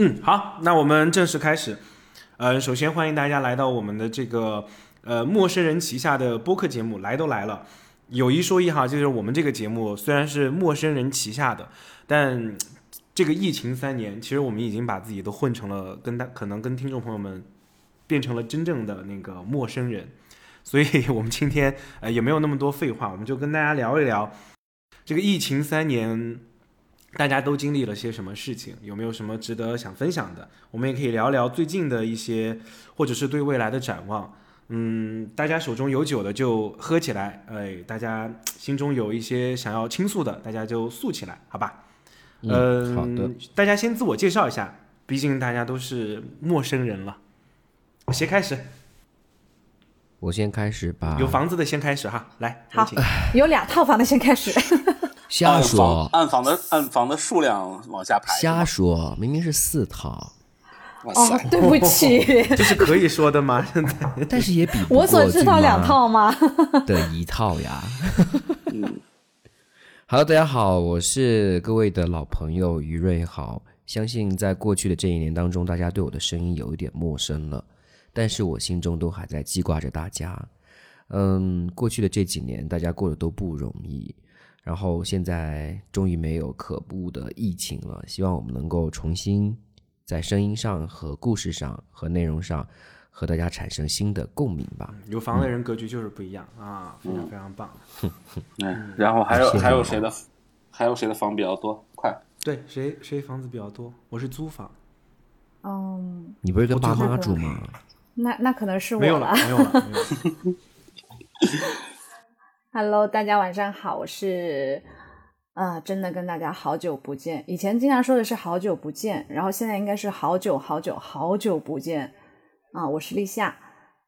嗯，好，那我们正式开始。呃，首先欢迎大家来到我们的这个呃陌生人旗下的播客节目，来都来了。有一说一哈，就是我们这个节目虽然是陌生人旗下的，但这个疫情三年，其实我们已经把自己都混成了跟大可能跟听众朋友们变成了真正的那个陌生人。所以我们今天呃也没有那么多废话，我们就跟大家聊一聊这个疫情三年。大家都经历了些什么事情？有没有什么值得想分享的？我们也可以聊聊最近的一些，或者是对未来的展望。嗯，大家手中有酒的就喝起来，哎，大家心中有一些想要倾诉的，大家就诉起来，好吧？嗯，好的。大家先自我介绍一下，毕竟大家都是陌生人了。谁开始？我先开始吧。有房子的先开始哈，来，好，有两套房的先开始。瞎说，暗房的暗房的数量往下排。瞎说，明明是四套。哦，对不起，这是可以说的吗？现在，但是也比我所知道两套吗？的一套呀。Hello，大家好，我是各位的老朋友于瑞豪。相信在过去的这一年当中，大家对我的声音有一点陌生了，但是我心中都还在记挂着大家。嗯，过去的这几年，大家过得都不容易。然后现在终于没有可怖的疫情了，希望我们能够重新在声音上和故事上和内容上和大家产生新的共鸣吧。有房的人格局就是不一样啊，非常非常棒。嗯，然后还有还有谁的还有谁的房比较多？快，对，谁谁房子比较多？我是租房。嗯，你不是跟爸妈住吗？那那可能是我没有了，没有了。Hello，大家晚上好，我是啊，真的跟大家好久不见。以前经常说的是好久不见，然后现在应该是好久好久好久不见啊。我是立夏，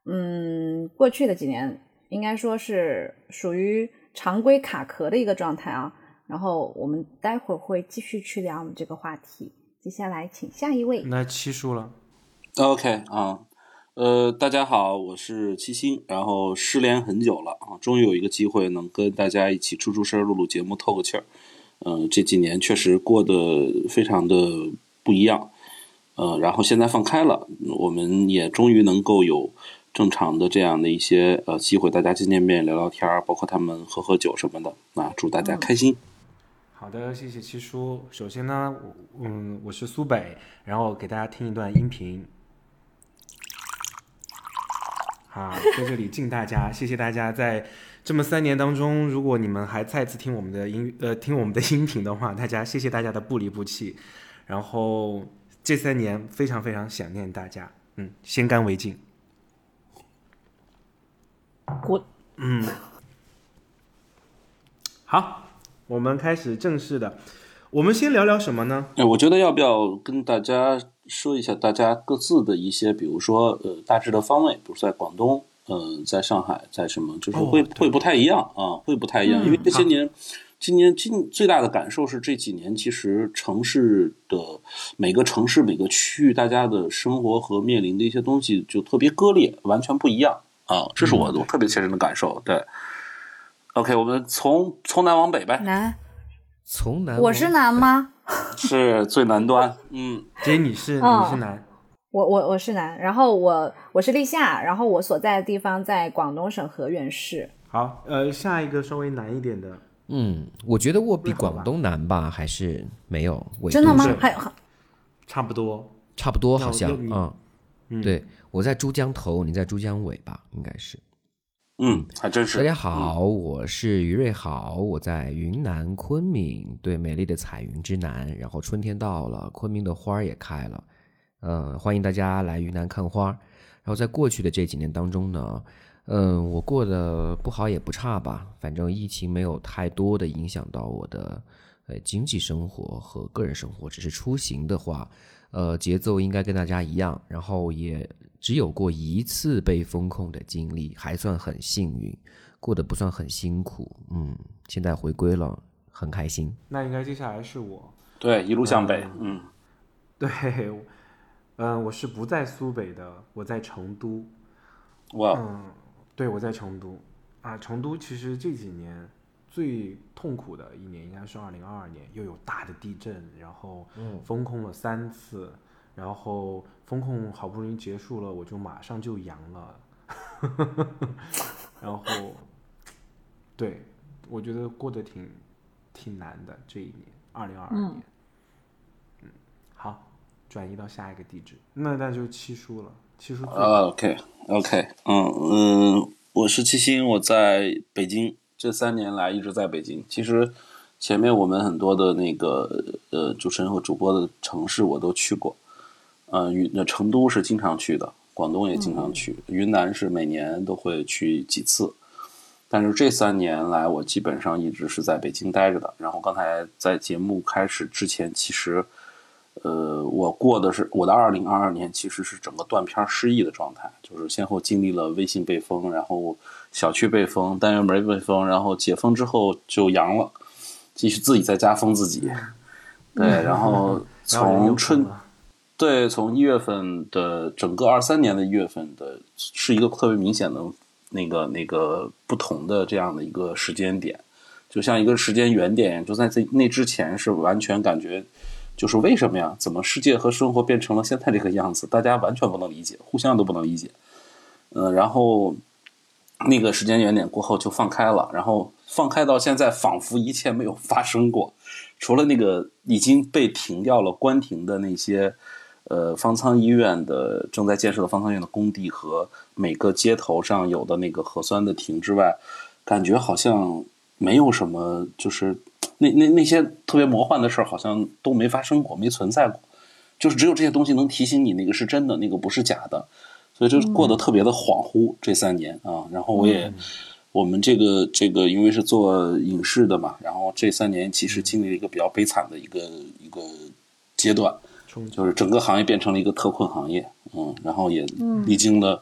嗯，过去的几年应该说是属于常规卡壳的一个状态啊。然后我们待会儿会继续去聊我们这个话题。接下来请下一位，那七叔了，OK 啊。呃，大家好，我是七星，然后失联很久了啊，终于有一个机会能跟大家一起出出声、录录节目、透个气儿。嗯，这几年确实过得非常的不一样，呃，然后现在放开了，我们也终于能够有正常的这样的一些呃机会，大家见见面、聊聊天儿，包括他们喝喝酒什么的啊，祝大家开心。好的，谢谢七叔。首先呢，嗯，我是苏北，然后给大家听一段音频。啊，在这里敬大家，谢谢大家在这么三年当中，如果你们还再次听我们的音呃听我们的音频的话，大家谢谢大家的不离不弃。然后这三年非常非常想念大家，嗯，先干为敬。滚。嗯。好，我们开始正式的。我们先聊聊什么呢？哎，我觉得要不要跟大家。说一下大家各自的一些，比如说呃大致的方位，比如在广东，呃在上海，在什么，就是会会不太一样啊，会不太一样，因为这些年，今年今最大的感受是这几年其实城市的每个城市每个区域，大家的生活和面临的一些东西就特别割裂，完全不一样啊，这是我我特别切身的感受。对，OK，我们从从南往北呗，南，从南，我是南吗？是最南端，嗯，姐你是你是南，我我我是南，然后我我是立夏，然后我所在的地方在广东省河源市。好，呃，下一个稍微难一点的，嗯，我觉得我比广东难吧，还是没有？真的吗？还有差不多，差不多，好像，嗯，对，我在珠江头，你在珠江尾吧？应该是。嗯，还真是。大家好，我是于瑞豪，我在云南昆明，对，美丽的彩云之南。然后春天到了，昆明的花儿也开了，嗯，欢迎大家来云南看花。然后在过去的这几年当中呢，嗯，我过得不好也不差吧，反正疫情没有太多的影响到我的呃经济生活和个人生活，只是出行的话，呃，节奏应该跟大家一样，然后也。只有过一次被封控的经历，还算很幸运，过得不算很辛苦。嗯，现在回归了，很开心。那应该接下来是我。对，一路向北。嗯，对，嗯，我是不在苏北的，我在成都。哇。嗯，对，我在成都。啊，成都其实这几年最痛苦的一年应该是二零二二年，又有大的地震，然后封控了三次。然后风控好不容易结束了，我就马上就阳了，然后对我觉得过得挺挺难的这一年，二零二二年。嗯，好，转移到下一个地址，那那就七叔了，七叔最啊，OK OK，嗯嗯，我是七星，我在北京，这三年来一直在北京。其实前面我们很多的那个呃主持人和主播的城市我都去过，呃，云那成都是经常去的，广东也经常去，云南是每年都会去几次。但是这三年来，我基本上一直是在北京待着的。然后刚才在节目开始之前，其实，呃，我过的是我的二零二二年，其实是整个断片失忆的状态，就是先后经历了微信被封，然后小区被封，单元门被封，然后解封之后就阳了，继续自己在家封自己。对，然后 从春对，从一月份的整个二三年的一月份的，是一个特别明显的那个那个不同的这样的一个时间点，就像一个时间原点，就在这那之前是完全感觉就是为什么呀？怎么世界和生活变成了现在这个样子？大家完全不能理解，互相都不能理解。嗯、然后那个时间原点过后就放开了，然后放开到现在，仿佛一切没有发生过，除了那个已经被停掉了、关停的那些。呃，方舱医院的正在建设的方舱医院的工地和每个街头上有的那个核酸的亭之外，感觉好像没有什么，就是那那那些特别魔幻的事儿，好像都没发生过，没存在过。就是只有这些东西能提醒你那个是真的，那个不是假的，所以就过得特别的恍惚。这三年啊，然后我也、我们这个这个因为是做影视的嘛，然后这三年其实经历了一个比较悲惨的一个一个阶段。就是整个行业变成了一个特困行业，嗯，然后也历经了、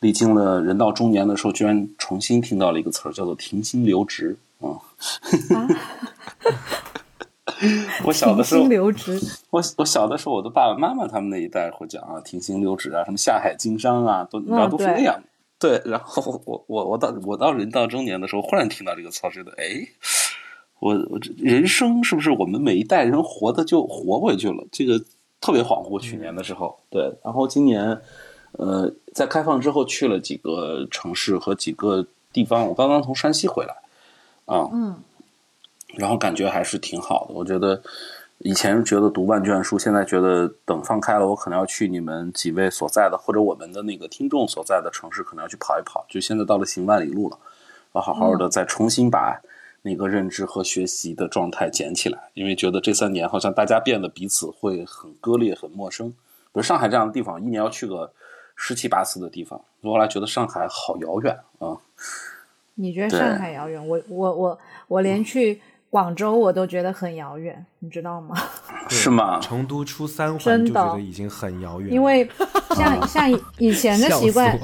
历经了人到中年的时候，居然重新听到了一个词儿，叫做停薪留职，嗯，我小的时候停，留职，我我小的时候，我的爸爸妈妈他们那一代会讲啊，停薪留职啊，什么下海经商啊，都你知道嗯都是那样。对，然后我我我到我到人到中年的时候，忽然听到这个词儿，觉得哎，我我这人生是不是我们每一代人活的就活回去了？这个特别恍惚。去年的时候，对，然后今年，呃，在开放之后去了几个城市和几个地方，我刚刚从山西回来，啊，嗯，然后感觉还是挺好的。我觉得以前觉得读万卷书，现在觉得等放开了，我可能要去你们几位所在的，或者我们的那个听众所在的城市，可能要去跑一跑。就现在到了行万里路了，要好好的再重新把那个认知和学习的状态捡起来，因为觉得这三年好像大家变得彼此会很割裂、很陌生。比如上海这样的地方，一年要去个十七八次的地方，我后来觉得上海好遥远啊。你觉得上海遥远？我我我我连去广州我都觉得很遥远，你知道吗？是吗？成都出三环就真的觉得已经很遥远，因为像 像以以前的习惯，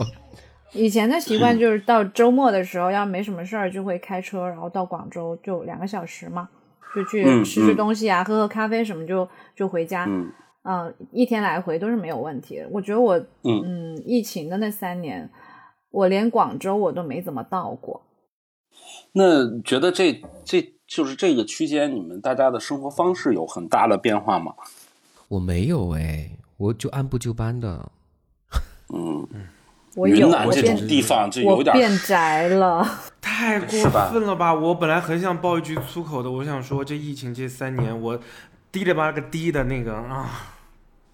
以前的习惯就是到周末的时候，要没什么事儿就会开车，然后到广州就两个小时嘛，就去嗯吃吃嗯东西啊，喝喝咖啡什么就就回家。嗯嗯，一天来回都是没有问题的。我觉得我嗯嗯，疫情的那三年，我连广州我都没怎么到过。那觉得这这就是这个区间，你们大家的生活方式有很大的变化吗？我没有哎，我就按部就班的。嗯，我，云南这种地方就有点变宅了。太过分了吧！我本来很想爆一句粗口的，我想说这疫情这三年，我滴了吧个滴的那个啊，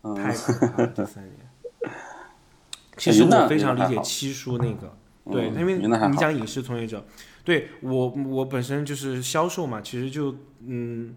嗯太可怕了这三年。其实我非常理解七叔那个，对，嗯因为你讲影视从业者，对我我本身就是销售嘛，其实就嗯，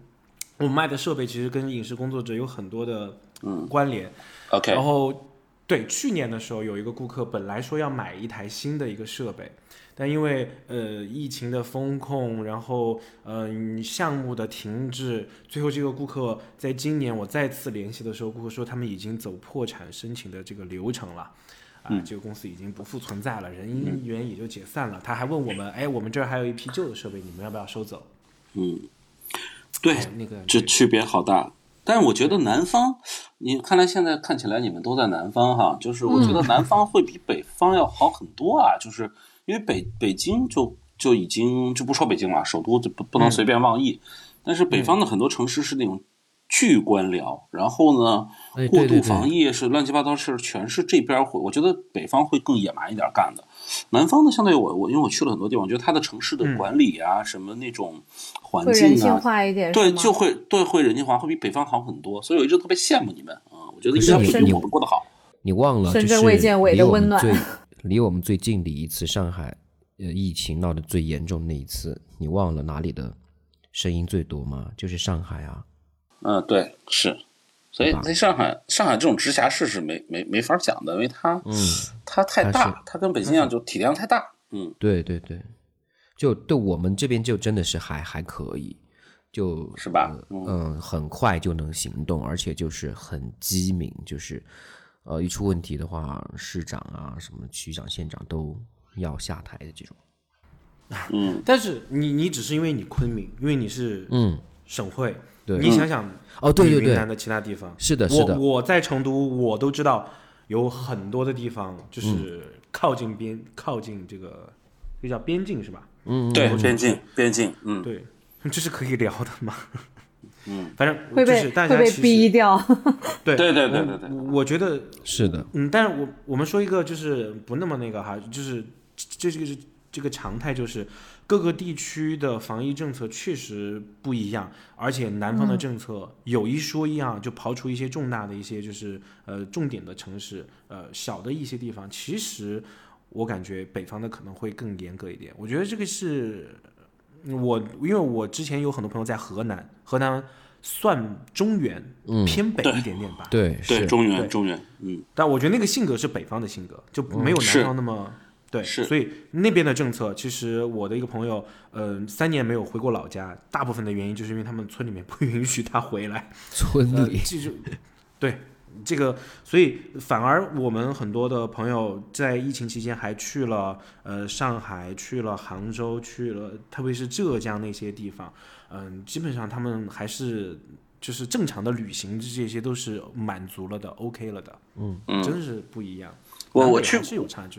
我卖的设备其实跟影视工作者有很多的嗯关联。，OK，然后对去年的时候，有一个顾客本来说要买一台新的一个设备，但因为呃疫情的风控，然后嗯、项目的停滞，最后这个顾客在今年我再次联系的时候，顾客说他们已经走破产申请的这个流程了。啊，嗯这个公司已经不复存在了，人员也就解散了。他还问我们，哎，我们这儿还有一批旧的设备，你们要不要收走？嗯，对，哎那个这区别好大。但是我觉得南方，你看来现在看起来你们都在南方哈，就是我觉得南方会比北方要好很多啊，就是因为北北京就就已经就不说北京了，首都就不不能随便妄议，但是北方的很多城市是那种巨官僚，然后呢，哎过度防疫是乱七八糟事，全是这边会。我觉得北方会更野蛮一点干的，南方呢，相对我我因为我去了很多地方，我觉得它的城市的嗯管理啊，什么那种环会人性境啊，化一点，对，就会对会人性化，会比北方好很多。所以我一直特别羡慕你们啊、我觉得应该会比我们过得好。你忘了，深圳就是卫健委离我们的温暖最离我们最近的一次上海呃疫情闹得最严重的那一次，你忘了哪里的声音最多吗？就是上海啊。嗯，对，是。所以在上海，上海这种直辖市是没没没法讲的，因为它嗯，它太大是，它跟北京一样，就体量太大。嗯，对对对，就对我们这边就真的是还还可以，就是吧呃嗯，很快就能行动，而且就是很机敏，就是呃一出问题的话，市长啊、什么区长、县长都要下台的这种。嗯，但是你你只是因为你昆明，因为你是嗯，省会，对。你想想哦，对对对云南，的其他地方，是的，是的，我我在成都，我都知道有很多的地方就是靠近边、靠近这个，这叫边境是吧？嗯，对，边境边境，嗯，对，这是可以聊的嘛？嗯，反正会被就是大会被家逼掉。对对对对我对对我我觉得是的，嗯，但是我我们说一个就是不那么那个哈，就是这这个是这个常态就是各个地区的防疫政策确实不一样，而且南方的政策有一说一啊，就刨除一些重大的一些就是呃重点的城市，呃小的一些地方，其实我感觉北方的可能会更严格一点。我觉得这个是我因为我之前有很多朋友在河南，河南算中原嗯，偏北一点点吧，对，对，是，中原中原，嗯，但我觉得那个性格是北方的性格，就没有南方那么、对。是所以那边的政策，其实我的一个朋友，嗯、三年没有回过老家，大部分的原因就是因为他们村里面 不允许他回来。呃，村里，这就对这个，所以反而我们很多的朋友在疫情期间还去了呃上海，去了杭州，去了特别是浙江那些地方，嗯、基本上他们还是就是正常的旅行，这些都是满足了的，OK 了的，嗯嗯真是不一样。我我去。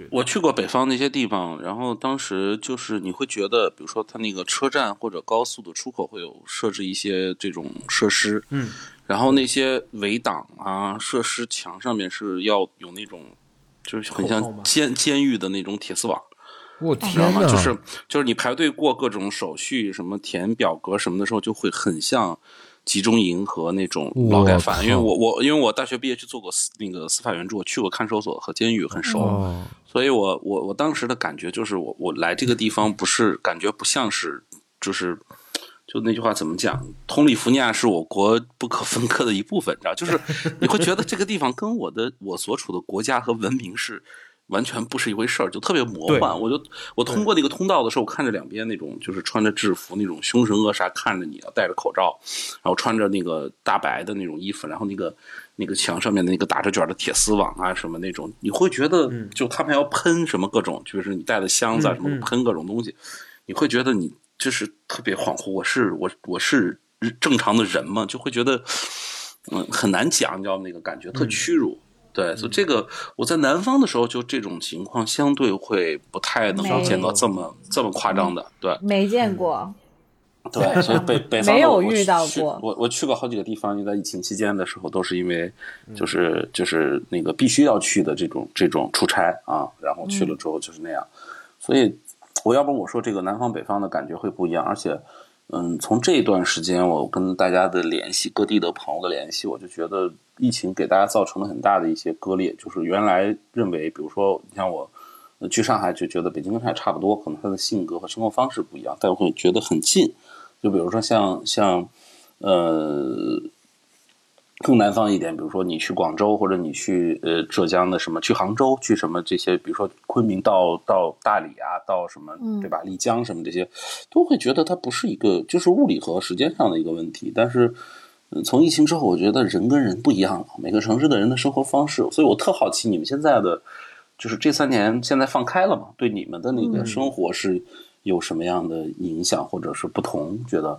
我去过北方那些地方，然后当时就是你会觉得，比如说它那个车站或者高速的出口会有设置一些这种设施，嗯，然后那些围挡啊设施墙上面是要有那种，就是很像监监狱的那种铁丝网，我知道吗？就是就是你排队过各种手续，什么填表格什么的时候，就会很像集中营和那种劳改犯。因为我我因为我大学毕业去做过司那个司法援助，我去过看守所和监狱，很熟。哦，所以我我我当时的感觉就是我我来这个地方不是感觉不像是就是就那句话怎么讲？通利福尼亚是我国不可分割的一部分，你知道？就是你会觉得这个地方跟我的我所处的国家和文明是。完全不是一回事儿，就特别魔幻。我就我通过那个通道的时候，我看着两边那种就是穿着制服那种凶神恶煞看着你，戴着口罩，然后穿着那个大白的那种衣服，然后那个那个墙上面的那个打着卷的铁丝网啊什么那种，你会觉得就他们要喷什么各种，就是你带的箱子啊什么喷各种东西，你会觉得你就是特别恍惚，我是我我是正常的人吗？就会觉得嗯很难讲，你知道那个感觉特嗯屈辱。对，所以这个我在南方的时候，就这种情况相对会不太能够见到这么这么夸张的，对。没见过，对，所以北 北方没有遇到过我我去过好几个地方，因为在疫情期间的时候，都是因为嗯。就是就是那个必须要去的这种这种出差啊，然后去了之后就是那样。所以我要不我说这个南方北方的感觉会不一样，而且嗯，从这段时间我跟大家的联系，各地的朋友的联系，我就觉得疫情给大家造成了很大的一些割裂，就是原来认为，比如说你像我。去上海就觉得北京跟上海差不多，可能他的性格和生活方式不一样，但我会觉得很近。就比如说像像呃更南方一点，比如说你去广州或者你去呃浙江的什么去杭州去什么这些，比如说昆明到到大理啊，到什么嗯对吧？丽江什么这些，都会觉得它不是一个就是物理和时间上的一个问题，但是。嗯从疫情之后，我觉得人跟人不一样了，每个城市的人的生活方式，所以我特好奇你们现在的，就是这三年现在放开了嘛？对你们的那个生活是有什么样的影响或者是不同？觉得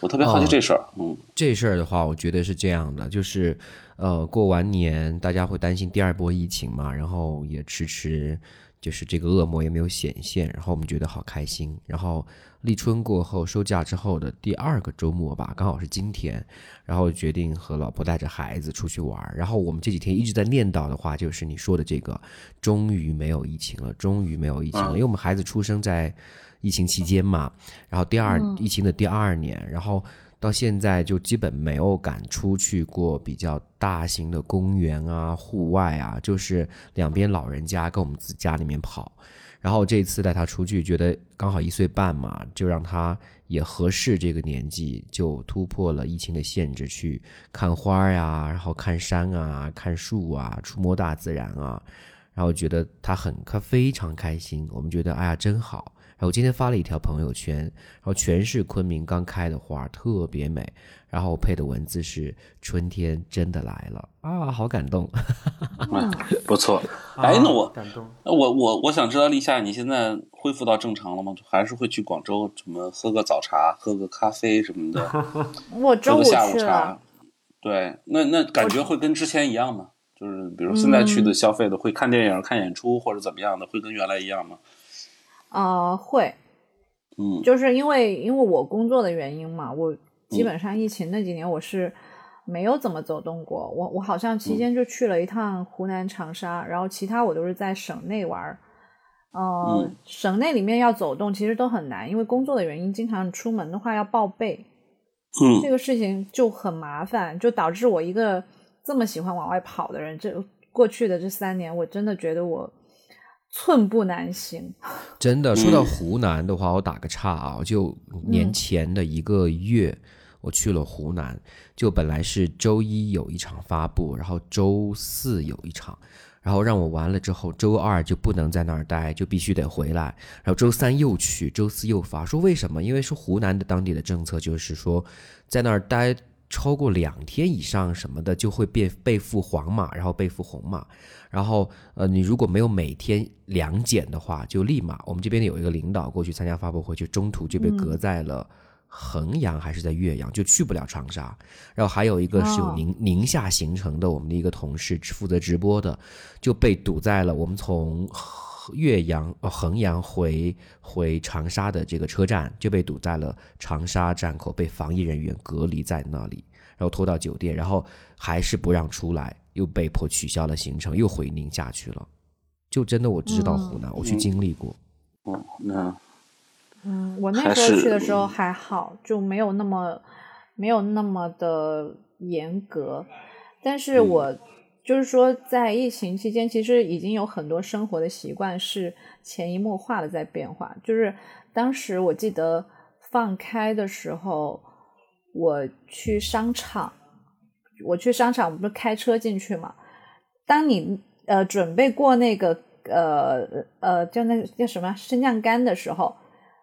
我特别好奇哦这事儿，嗯这事儿的话，我觉得是这样的，就是呃，过完年大家会担心第二波疫情嘛，然后也迟迟就是这个恶魔也没有显现，然后我们觉得好开心。然后立春过后收假之后的第二个周末吧，刚好是今天，然后决定和老婆带着孩子出去玩儿。然后我们这几天一直在念叨的话，就是你说的这个，终于没有疫情了，终于没有疫情了，因为我们孩子出生在疫情期间嘛，然后第二疫情的第二年，然后。到现在就基本没有敢出去过比较大型的公园啊、户外啊，就是两边老人家跟我们自家里面跑。然后这次带他出去，觉得刚好一岁半嘛，就让他也合适这个年纪，就突破了疫情的限制，去看花呀，然后看山啊、看树啊，触摸大自然啊。然后觉得他很他非常开心，我们觉得哎呀真好。然后我今天发了一条朋友圈，然后全是昆明刚开的花，特别美。然后配的文字是“春天真的来了”，啊，好感动。不错。哎，那我感动。那我我我想知道立夏，你现在恢复到正常了吗？还是会去广州什么喝个早茶、喝个咖啡什么的？我中午下午去了茶。。对，那那感觉会跟之前一样吗？就是比如现在去的消费的，会看电影、看演出或者怎么样的，会跟原来一样吗？呃，会，嗯就是因为因为我工作的原因嘛，我基本上疫情那几年我是没有怎么走动过。我我好像期间就去了一趟湖南长沙，然后其他我都是在省内玩儿。呃，嗯省内里面要走动其实都很难，因为工作的原因，经常出门的话要报备，嗯这个事情就很麻烦，就导致我一个这么喜欢往外跑的人，这过去的这三年，我真的觉得我寸步难行。真的，说到湖南的话，我打个岔啊，就年前的一个月，我去了湖南，就本来是周一有一场发布，然后周四有一场，然后让我完了之后，周二就不能在那儿待，就必须得回来，然后周三又去，周四又发，说为什么？因为说湖南的当地的政策就是说，在那儿待。超过两天以上什么的，就会变被赋黄码，然后被赋红码。然后，呃，你如果没有每天两检的话，就立马我们这边有一个领导过去参加发布会，就中途就被隔在了衡阳还是在岳阳，就去不了长沙。然后还有一个是有哦宁宁夏行程的，我们的一个同事负责直播的，就被堵在了我们从岳阳呃衡阳回回长沙的这个车站，就被堵在了长沙站口，被防疫人员隔离在那里，然后拖到酒店，然后还是不让出来，又被迫取消了行程，又回宁夏去了。就真的我知道湖南，我去经历过。嗯，那嗯，我那时候去的时候还好，就没有那么没有那么的严格。但是嗯我就是说，在疫情期间，其实已经有很多生活的习惯是潜移默化的在变化。就是当时我记得放开的时候，我去商场，我去商场，我不是开车进去嘛？当你呃准备过那个呃呃叫那叫什么升降杆的时候，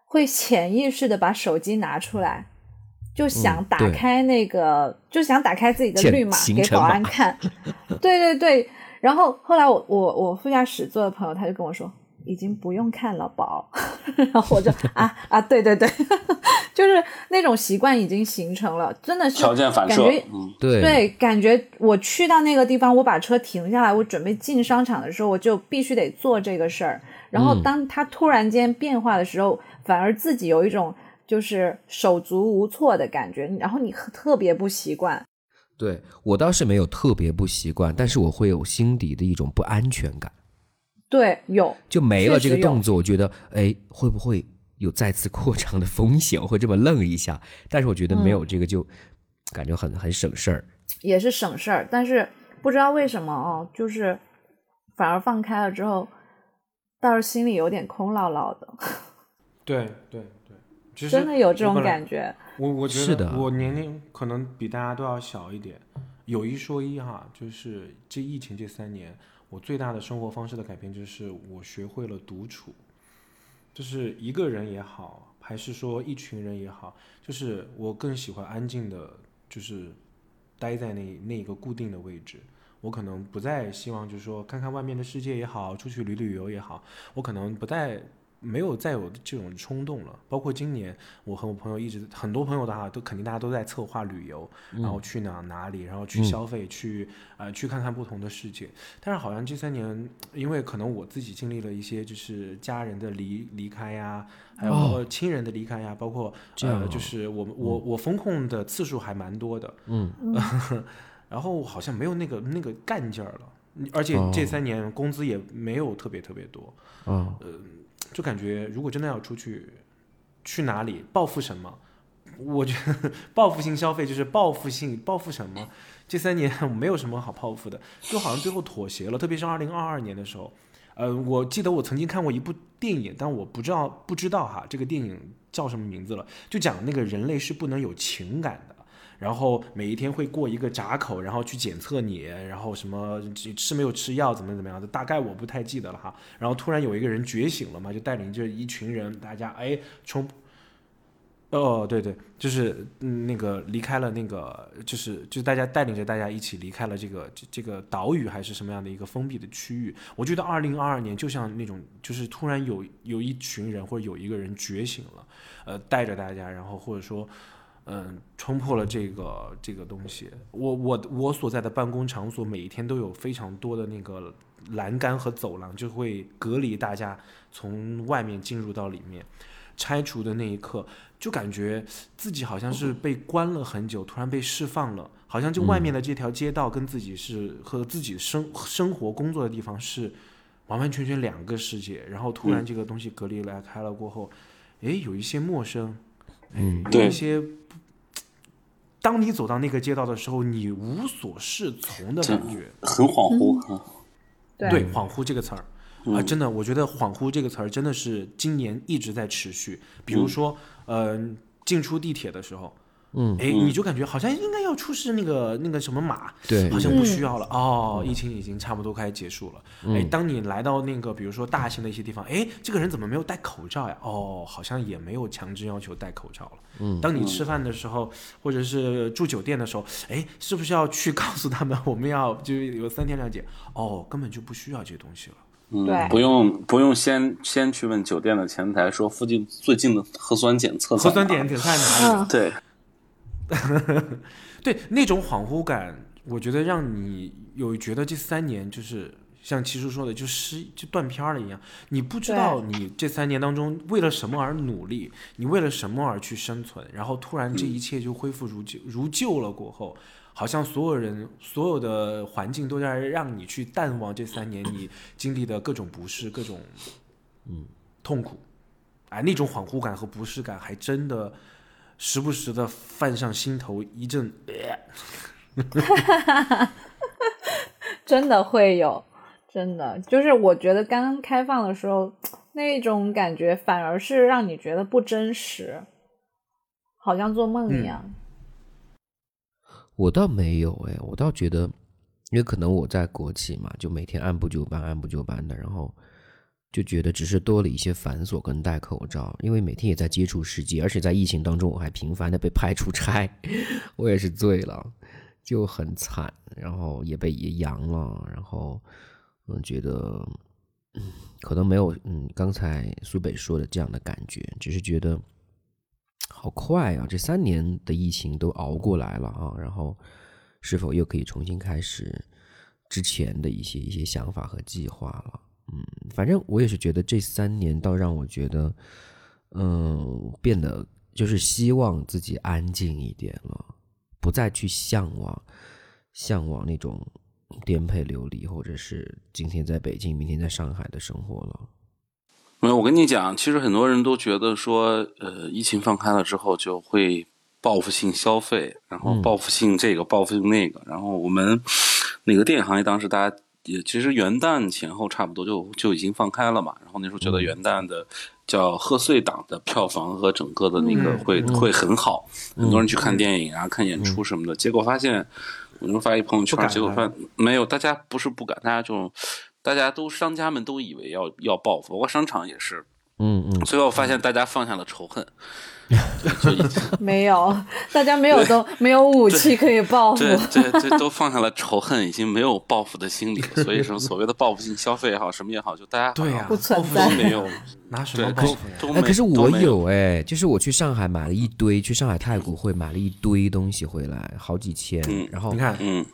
会潜意识的把手机拿出来，就想打开那个，就想打开自己的绿码给保安看。对对对，然后后来我我我副驾驶座的朋友他就跟我说。已经不用看了，宝。然后我就啊啊，对对对，就是那种习惯已经形成了，真的是条件反射感觉，嗯对对，感觉我去到那个地方，我把车停下来，我准备进商场的时候，我就必须得做这个事儿。然后嗯当他突然间变化的时候，反而自己有一种就是手足无措的感觉，然后你特别不习惯。对我倒是没有特别不习惯，但是我会有心底的一种不安全感。对，有就没了这个动作，我觉得哎，会不会有再次扩张的风险？我会这么愣一下。但是我觉得没嗯有这个就感觉很很省事儿。也是省事儿，但是不知道为什么哦，就是反而放开了之后，倒是心里有点空落落的，对 对对，其实真的有这种感觉。我我觉得我年龄可能比大家都要小一点。有一说一哈，就是这疫情这三年，我最大的生活方式的改变就是我学会了独处，就是一个人也好，还是说一群人也好，就是我更喜欢安静的，就是待在那那一个固定的位置。我可能不再希望就是说看看外面的世界也好，出去旅旅游也好，我可能不再没有再有这种冲动了。包括今年，我和我朋友一直很多朋友的话，都肯定大家都在策划旅游，然后去哪哪里，然后去消费，去呃去看看不同的世界。但是好像这三年，因为可能我自己经历了一些就是家人的离离开呀，还有包括亲人的离开呀，包括呃就是我我我风控的次数还蛮多的，嗯，然后好像没有那个那个干劲儿了。而且这三年工资也没有特别特别多，嗯，呃，就感觉如果真的要出去，去哪里报复什么？我觉得报复性消费就是报复性报复什么？这三年没有什么好报复的，就好像最后妥协了。特别是二零二二年的时候，呃，我记得我曾经看过一部电影，但我不知道不知道哈，这个电影叫什么名字了？就讲那个人类是不能有情感的。然后每一天会过一个闸口，然后去检测你，然后什么吃没有吃药，怎么怎么样的，大概我不太记得了哈。然后突然有一个人觉醒了嘛，就带领着一群人，大家哎冲，哦对对，就是那个离开了那个，就是就是大家带领着大家一起离开了这个这这个岛屿还是什么样的一个封闭的区域。我觉得二零二二年就像那种，就是突然有有一群人或者有一个人觉醒了，呃，带着大家，然后或者说。嗯，冲破了这个这个东西。我我我所在的办公场所，每一天都有非常多的那个栏杆和走廊，就会隔离大家从外面进入到里面。拆除的那一刻，就感觉自己好像是被关了很久，突然被释放了，好像就外面的这条街道跟自己是和自己生生活工作的地方是完完全全两个世界。然后突然这个东西隔离来开了过后，哎，有一些陌生，嗯，有一些。当你走到那个街道的时候，你无所适从的感觉，很恍惚啊。对，恍惚这个词儿啊，真的，我觉得“恍惚”这个词儿真的是今年一直在持续。比如说，嗯，进出地铁的时候。嗯，哎，你就感觉好像应该要出示那个那个什么码，对，好像不需要了哦。疫情已经差不多快结束了，哎，当你来到那个比如说大型的一些地方，哎，这个人怎么没有戴口罩呀？哦，好像也没有强制要求戴口罩了。嗯，当你吃饭的时候，或者是住酒店的时候，哎，是不是要去 告诉他们我们要就有三天两检？哦，根本就不需要这些东西了。嗯，不用不用先先去问酒店的前台说附近最近的核酸检测核酸检测在哪里？对。对那种恍惚感，我觉得让你有觉得这三年就是像七叔说的，就失就断片了一样。你不知道你这三年当中为了什么而努力，你为了什么而去生存，然后突然这一切就恢复如旧如旧了。过后，好像所有人所有的环境都在让你去淡忘这三年你经历的各种不适、各种嗯痛苦。哎，那种恍惚感和不适感还真的。时不时的泛上心头一阵，真的会有，真的就是我觉得刚刚开放的时候，那种感觉反而是让你觉得不真实，好像做梦一样。我倒没有哎，我倒觉得，因为可能我在国企嘛，就每天按部就班，按部就班的，然后。就觉得只是多了一些繁琐跟戴口罩，因为每天也在接触世界，而且在疫情当中我还频繁的被派出差，我也是醉了，就很惨，然后也被也阳了，然后嗯觉得可能没有嗯刚才苏北说的这样的感觉，只是觉得好快啊，这三年的疫情都熬过来了啊，然后是否又可以重新开始之前的一些一些想法和计划了？嗯，反正我也是觉得这三年倒让我觉得，嗯，变得就是希望自己安静一点了，不再去向往向往那种颠沛流离，或者是今天在北京，明天在上海的生活了。没有，我跟你讲，其实很多人都觉得说，呃，疫情放开了之后就会报复性消费，然后报复性这个，报复性那个，然后我们那个电影行业当时大家。也其实元旦前后差不多就就已经放开了嘛，然后那时候觉得元旦的叫贺岁档的票房和整个的那个会会很好，很多人去看电影啊、看演出什么的。结果发现，我就发一朋友圈，结果发现没有，大家不是不敢，大家就大家都商家们都以为要要报复，包括商场也是，嗯嗯，最后发现大家放下了仇恨，没有，大家没有都没有武器可以报复。对对对，都放下了仇恨，已经没有报复的心理。所以什么，所谓的报复性消费也好，什么也好，就大家对呀、不存报复在没有，拿什对，么报复呀？哎，可是我有，有哎，就是我去上海买了一堆，去上海太古汇买了一堆东西回来，好几千，嗯然后你看，嗯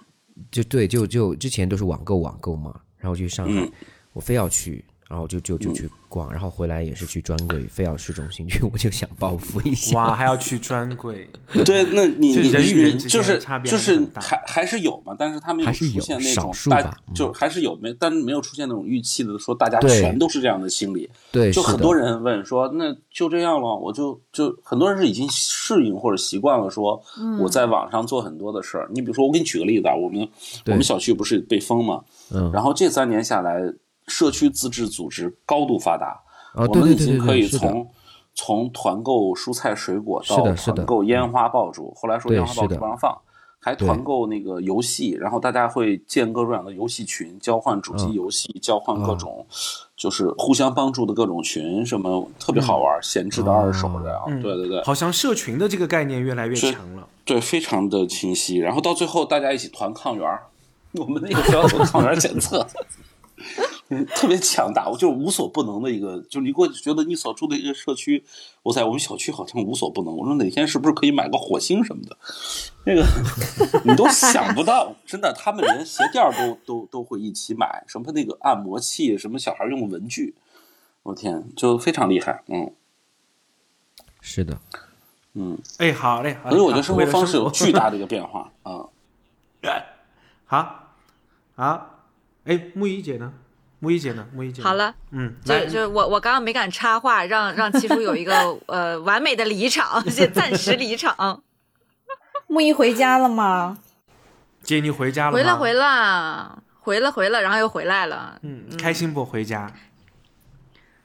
就对，就就之前都是网购网购嘛，然后去上海，嗯我非要去，然后就就就去逛，然后回来也是去专柜非要市中心去，我就想报复一下。哇，还要去专柜，对，那你你人与人就是就是还还还是有嘛，但是他没有出现那种大就还是有没，但是没有出现那种预期的说大家全都是这样的心理。对，就很多人问说，那就这样了，我就就很多人是已经适应或者习惯了，说嗯。我在网上做很多的事儿。你比如说，我给你举个例子啊，我们我们小区不是被封嘛，嗯，然后这三年下来，社区自治组织高度发达，哦，我们已经可以从从团购蔬菜水果到团购烟花爆竹，后来说烟花爆竹不让放。还团购那个游戏，然后大家会建各种各样的游戏群，交换主机嗯。游戏，交换各哦种就是互相帮助的各种群，什么特别好玩，闲置的、二手的啊，嗯对对对，好像社群的这个概念越来越是强了。对，非常的清晰。然后到最后大家一起团抗原儿，我们那个时候做抗原检测，嗯，特别强大，我就是无所不能的一个。就是你给我觉得你所住的一个社区，我在我们小区好像无所不能。我说哪天是不是可以买个火星什么的？那个你都想不到，真的，他们连鞋垫都都都会一起买，什么那个按摩器，什么小孩用的文具，我天，就非常厉害，嗯是的，嗯。哎，好嘞，好嘞所以我觉得生活方式有巨大的一个变化啊。好，好，哎，木一姐呢？木一姐呢？木一姐好，了，嗯，来就，就我我刚刚没敢插话，让让七叔有一个呃完美的离场，先暂时离场。木一回家了吗？姐你回家了吗？回了回了回了回了，然后又回来了，嗯，开心不回家？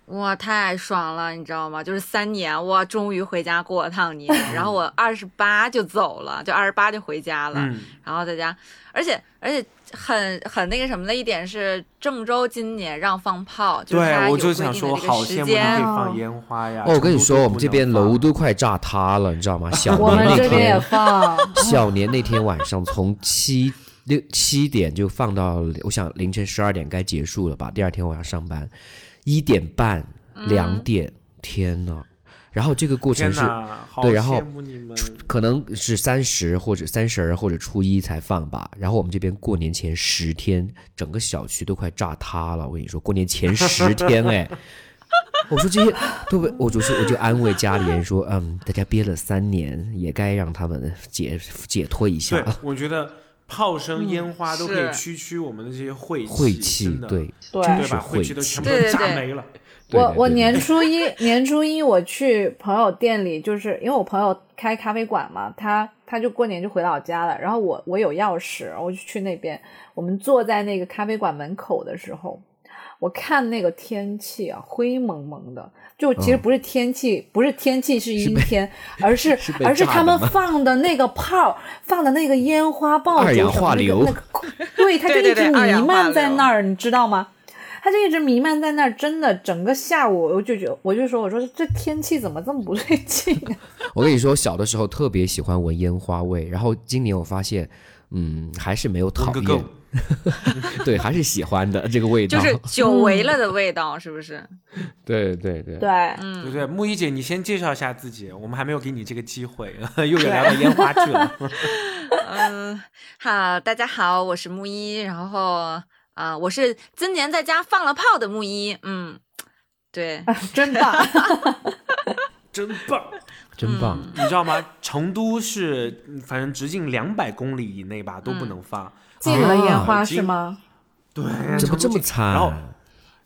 哇，太爽了，你知道吗？就是三年，哇，终于回家过了趟年，然后我二十八就走了，就二十八就回家了，嗯，然后在家，而且而且很很那个什么的一点是，郑州今年让放炮，就是它对，有我就想说，规定的这个好羡慕你可以时间。放烟花呀。哦，我跟你说，我们这边楼都快炸塌了，你知道吗？小我年那们这边也天，放。小年那天晚上从七六七点就放到，我想凌晨十二点该结束了吧？第二天我要上班，一点半、两点，天呐！然后这个过程是对然后。可能是三十或者三十儿或者初一才放吧。然后我们这边过年前十天，整个小区都快炸塌了。我跟你说，过年前十天哎。我说这些都不，我就是我就安慰家里人说，嗯，大家憋了三年，也该让他们解解脱一下对，我觉得炮声、烟花都可以驱驱我们的这些晦晦气，真的，对，对。真是对吧？晦晦气。都全部都炸没了。我我年初一年初一我去朋友店里，就是因为我朋友开咖啡馆嘛，他他就过年就回老家了，然后我我有钥匙，我就去那边。我们坐在那个咖啡馆门口的时候，我看那个天气啊，灰蒙蒙的。就其实不是天气，不是天气是阴天，而是 是而是他们放的那个炮，放的那个烟花爆竹二氧什么那个化硫那个对，它就 一直弥漫在那儿，你知道吗？它就一直弥漫在那儿，真的整个下午我就觉得，我就说，我说这天气怎么这么不对劲啊？我跟你说，小的时候特别喜欢闻烟花味，然后今年我发现，嗯，还是没有讨厌，对，还是喜欢的这个味道。就是久违了的味道，是不是？对对对，对，嗯对对？木一姐，你先介绍一下自己，我们还没有给你这个机会，又给聊到烟花去了。嗯，好，大家好，我是木一，然后啊、我是今年在家放了炮的木一，嗯，对，真棒！真棒！真棒。你知道吗？成都是嗯反正直径两百公里以内吧都不能放。禁了烟花啊是吗？对，怎么这么惨然后？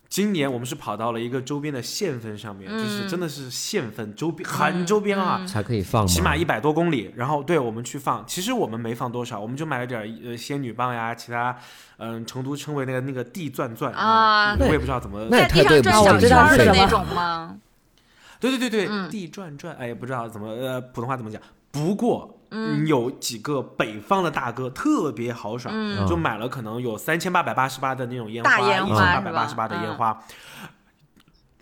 今年我们是跑到了一个周边的县份上面，就是嗯真的是县份周边很周边啊，才可以放？起码一百多公里。然后对我们去放，其实我们没放多少，我们就买了点儿呃仙女棒呀，其他嗯、成都称为那个那个地钻钻啊我也不知道怎么。那地上转小圈的那种吗？对对对对，嗯地转转，哎，也不知道怎么呃普通话怎么讲。不过，嗯。有几个北方的大哥特别豪爽，嗯。就买了可能有三千八百八十八的那种烟花，大烟花一千八百八十八的烟嗯花。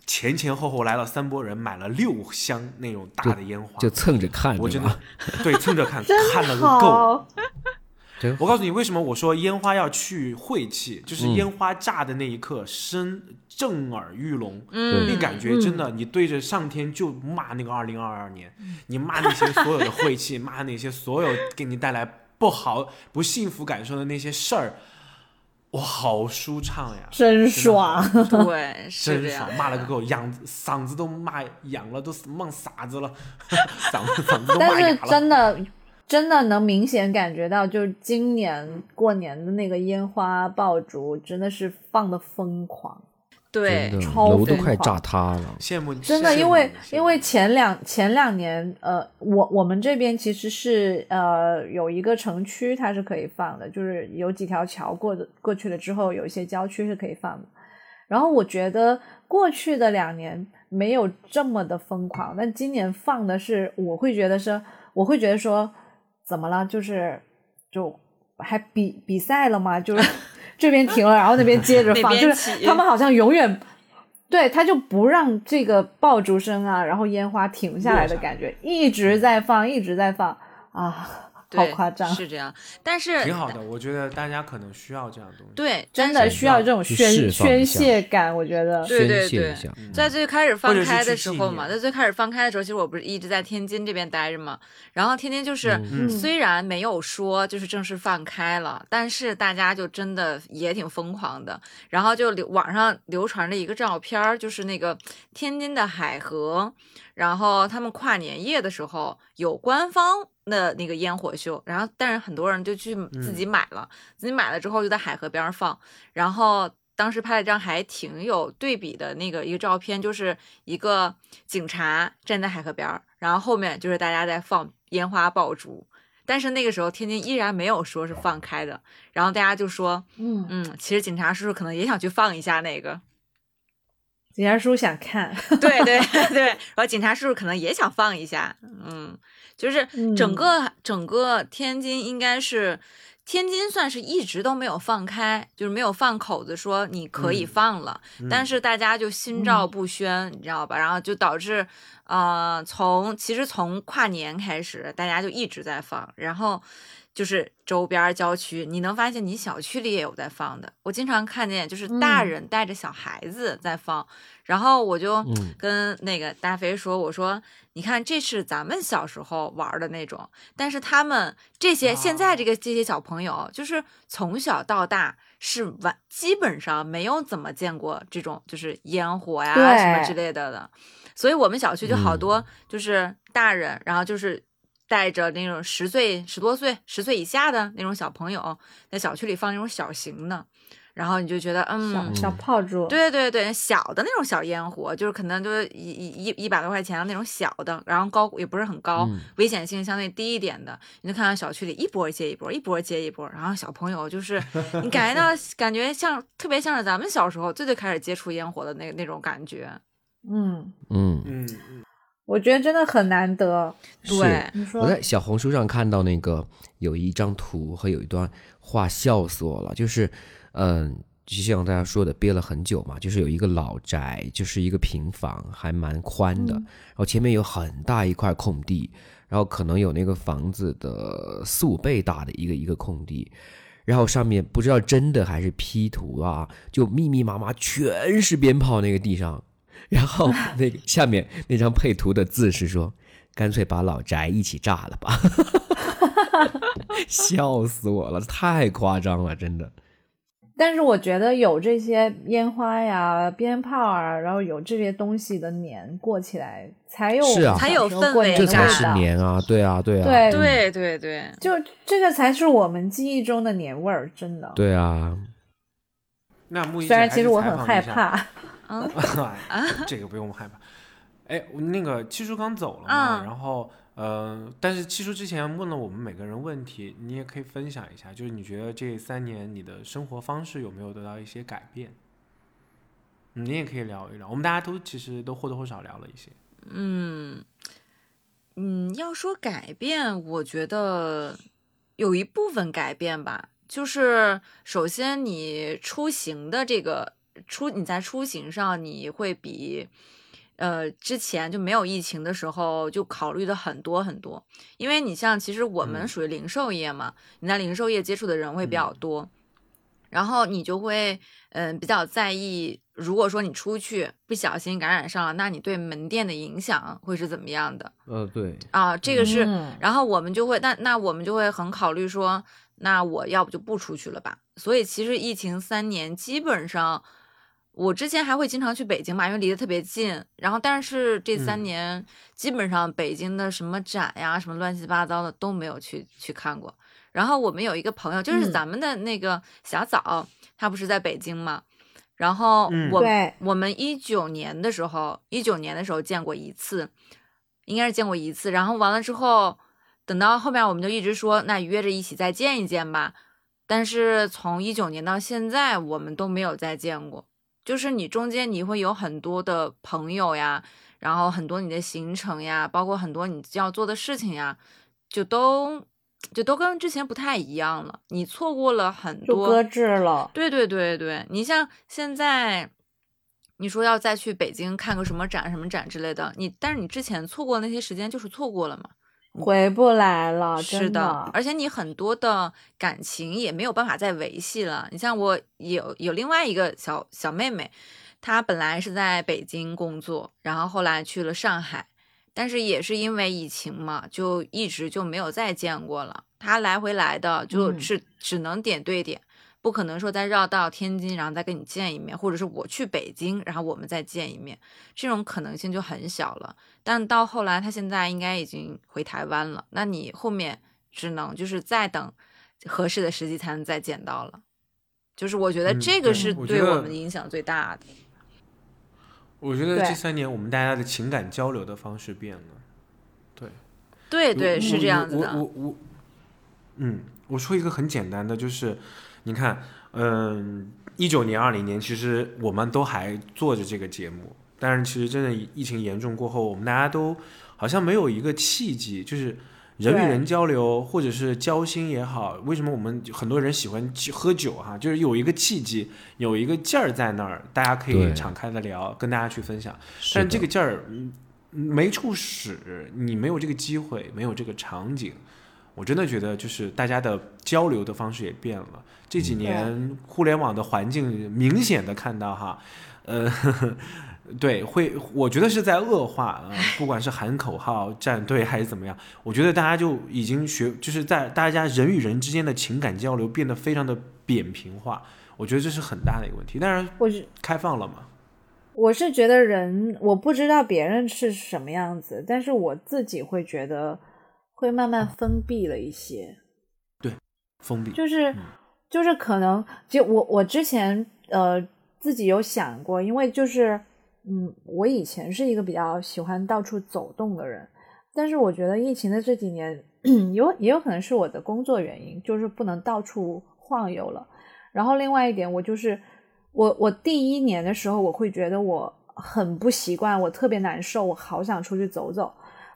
前前后后来了三波人，买了六箱那种大的烟花，就蹭着看，我真的对蹭着看，看了个够。我告诉你，为什么我说烟花要去晦气，就是嗯烟花炸的那一刻，声震耳欲聋，嗯，那感觉真的，你对着上天就骂那个二零二二年，你骂那些所有的晦气，骂那些所有给你带来不好、不幸福感受的那些事儿，哇，好舒畅呀！真爽。对，真爽，。骂了个够，痒嗓子都骂痒了，都梦傻子了，嗓子嗓子都骂但是哑了。真的真的能明显感觉到，就是今年过年的那个烟花爆竹真的是放的疯狂，对超楼都快炸塌了。羡慕真的，因为因为前两前两年，呃，我我们这边其实是呃有一个城区它是可以放的，就是有几条桥过的过去了之后，有一些郊区是可以放的。然后我觉得过去的两年没有这么的疯狂，但今年放的是，我会觉得是，我会觉得说，怎么了？就是就还比比赛了吗？就是这边停了，然后那边接着 放，就是他们好像永远。对，他就不让这个爆竹声啊，然后烟花停下来的感觉，一直在放，一直在放啊，好对夸张，是这样。但是挺好的，我觉得大家可能需要这样东西。对，真的需要这种宣宣泄感，我觉得。对对对在最开始放开的时候嘛，在最开始放开的时候，其实我不是一直在天津这边待着嘛。然后天津就是、嗯虽然没有说就是正式放开了，但是大家就真的也挺疯狂的。然后就流网上流传着一个照片儿，就是那个天津的海河，然后他们跨年夜的时候有官方的那个烟火秀，然后但是很多人就去自己买了，自己买了之后就在海河边上放，然后当时拍了一张还挺有对比的那个一个照片，就是一个警察站在海河边，然后后面就是大家在放烟花爆竹。但是那个时候天津依然没有说是放开的，然后大家就说，嗯，嗯，其实警察叔叔可能也想去放一下那个，警察叔叔想看，对对 对，然后警察叔叔可能也想放一下，嗯，就是整嗯个、整个天津应该是天津算是一直都没有放开，就是没有放口子说你可以嗯放了，但是大家就心照嗯不宣，你知道吧？然后就导致呃，从其实从跨年开始，大家就一直在放，然后。就是周边郊区，你能发现你小区里也有在放的。我经常看见，就是大嗯。人带着小孩子在放，然后我就嗯。跟那个大飞说：“我说，你看，这是咱们小时候玩的那种，但是他们这些现在这个这些小朋友，就是从小到大是完基本上没有怎么见过这种就是烟火呀什么之类的的，所以我们小区就好多就是大人，然后就是。”带着那种十岁、十多岁、十岁以下的那种小朋友，在小区里放那种小型的，然后你就觉得，嗯，小小炮竹，对对对，小的那种小烟火，就是可能就是一一一一百多块钱的那种小的，然后高也不是很高，嗯危险性相对低一点的，你就看到小区里一波接一波，一波接一波，然后小朋友就是 你感觉到感觉像特别像是咱们小时候最最开始接触烟火的那那种感觉，嗯，嗯，嗯嗯，我觉得真的很难得。是对，我在小红书上看到那个有一张图和有一段话，笑死我了。就是，嗯，就像大家说的，憋了很久嘛，就是有一个老宅，就是一个平房，还蛮宽的，嗯然后前面有很大一块空地，然后可能有那个房子的四五倍大的一个一个空地。然后上面不知道真的还是 P 图啊，就密密麻麻全是鞭炮那个地上，然后那个下面那张配图的字是说，干脆把老宅一起炸了吧，笑死我了，太夸张了，真的。但是我觉得有这些烟花呀、鞭炮啊，然后有这些东西的年过起来，才有是啊才有时过氛围这才是。年啊，对啊，对啊，对对对对，就这个才是我们记忆中的年味儿，真的。对啊，那木易虽然其实我很害怕，嗯，哎这个不用害怕。哎，那个七叔刚走了嘛，嗯然后呃，但是七叔之前问了我们每个人问题，你也可以分享一下，就是你觉得这三年你的生活方式有没有得到一些改变？嗯你也可以聊一聊，我们大家都其实都或多或少聊了一些。嗯，嗯，要说改变，我觉得有一部分改变吧，就是首先你出行的这个出你在出行上你会比。呃，之前就没有疫情的时候，就考虑的很多很多，因为你像其实我们属于零售业嘛，你在零售业接触的人会比较多，然后你就会嗯比较在意，如果说你出去不小心感染上了，那你对门店的影响会是怎么样的？呃，对啊，这个是，嗯然后我们就会，那那我们就会很考虑说，那我要不就不出去了吧？所以其实疫情三年，基本上我之前还会经常去北京嘛，因为离得特别近。然后但是这三嗯年、基本上北京的什么展呀，什么乱七八糟的都没有去去看过。然后我们有一个朋友，就是嗯咱们的那个小枣，他不是在北京嘛？然后嗯我、对我们一九年的时候，一九年的时候见过一次，应该是见过一次。然后完了之后，等到后面我们就一直说，那约着一起再见一见吧。但是从一九年到现在，我们都没有再见过。就是你中间你会有很多的朋友呀，然后很多你的行程呀，包括很多你要做的事情呀，就都就都跟之前不太一样了。你错过了很多，搁置了。对对对对，你像现在，你说要再去北京看个什么展、什么展之类的，你但是你之前错过那些时间就是错过了嘛。回不来了，是真的，而且你很多的感情也没有办法再维系了。你像我有有另外一个小小妹妹，她本来是在北京工作，然后后来去了上海，但是也是因为疫情嘛，就一直就没有再见过了。她来回来的就嗯是只能点对点，不可能说再绕到天津，然后再跟你见一面，或者是我去北京，然后我们再见一面，这种可能性就很小了。但到后来，他现在应该已经回台湾了，那你后面只能就是再等合适的时机才能再见到了。就是我觉得这个是对我们影响最大的。我觉得这三年我们大家的情感交流的方式变了。对对对，是这样子我的。我我，嗯，我说一个很简单的，就是你看，嗯，一九年、二零年，其实我们都还做着这个节目，但是其实真的疫情严重过后，我们大家都好像没有一个契机，就是人与人交流或者是交心也好，为什么我们很多人喜欢去喝酒哈、就是有一个契机，有一个劲儿在那儿，大家可以敞开的聊，跟大家去分享。但这个劲儿嗯没处使，你没有这个机会，没有这个场景，我真的觉得就是大家的交流的方式也变了。这几年互联网的环境明显的看到哈，呃，对，会我觉得是在恶化啊、不管是喊口号、站队还是怎么样，我觉得大家就已经学，就是在大家人与人之间的情感交流变得非常的扁平化，我觉得这是很大的一个问题。当然，我是开放了嘛，我是觉得人，我不知道别人是什么样子，但是我自己会觉得会慢慢封闭了一些，对封闭。就是就是可能就我我之前呃自己有想过，因为就是嗯，我以前是一个比较喜欢到处走动的人，但是我觉得疫情的这几年 有也有可能是我的工作原因，就是不能到处晃悠了。然后另外一点，我就是我我第一年的时候，我会觉得我很不习惯，我特别难受，我好想出去走走。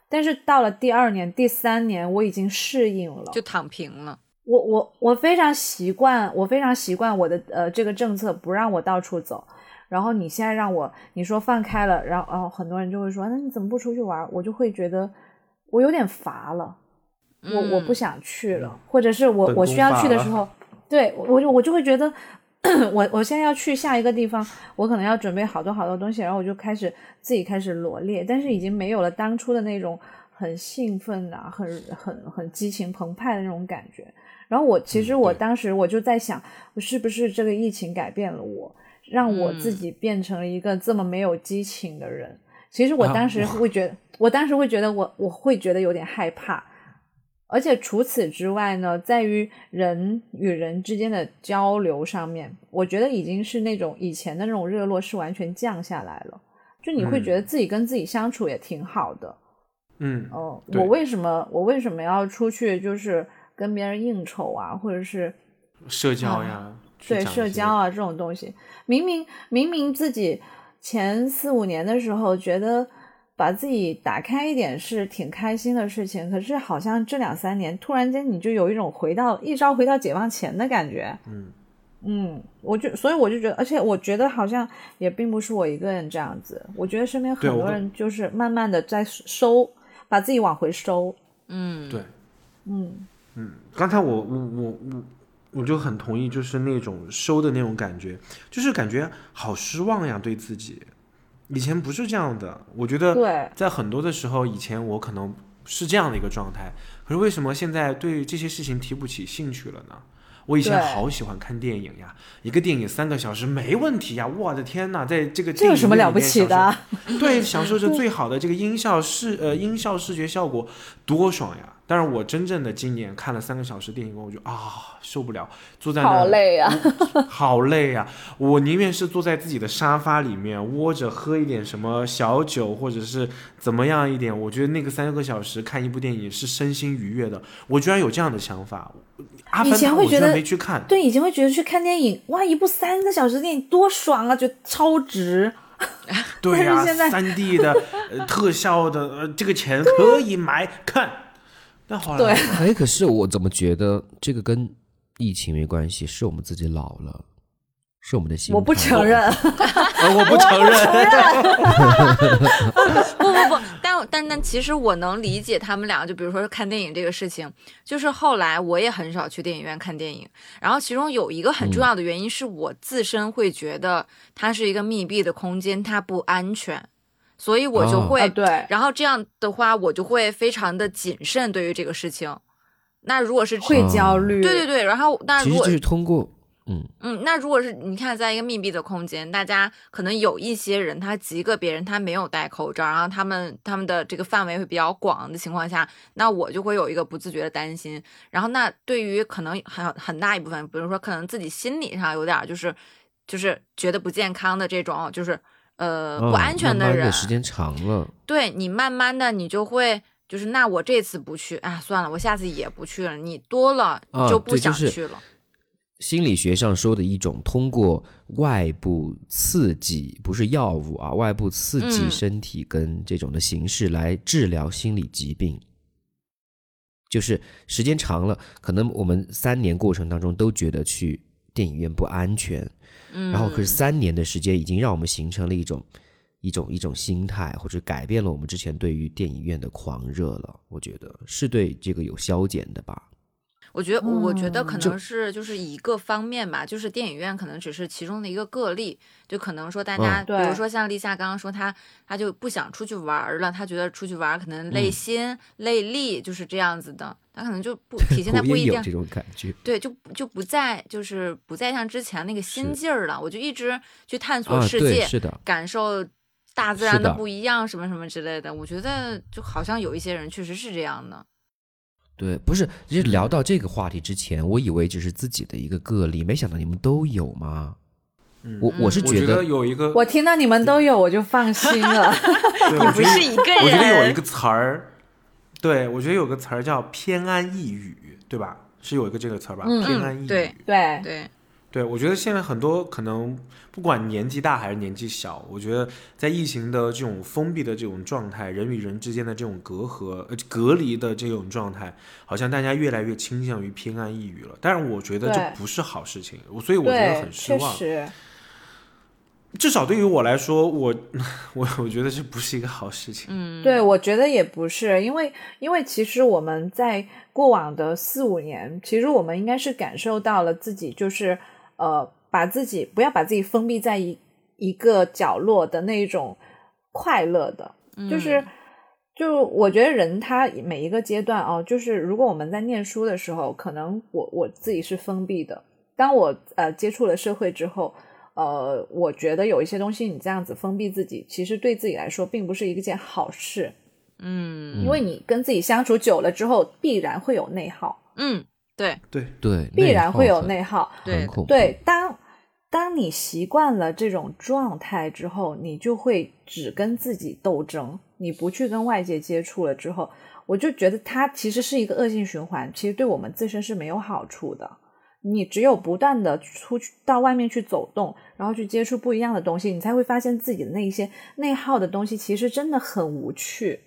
但是到了第二年、第三年，我已经适应了，就躺平了，我我我非常习惯，我非常习惯我的呃这个政策不让我到处走。然后你现在让我你说放开了，然后然后很多人就会说，那你怎么不出去玩？我就会觉得我有点乏了，我我不嗯想去了，或者是我我需要去的时候，对我我就我就会觉得。我我现在要去下一个地方，我可能要准备好多好多东西，然后我就开始自己开始罗列，但是已经没有了当初的那种很兴奋啊，很很很激情澎湃的那种感觉。然后我其实我当时我就在想，是不是这个疫情改变了我，让我自嗯己变成了一个这么没有激情的人？其实我啊当时会觉得，我当时会觉得我我会觉得有点害怕。而且除此之外呢，在于人与人之间的交流上面，我觉得已经是那种以前的那种热络是完全降下来了。就你会嗯觉得自己跟自己相处也挺好的。嗯，哦，我为什么我为什么要出去就是跟别人应酬啊，或者是社交呀，去对社交啊这种东西，明明明明自己前四五年的时候觉得把自己打开一点是挺开心的事情，可是好像这两三年突然间你就有一种回到一朝回到解放前的感觉。嗯，嗯，我就所以我就觉得，而且我觉得好像也并不是我一个人这样子，我觉得身边很多人就是慢慢的在收，把自己往回收。嗯，对，嗯，刚才我我我我我就很同意，就是那种收的那种感觉，就是感觉好失望呀，对自己。以前不是这样的，我觉得对，在很多的时候，以前我可能是这样的一个状态，可是为什么现在对这些事情提不起兴趣了呢？我以前好喜欢看电影呀，一个电影三个小时没问题呀，我的天呐，在这个这有什么了不起的？对，享受着 最好的这个音效视呃音效视觉效果，多爽呀！但是我真正的今年看了三个小时电影，我就啊受不了，坐在那好累啊！好累呀、我宁愿是坐在自己的沙发里面窝着喝一点什么小酒，或者是怎么样一点。我觉得那个三个小时看一部电影是身心愉悦的。我居然有这样的想法。阿以凡达我居然前会觉得没去看，对，以前会觉得去看电影，哇，一部三个小时电影多爽啊，觉得超值。对呀、三 D 的、呃、特效的，呃，这个钱可以买看。对哎，可是我怎么觉得这个跟疫情没关系？是我们自己老了，是我们的心。我不承认，呃，我不承认。不 不不，但但但其实我能理解他们俩，就比如说看电影这个事情，就是后来我也很少去电影院看电影，然后其中有一个很重要的原因是我自身会觉得它是一个密闭的空间，它不安全，所以我就哦会，啊对，然后这样的话我就会非常的谨慎对于这个事情。那如果是会焦虑。对对对，然后那如果其实就是通过嗯嗯，那如果是你看，在一个密闭的空间，大家可能有一些人，他极个别人他没有戴口罩，然后他们他们的这个范围会比较广的情况下，那我就会有一个不自觉的担心。然后那对于可能很很大一部分，比如说可能自己心理上有点儿就是就是觉得不健康的这种，就是呃不安全的人，时间长了，对你慢慢的你就会。就是那我这次不去，啊，算了，我下次也不去了。你多了啊就不想去了。心理学上说的一种通过外部刺激，不是药物啊，外部刺激嗯身体跟这种的形式来治疗心理疾病。就是时间长了，可能我们三年过程当中都觉得去电影院不安全，然后可是三年的时间已经让我们形成了一种一种一种心态，或者改变了我们之前对于电影院的狂热了。我觉得是对这个有消减的吧。我觉得，我觉得可能是就是一个方面吧，就是电影院可能只是其中的一个个例，就可能说大家，嗯比如说像立夏刚刚说他他就不想出去玩了，他觉得出去玩可能累嗯心、累力，就是这样子的，他可能就不 体现在不一定这种感觉。对，就就不再就是不再像之前那个心劲儿了，我就一直去探索世界，是的，感受大自然的不一样，什么什么之类的。我觉得就好像有一些人确实是这样的。对，不是，就是聊到这个话题之前，我以为只是自己的一个个例，没想到你们都有吗？嗯我我是我觉得得有一个，我听到你们都有，我就放心了。对 我觉得不是一个人，我觉得有一个词儿，对我觉得有个词儿叫偏安一隅，对吧？是有一个这个词儿吧？嗯偏安一隅。对对，对，对，我觉得现在很多可能不管年纪大还是年纪小，我觉得在疫情的这种封闭的这种状态，人与人之间的这种隔阂、呃隔离的这种状态，好像大家越来越倾向于偏安一隅了。但是我觉得这不是好事情，我所以我觉得，很失望。至少对于我来说，我 我我觉得这不是一个好事情。嗯，对，我觉得也不是，因为因为其实我们在过往的四五年，其实我们应该是感受到了自己就是呃，把自己不要把自己封闭在一一个角落的那种快乐的，就是。就我觉得人他每一个阶段哦，就是如果我们在念书的时候，可能我我自己是封闭的。当我呃接触了社会之后，呃，我觉得有一些东西你这样子封闭自己，其实对自己来说并不是一件好事，嗯因为你跟自己相处久了之后，必然会有内耗，嗯，对对，对，必然会有内耗。对。对，当当你习惯了这种状态之后，你就会只跟自己斗争，你不去跟外界接触了之后，我就觉得它其实是一个恶性循环，其实对我们自身是没有好处的。你只有不断的出去到外面去走动，然后去接触不一样的东西，你才会发现自己的那一些内耗的东西，其实真的很无趣。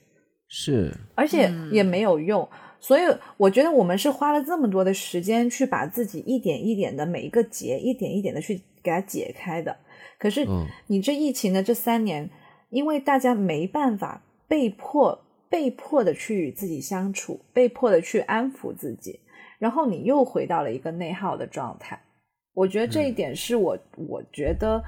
是而且嗯也没有用。所以我觉得我们是花了这么多的时间去把自己一点一点的每一个结，一点一点的去给它解开的。可是嗯你这疫情的这三年，因为大家没办法，被迫被迫的去与自己相处，被迫的去安抚自己，然后你又回到了一个内耗的状态。我觉得这一点是我，我觉得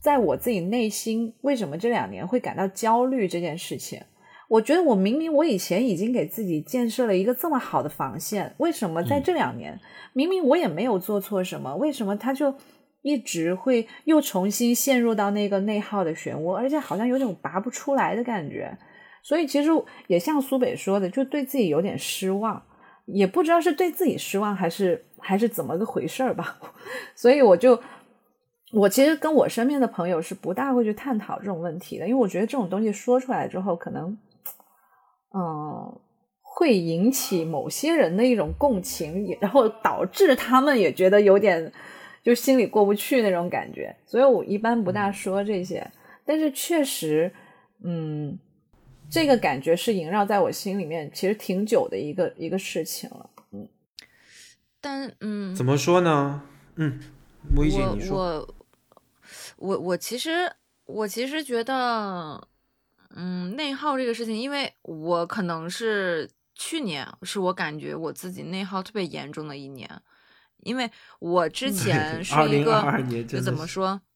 在我自己内心，为什么这两年会感到焦虑这件事情。我觉得我明明我以前已经给自己建设了一个这么好的防线，为什么在这两年，明明我也没有做错什么，为什么他就一直会又重新陷入到那个内耗的漩涡，而且好像有种拔不出来的感觉。所以其实也像苏北说的，就对自己有点失望，也不知道是对自己失望还是还是怎么个回事儿吧。所以我就。我其实跟我身边的朋友是不大会去探讨这种问题的，因为我觉得这种东西说出来之后，可能，嗯，会引起某些人的一种共情，然后导致他们也觉得有点就心里过不去那种感觉，所以我一般不大说这些。但是确实，嗯，这个感觉是萦绕在我心里面，其实挺久的一个一个事情了。嗯但嗯，怎么说呢？嗯，木一姐我你说。我我我其实我其实觉得，嗯，内耗这个事情，因为我可能是去年是我感觉我自己内耗特别严重的一年，因为我之前是一个2022年真的就怎么说？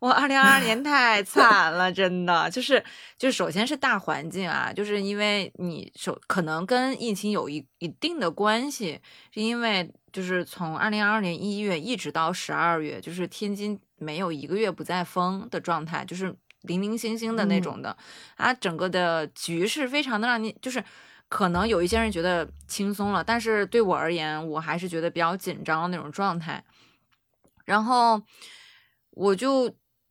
我二零二二年太惨了，真的就是就是，首先是大环境啊，就是因为你首可能跟疫情有一一定的关系，是因为就是从二零二二年一月一直到十二月，就是天津没有一个月不在封的状态，就是零零星星的那种的，啊，整个的局势非常的让你就是。可能有一些人觉得轻松了，但是对我而言，我还是觉得比较紧张的那种状态。然后我就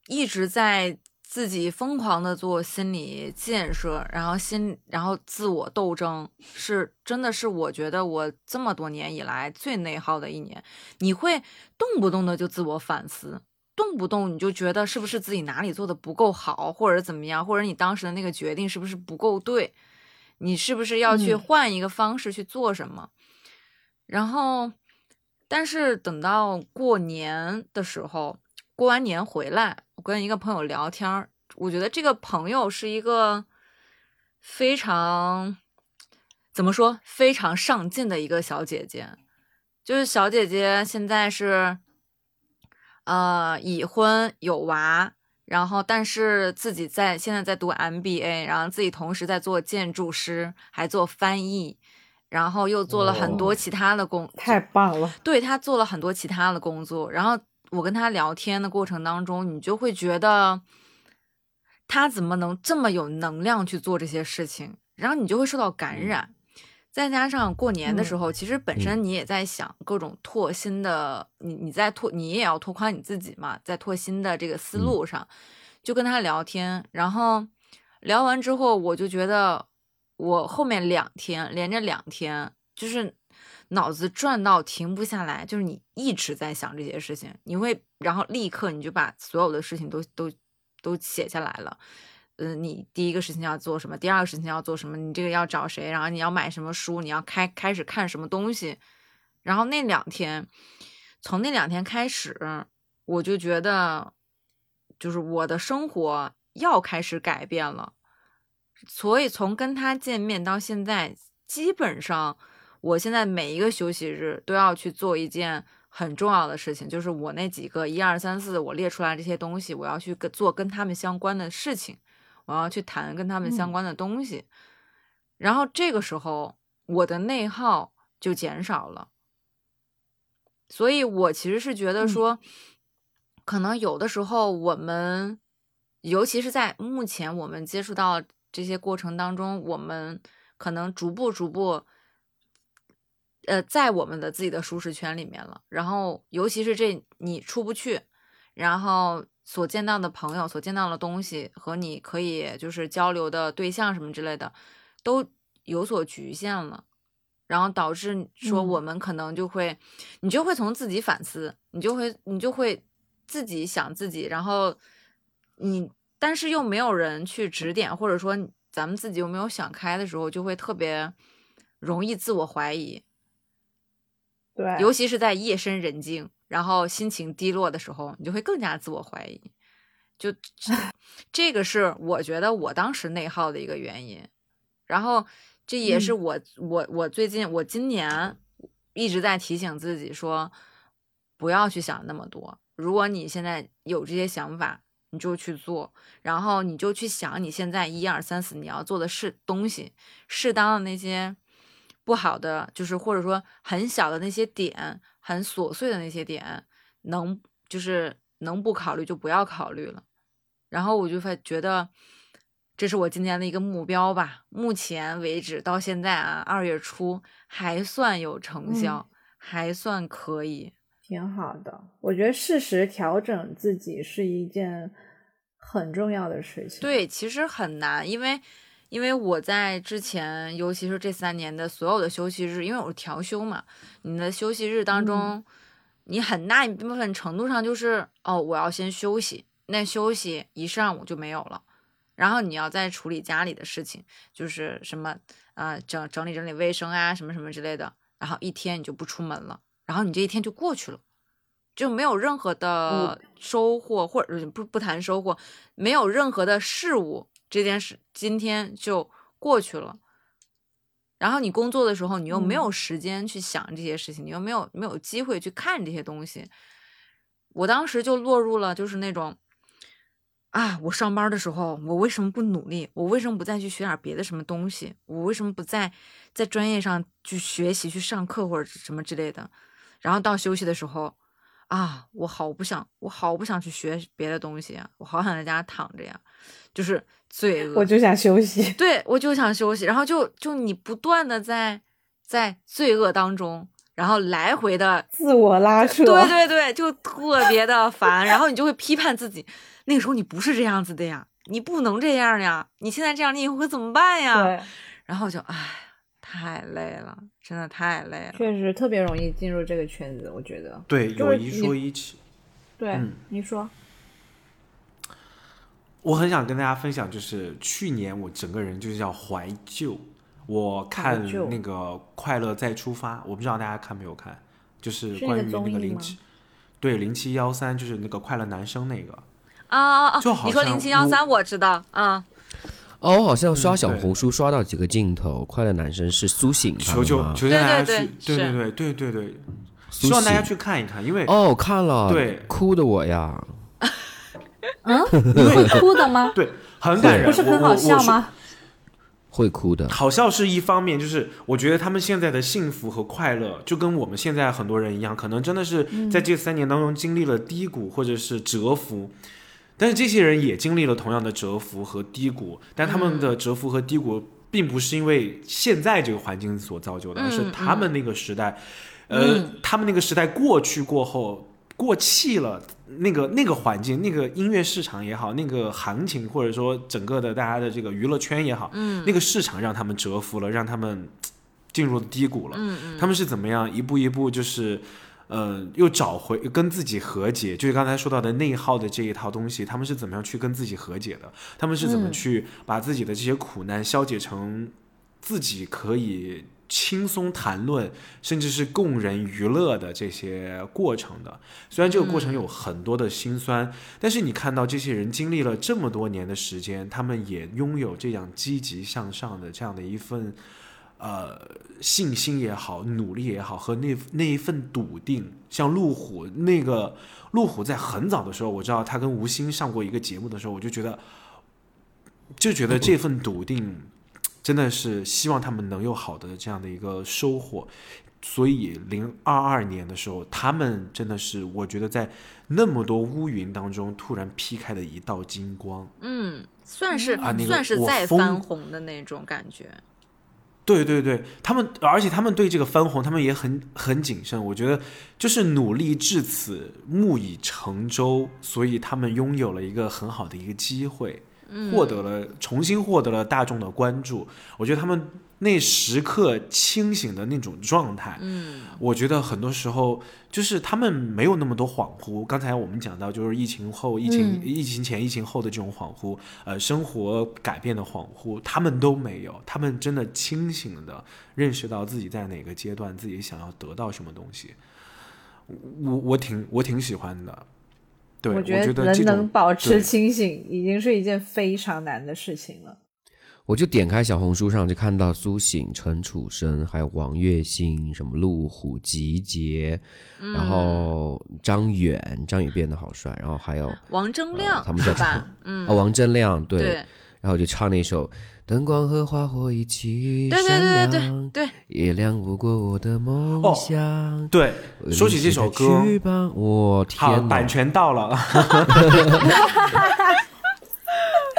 一直在自己疯狂的做心理建设，然后心，然后自我斗争，是真的是我觉得我这么多年以来最内耗的一年。你会动不动的就自我反思，动不动你就觉得是不是自己哪里做的不够好，或者怎么样，或者你当时的那个决定是不是不够对，你是不是要去嗯换一个方式去做什么？然后，但是等到过年的时候，过完年回来，我跟一个朋友聊天儿，我觉得这个朋友是一个非常怎么说非常上进的一个小姐姐，就是小姐姐现在是呃已婚有娃。然后，但是自己在现在在读 MBA，然后自己同时在做建筑师，还做翻译，然后又做了很多哦其他的工，太棒了，对他做了很多其他的工作，然后我跟他聊天的过程当中，你就会觉得他怎么能这么有能量去做这些事情，然后你就会受到感染。再加上过年的时候，其实本身你也在想各种拓新的，你你在拓，你也要拓宽你自己嘛，在拓新的这个思路上，就跟他聊天，然后聊完之后，我就觉得我后面两天连着两天就是脑子转到停不下来，就是你一直在想这些事情，你会然后立刻你就把所有的事情都都都写下来了。嗯，你第一个事情要做什么？第二个事情要做什么？你这个要找谁？然后你要买什么书？你要开开始看什么东西？然后那两天，从那两天开始，我就觉得，就是我的生活要开始改变了。所以从跟他见面到现在，基本上我现在每一个休息日都要去做一件很重要的事情，就是我那几个一二三四我列出来这些东西，我要去做跟他们相关的事情。我要去谈跟他们相关的东西，嗯、然后这个时候我的内耗就减少了，所以我其实是觉得说，嗯、可能有的时候我们，尤其是在目前我们接触到这些过程当中，我们可能逐步逐步，呃，在我们的自己的舒适圈里面了，然后尤其是这你出不去，然后。所见到的朋友，所见到的东西和你可以就是交流的对象什么之类的，都有所局限了，然后导致说我们可能就会，嗯、你就会从自己反思，你就会你就会自己想自己，然后你但是又没有人去指点，或者说咱们自己又没有想开的时候，就会特别容易自我怀疑，对，尤其是在夜深人静，然后心情低落的时候，你就会更加自我怀疑。就这 个是我觉得我当时内耗的一个原因，然后这也是我、我我最近我今年一直在提醒自己说，不要去想那么多。如果你现在有这些想法，你就去做，然后你就去想你现在一二三四你要做的是东西，适当的那些不好的，就是或者说很小的那些点，很琐碎的那些点，能就是能不考虑就不要考虑了。然后我就发觉得，这是我今年的一个目标吧。目前为止到现在啊，二月初还算有成效，还算可以。挺好的。我觉得适时调整自己是一件很重要的事情。对，其实很难，因为因为我在之前，尤其是这三年的所有的休息日，因为我是调休嘛，你的休息日当中，你很大一部分程度上就是哦，我要先休息，那休息一上午就没有了，然后你要再处理家里的事情，就是什么呃整整理整理卫生啊，什么什么之类的，然后一天你就不出门了，然后你这一天就过去了。就没有任何的收获，或者不不谈收获，没有任何的事物，这件事今天就过去了。然后你工作的时候，你又没有时间去想这些事情，你又没有没有机会去看这些东西。我当时就落入了就是那种，啊，我上班的时候，我为什么不努力？我为什么不再去学点别的什么东西？我为什么不再在专业上去学习、去上课或者什么之类的？然后到休息的时候。啊，我好不想，我好不想去学别的东西啊！我好想在家躺着呀，就是罪恶。我就想休息。对，我就想休息。然后就就你不断的在在罪恶当中，然后来回的自我拉扯。对对对，就特别的烦。然后你就会批判自己，那个时候你不是这样子的呀，你不能这样呀，你现在这样，你以后会怎么办呀？对。然后就唉。太累了，真的太累了。确实特别容易进入这个圈子，我觉得。对，有一说一起。对，你说。我很想跟大家分享，就是去年我整个人就是叫怀旧。我看那个《快乐再出发》，我不知道大家看没有看，就是关于那个零七，对零七幺三，就是那个快乐男生那个。啊啊啊！就好你说零七幺三，我知道啊。哦，我好像刷小红书刷到几个镜头，快乐男生是苏醒，求求求大家去，对对对对对对，希望大家去看一看，因为哦看了，对哭的我呀，嗯，你会哭的吗？对，很感人，不是很好笑吗？会哭的，好笑是一方面，就是我觉得他们现在的幸福和快乐，就跟我们现在很多人一样，可能真的是在这三年当中经历了低谷或者是蛰伏。但是这些人也经历了同样的蛰伏和低谷，但他们的蛰伏和低谷并不是因为现在这个环境所造就的，而是他们那个时代，呃，他们那个时代过去过后过气了，那个那个环境，那个音乐市场也好，那个行情或者说整个的大家的这个娱乐圈也好，嗯，那个市场让他们折服了，让他们进入低谷了，嗯嗯，他们是怎么样一步一步就是。呃，又找回跟自己和解，就是刚才说到的内耗的这一套东西，他们是怎么样去跟自己和解的？他们是怎么去把自己的这些苦难消解成自己可以轻松谈论，甚至是供人娱乐的这些过程的？虽然这个过程有很多的辛酸，但是你看到这些人经历了这么多年的时间，他们也拥有这样积极向上的这样的一份。呃，信心也好，努力也好，和那那一份笃定，像路虎那个路虎，在很早的时候，我知道他跟吴昕上过一个节目的时候，我就觉得，就觉得这份笃定真的是希望他们能有好的这样的一个收获。所以，零二二年的时候，他们真的是我觉得在那么多乌云当中突然劈开的一道金光。嗯，算是啊，那个算是再翻红的那种感觉。对对对，他们而且他们对这个翻红，他们也很很谨慎。我觉得就是努力至此，木已成舟，所以他们拥有了一个很好的一个机会，获得了重新获得了大众的关注。我觉得他们那时刻清醒的那种状态，嗯，我觉得很多时候就是他们没有那么多恍惚。刚才我们讲到，就是疫情后、疫情、嗯疫情前、疫情后的这种恍惚，呃，生活改变的恍惚，他们都没有。他们真的清醒的认识到自己在哪个阶段，自己想要得到什么东西。我我挺我挺喜欢的。对，我觉得这人能保持清醒，已经是一件非常难的事情了。我就点开小红书上就看到苏醒、陈楚生，还有王栎鑫，什么路虎、集结，然后张远，张远变得好帅，然后还有王铮亮、呃他们叫是吧？嗯，哦王铮亮，对，对然后就唱那首。灯光和花火一起对对闪对亮，对对，也亮不过我的梦哦想。对。说起这首歌，我好，天哪！版权到了。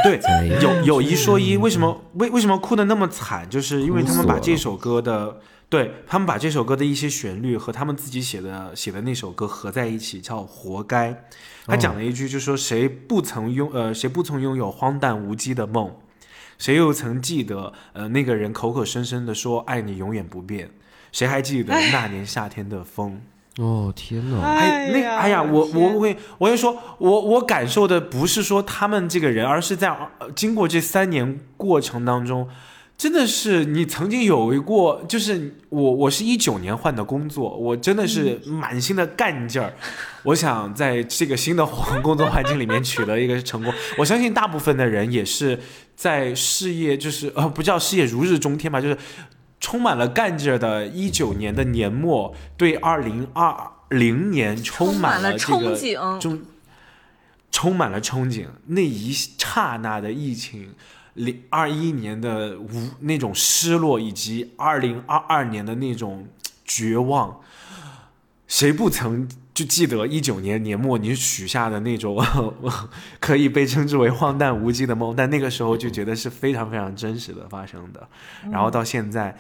对，有有一说一，为什么为为什么哭的那么惨？就是因为他们把这首歌的，对他们把这首歌的一些旋律和他们自己写的写的那首歌合在一起，叫《活该》。他讲了一句，就说谁不曾拥呃谁不曾拥有荒诞无稽的梦，谁又曾记得呃那个人口口声声的说爱你永远不变？谁还记得那年夏天的风？哦天哪！哎，那哎呀，我我会我跟你说，我我感受的不是说他们这个人，而是在呃经过这三年过程当中，真的是你曾经有一过，就是我我是一九年换的工作，我真的是满心的干劲儿，我想在这个新的工作环境里面取得一个成功。我相信大部分的人也是在事业就是呃不叫事业如日中天吧，就是。充满了干劲儿的一九年的年末，对二零二零年充满了这个充满了憧憬中充满了憧憬。那一刹那的疫情，零二一年的无那种失落，以及二零二二年的那种绝望，谁不曾就记得一九年年末你许下的那种 可以被称之为荒诞无稽的梦？但那个时候就觉得是非常非常真实的发生的。然后到现在，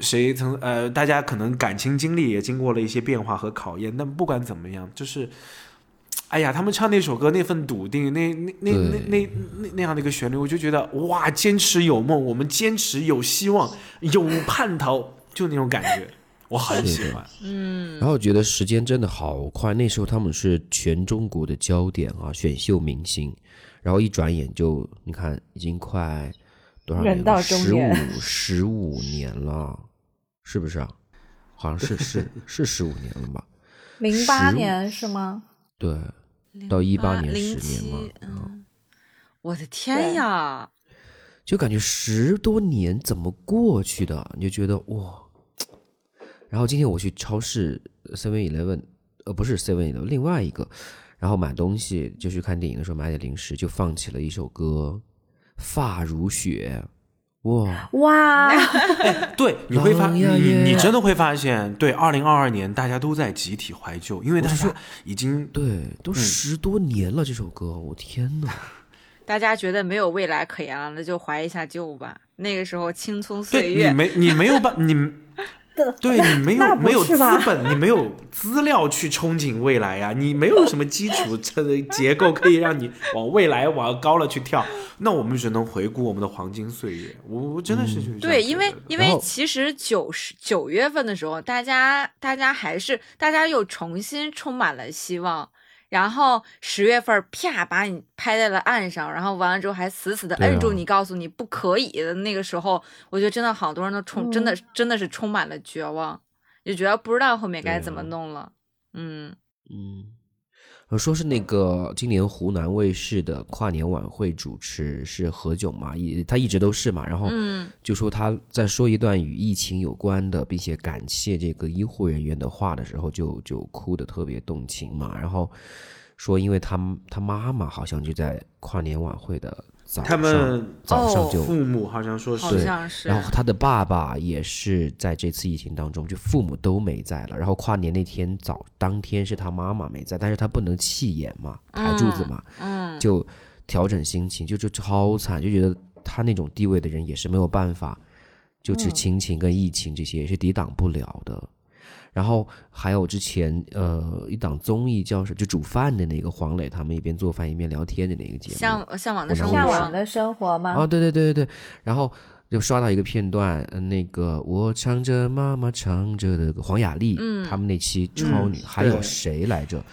谁曾呃，大家可能感情经历也经过了一些变化和考验，但不管怎么样，就是。哎呀，他们唱那首歌那份笃定，那那那那那那那样的一个旋律，我就觉得哇，坚持有梦，我们坚持有希望，有盼头，就那种感觉，我很喜欢。嗯，然后我觉得时间真的好快，那时候他们是全中国的焦点啊，选秀明星，然后一转眼就你看已经快多少年了？人到中十五十五年了，是不是啊？好像是是是十五年了吧？零八年是吗？对，到一八年十年嘛，，嗯，我的天呀！就感觉十多年怎么过去的？你就觉得哇。然后今天我去超市 Seven Eleven，呃，不是 Seven Eleven，另外一个，然后买东西就去看电影的时候买点零食，就放起了一首歌《发如雪》，哇，哇，对，你会发，你你真的会发现，对，二零二二年大家都在集体怀旧，因为大家已经对，都十多年了这首歌，我天呐，大家觉得没有未来可言了，那就怀一下旧吧。那个时候青葱岁月，对你没你没有办你。对你没有没有资本，你没有资料去憧憬未来呀、你没有什么基础这个结构可以让你往未来往高了去跳，那我们只能回顾我们的黄金岁月。我我真的是对，因为因为其实九十九月份的时候，大家大家还是大家又重新充满了希望。然后十月份啪把你拍在了岸上，然后完了之后还死死的摁住你，告诉你不可以的那个时候，我觉得真的好多人都充，真的真的是充满了绝望，就觉得不知道后面该怎么弄了。嗯，嗯，呃说是那个今年湖南卫视的跨年晚会主持是何炅嘛，一他一直都是嘛，然后嗯。就说他在说一段与疫情有关的，并且感谢这个医护人员的话的时候就，就哭得特别动情嘛，然后说因为他他妈妈好像就在跨年晚会的早上，他们哦早上就父母好像说是对像是。然后他的爸爸也是在这次疫情当中，就父母都没在了。然后跨年那天早当天是他妈妈没在，但是他不能弃演嘛，抬柱子嘛，嗯，就调整心情，就就超惨，就觉得他那种地位的人也是没有办法，就嗯是亲情跟疫情这些也是抵挡不了的。然后还有之前呃一档综艺叫什就煮饭的那个黄磊，他们一边做饭一边聊天的那个节目，向向往的生活，向往的生活吗？啊，对对对对对，然后就刷到一个片段，嗯，那个我唱着妈妈唱着的黄雅莉，嗯他们那期超女、还有谁来着？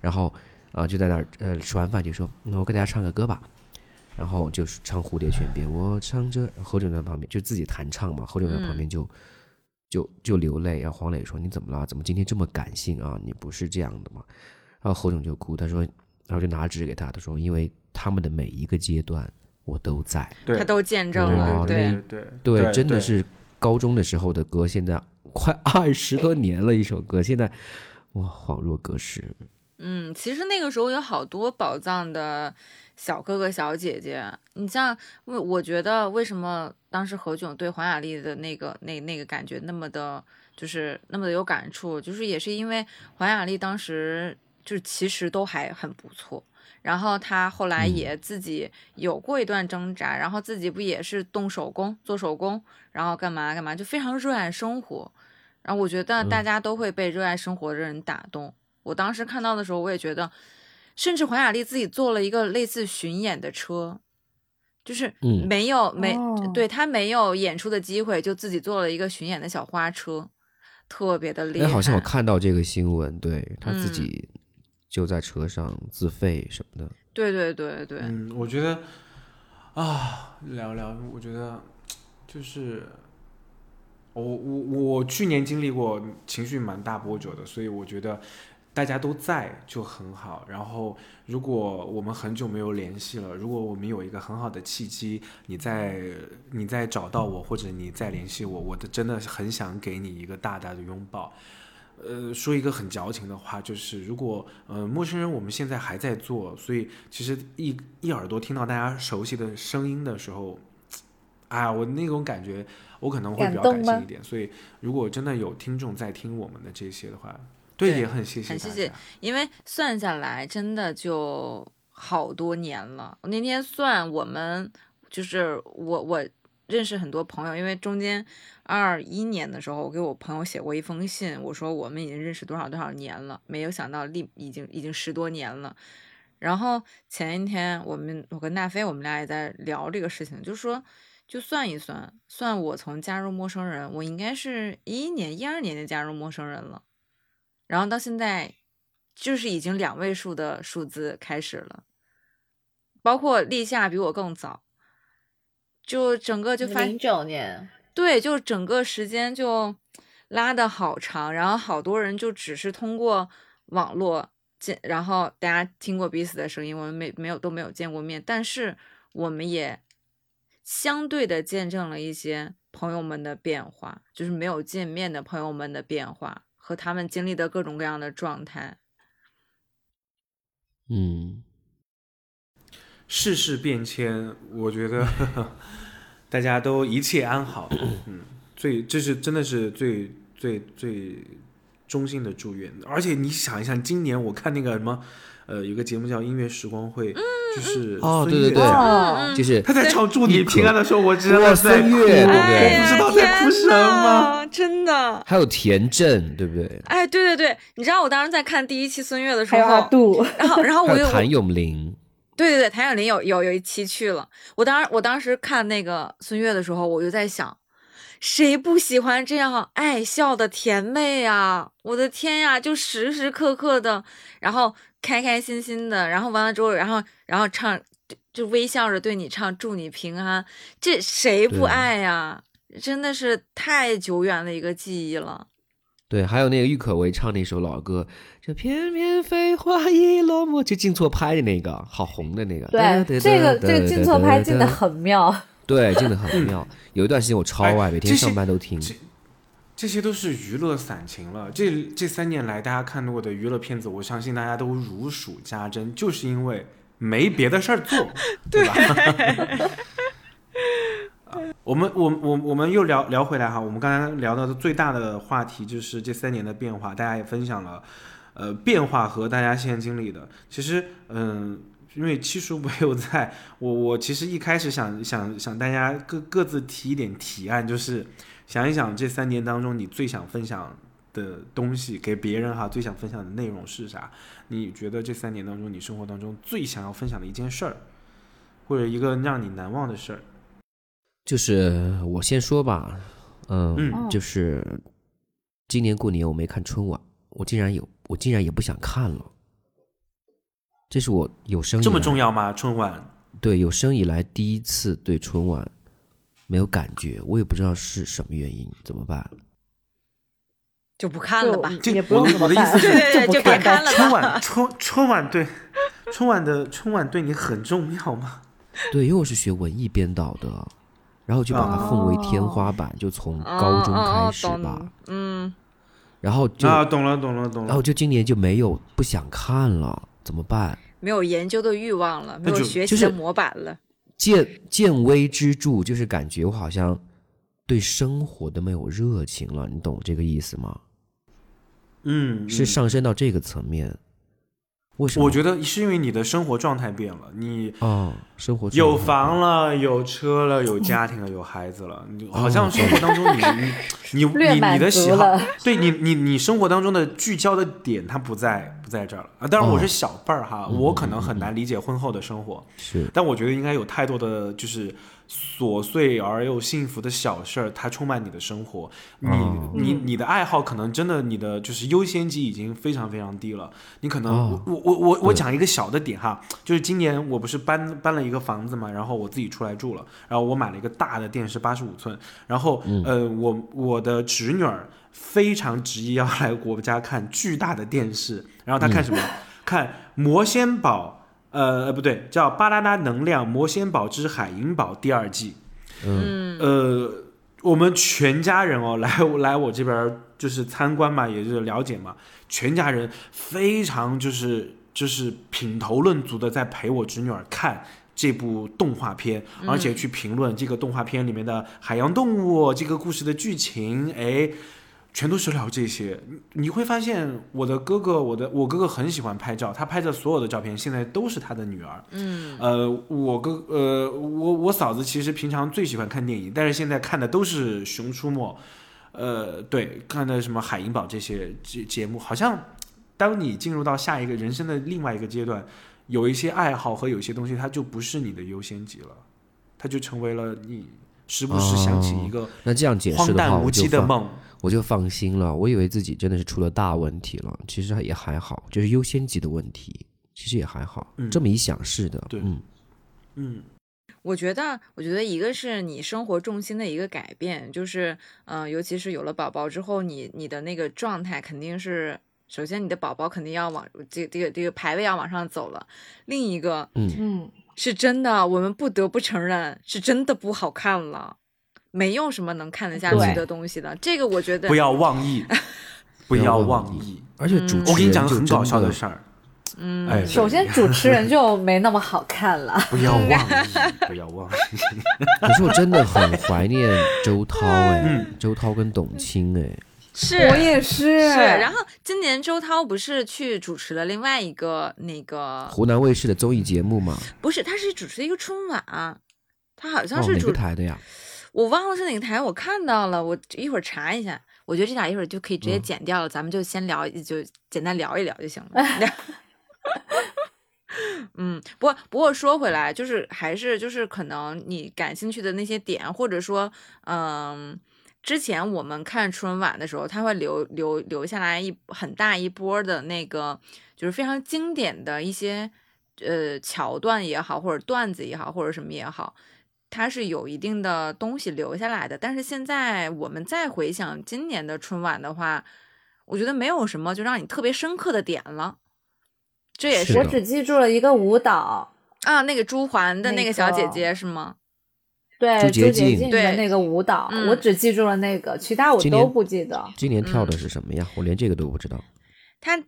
然后啊、就在那儿呃吃完饭就说，那我给大家唱个歌吧。然后就是唱《蝴蝶泉边》，我唱着，侯景在旁边就自己弹唱嘛，侯景在旁边就、就就流泪。然后黄磊说：“你怎么了？怎么今天这么感性啊？你不是这样的吗？”然后侯景就哭，他说，然后就拿纸给他，他说：“因为他们的每一个阶段我都在。他都见证了，对对对，对，对真的是高中的时候的歌，现在 快二十多年了，一首歌，现在哇，恍若隔世。嗯，其实那个时候有好多宝藏的小哥哥小姐姐。你像，我我觉得为什么当时何炅对黄雅莉的那个那那个感觉那么的，就是那么的有感触，就是也是因为黄雅莉当时就是其实都还很不错。然后她后来嗯也自己有过一段挣扎，然后自己不也是动手工做手工，然后干嘛干嘛，就非常热爱生活。然后我觉得大嗯家都会被热爱生活的人打动。我当时看到的时候，我也觉得，甚至黄雅莉自己做了一个类似巡演的车，就是嗯没有、没哦对他没有演出的机会，就自己做了一个巡演的小花车，特别的厉哎，害。好像我看到这个新闻，对他自嗯己就在车上自费什么的。对对对对，嗯，我觉得啊，聊聊，我觉得就是我我我去年经历过情绪蛮大波折的，所以我觉得大家都在就很好。然后，如果我们很久没有联系了，如果我们有一个很好的契机，你再你再找到我，或者你再联系我，我的真的很想给你一个大大的拥抱。呃，说一个很矫情的话，就是如果呃陌生人我们现在还在做，所以其实一一耳朵听到大家熟悉的声音的时候，哎呀，我那种感觉，我可能会比较感性一点。所以如果真的有听众在听我们的这些的话，对，也很谢谢很谢谢。因为算下来真的就好多年了。我那天算，我们就是我我认识很多朋友，因为中间二一年的时候，我给我朋友写过一封信，我说我们已经认识多少多少年了，没有想到立已经已经十多年了。然后前一天我们我跟大飞我们俩也在聊这个事情，就说就算一算，算我从加入陌生人，我应该是一一年一二年就加入陌生人了。然后到现在，就是已经两位数的数字开始了，包括立夏比我更早，就整个就发零九年，对，就整个时间就拉的好长，然后好多人就只是通过网络见，然后大家听过彼此的声音，我们没没有都没有见过面，但是我们也相对的见证了一些朋友们的变化，就是没有见面的朋友们的变化和他们经历的各种各样的状态。嗯，世事变迁，我觉得 大家都一切安好。嗯，最这是真的是最最最衷心的祝愿。而且你想一想，今年我看那个什么，呃，有个节目叫《音乐时光会》，就是哦对对对哦，就是他在唱《祝你平安》的时候，我知道在哭，孙悦对不对我不知道在哭什么。真的。还有田震，对不对？哎，对对对，你知道我当时在看第一期孙悦的时还有阿候，杜，然后然后我又谭咏麟，对对对，谭咏麟有有有一期去了。我当时我当时看那个孙悦的时候，我就在想，谁不喜欢这样爱笑的甜妹啊？我的天呀，就时时刻刻的，然后开开心心的，然后完了之后，然后然后唱就就微笑着对你唱祝你平安，这谁不爱呀？真的是太久远的一个记忆了。对，还有那个郁可唯唱那首老歌，这翩翩飞花已落寞，就进错拍的那个，好红的那个。对，这个这个进错拍进的很，妙。对，进的很妙。有一段时间我超爱，哎每天上班都听。这这些都是娱乐散情了。这这三年来，大家看过的娱乐片子，我相信大家都如数家珍，就是因为没别的事儿做，对吧？啊我们我我我们又聊聊回来哈，我们刚才聊到的最大的话题就是这三年的变化，大家也分享了，呃，变化和大家现在经历的。其实，嗯、因为七叔没有在，我我其实一开始想想想大家各各自提一点提案，就是想一想这三年当中你最想分享的东西给别人哈，最想分享的内容是啥？你觉得这三年当中你生活当中最想要分享的一件事儿，或者一个让你难忘的事儿？就是我先说吧，嗯，嗯就是今年过年我没看春晚，我竟然有，我竟然也不想看了。这是我有生这么重要吗？春晚？对有生以来第一次对春晚没有感觉，我也不知道是什么原因，怎么办？就不看了吧。就也不用我的意思是对对不就别看了吧春晚春春晚对春晚的春晚对你很重要吗？对，因为我是学文艺编导的，然后就把它奉为天花板，就从高中开始哦哦哦吧，懂嗯，然后就、啊，懂了懂了懂了。然后就今年就没有不想看了，怎么办？没有研究的欲望了，没有就就是学习的模板了。见见微知著，就是感觉我好像对生活都没有热情了，你懂这个意思吗？嗯，是嗯上升到这个层面。为什么？我觉得是因为你的生活状态变了，你哦，生活有房了，有车了，有家庭了，有孩子了，你好像生活当中你你你你你的喜好，对你你你生活当中的聚焦的点它不在不在这儿了。啊。当然我哦。是小辈儿哈，我可能很难理解婚后的生活，是。但我觉得应该有太多的就是琐碎而又幸福的小事儿，它充满你的生活。你、哦。你你的爱好可能真的你的就是优先级已经非常非常低了。你可能、哦我我我我讲一个小的点哈，就是今年我不是搬搬了一个房子嘛，然后我自己出来住了，然后我买了一个大的电视八十五寸，然后、呃我我的侄女儿非常执意要来我们家看巨大的电视，然后他看什么？看魔仙堡。呃，呃不对，叫《巴啦啦能量魔仙堡之海银堡》第二季。嗯呃，我们全家人哦，来来我这边儿就是参观嘛，也就是了解嘛，全家人非常就是就是品头论足的在陪我侄女儿看。这部动画片，而且去评论这个动画片里面的海洋动物，这个故事的剧情，哎，全都是聊这些。你你会发现，我的哥哥，我的我哥哥很喜欢拍照，他拍的所有的照片现在都是他的女儿。嗯，呃，我哥呃，我我嫂子其实平常最喜欢看电影，但是现在看的都是《熊出没》，呃，对，看的什么《海银堡》这些节节目，好像当你进入到下一个人生的另外一个阶段，有一些爱好和有些东西，它就不是你的优先级了，它就成为了你时不时想起一个那这样解释荒的话，诞无稽的梦。我就放心了。我以为自己真的是出了大问题了，其实也还好，就是优先级的问题，其实也还好。嗯这么一想是的，对嗯嗯我觉得，我觉得一个是你生活重心的一个改变，就是，嗯、尤其是有了宝宝之后，你你的那个状态肯定是，首先你的宝宝肯定要往这个这个这个排位要往上走了，另一个嗯，是真的，我们不得不承认，是真的不好看了，没有什么能看得下去的东西的。这个我觉得不要妄议，不要要妄妄议。而且主持人我给你讲个很搞笑的的事儿，嗯，哎，首先主持人就没那么好看了。不要妄议，不要妄议。可是我真的很怀念周涛哎，嗯周涛跟董卿哎，是我也是，是。然后今年周涛不是去主持了另外一个那个，湖南卫视的综艺节目吗，不是，他是主持一个春晚，他好像是主个台的呀？我忘了是哪个台，我看到了，我一会儿查一下。我觉得这俩一会儿就可以直接嗯剪掉了，咱们就先聊，就简单聊一聊就行了。嗯，不过不过说回来，就是还是就是可能你感兴趣的那些点，或者说，嗯，之前我们看春晚的时候，他会留留留下来一很大一波的那个，就是非常经典的一些呃桥段也好，或者段子也好，或者什么也好。它是有一定的东西留下来的，但是现在我们再回想今年的春晚的话，我觉得没有什么就让你特别深刻的点了。这也是是我只记住了一个舞蹈，啊，那个朱环的那那个小姐个姐是吗？对朱洁洁静的那个舞蹈，嗯我只记住了那个，其他我都不记得。今年跳嗯的是什么呀？我连这个都不知道。她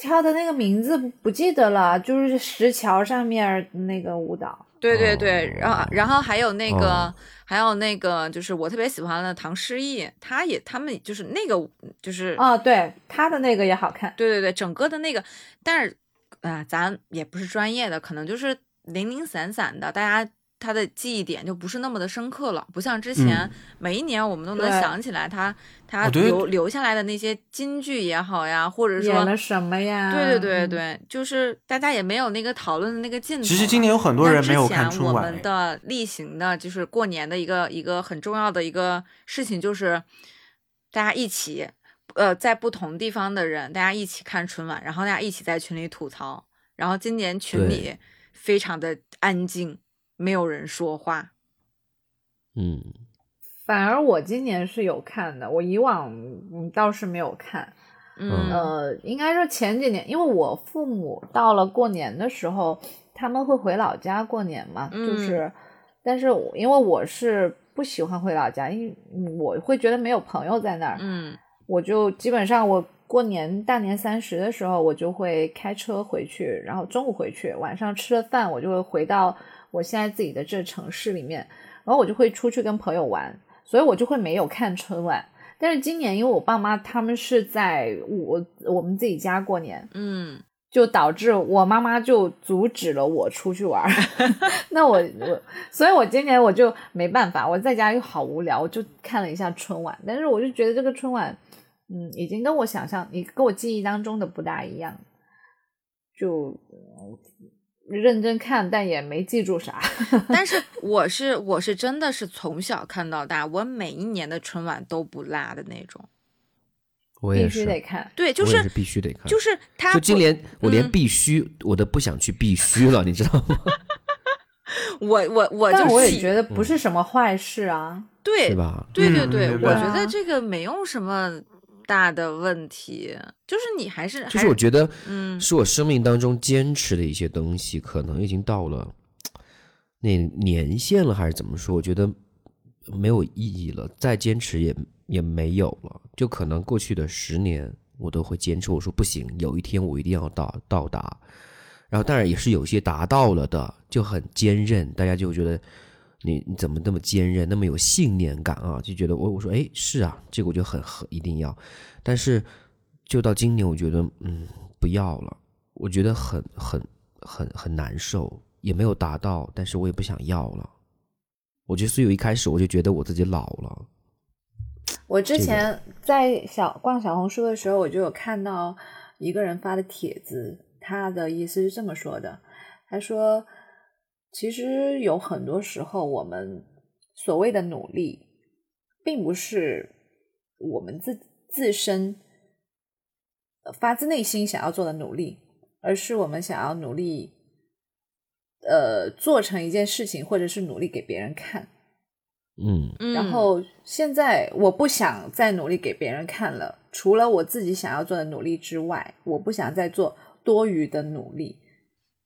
跳的那个名字不不记得了，就是石桥上面那个舞蹈。对对对，然后哦然后还有那个、哦。还有那个就是我特别喜欢的唐诗逸，他也他们就是那个就是哦，对，他的那个也好看。对对对，整个的那个，但是啊、咱也不是专业的，可能就是零零散散的，大家他的记忆点就不是那么的深刻了，不像之前、嗯每一年我们都能想起来他他哦留、留下来的那些金句也好呀，或者演说了什么呀？对对对嗯，对，就是大家也没有那个讨论的那个劲头。其实今年有很多人没有看那之前我春晚们的例行的，就是过年的一个一个很重要的一个事情，就是大家一起，呃，在不同地方的人，大家一起看春晚，然后大家一起在群里吐槽。然后今年群里非常的安静，没有人说话。嗯，反而我今年是有看的，我以往嗯倒是没有看。嗯呃，应该说前几年，因为我父母到了过年的时候，他们会回老家过年嘛，嗯就是，但是我因为我是不喜欢回老家，因为嗯我会觉得没有朋友在那儿，嗯我就基本上我过年大年三十的时候，我就会开车回去，然后中午回去，晚上吃了饭，我就会回到我现在自己的这城市里面，然后我就会出去跟朋友玩，所以我就会没有看春晚。但是今年因为我爸妈他们是在我我们自己家过年，嗯就导致我妈妈就阻止了我出去玩儿。那我我，所以我今年我就没办法，我在家又好无聊，我就看了一下春晚。但是我就觉得这个春晚，嗯，已经跟我想象，你跟我记忆当中的不大一样。就嗯认真看，但也没记住啥。但是 我是我是真的是从小看到大，我每一年的春晚都不落的那种。必须我也是，得看。对，就我也是必须得看，就是他就今年我连嗯必须我都不想去必须了，你知道吗？我我我但就我也觉得不是什么坏事啊。对是吧？嗯对对对，对我觉得这个没有什么大的问题，就是你还是就是我觉得，嗯是我生命当中坚持的一些东西，可能已经到了那年限了，还是怎么说？我觉得没有意义了，再坚持也也没有了。就可能过去的十年，我都会坚持，我说不行，有一天我一定要到到达。然后当然也是有些达到了的，就很坚韧，大家就觉得你你怎么那么坚韧，那么有信念感啊？就觉得我我说哎是啊，这个我就很很一定要。但是就到今年，我觉得嗯不要了，我觉得很很很很难受，也没有达到，但是我也不想要了。我觉得所以我一开始我就觉得我自己老了，我之前在小逛小红书的时候，我就有看到一个人发的帖子，他的意思是这么说的：他说，其实有很多时候，我们所谓的努力，并不是我们自自身呃发自内心想要做的努力，而是我们想要努力，呃，做成一件事情，或者是努力给别人看。嗯嗯，然后现在我不想再努力给别人看了，除了我自己想要做的努力之外，我不想再做多余的努力。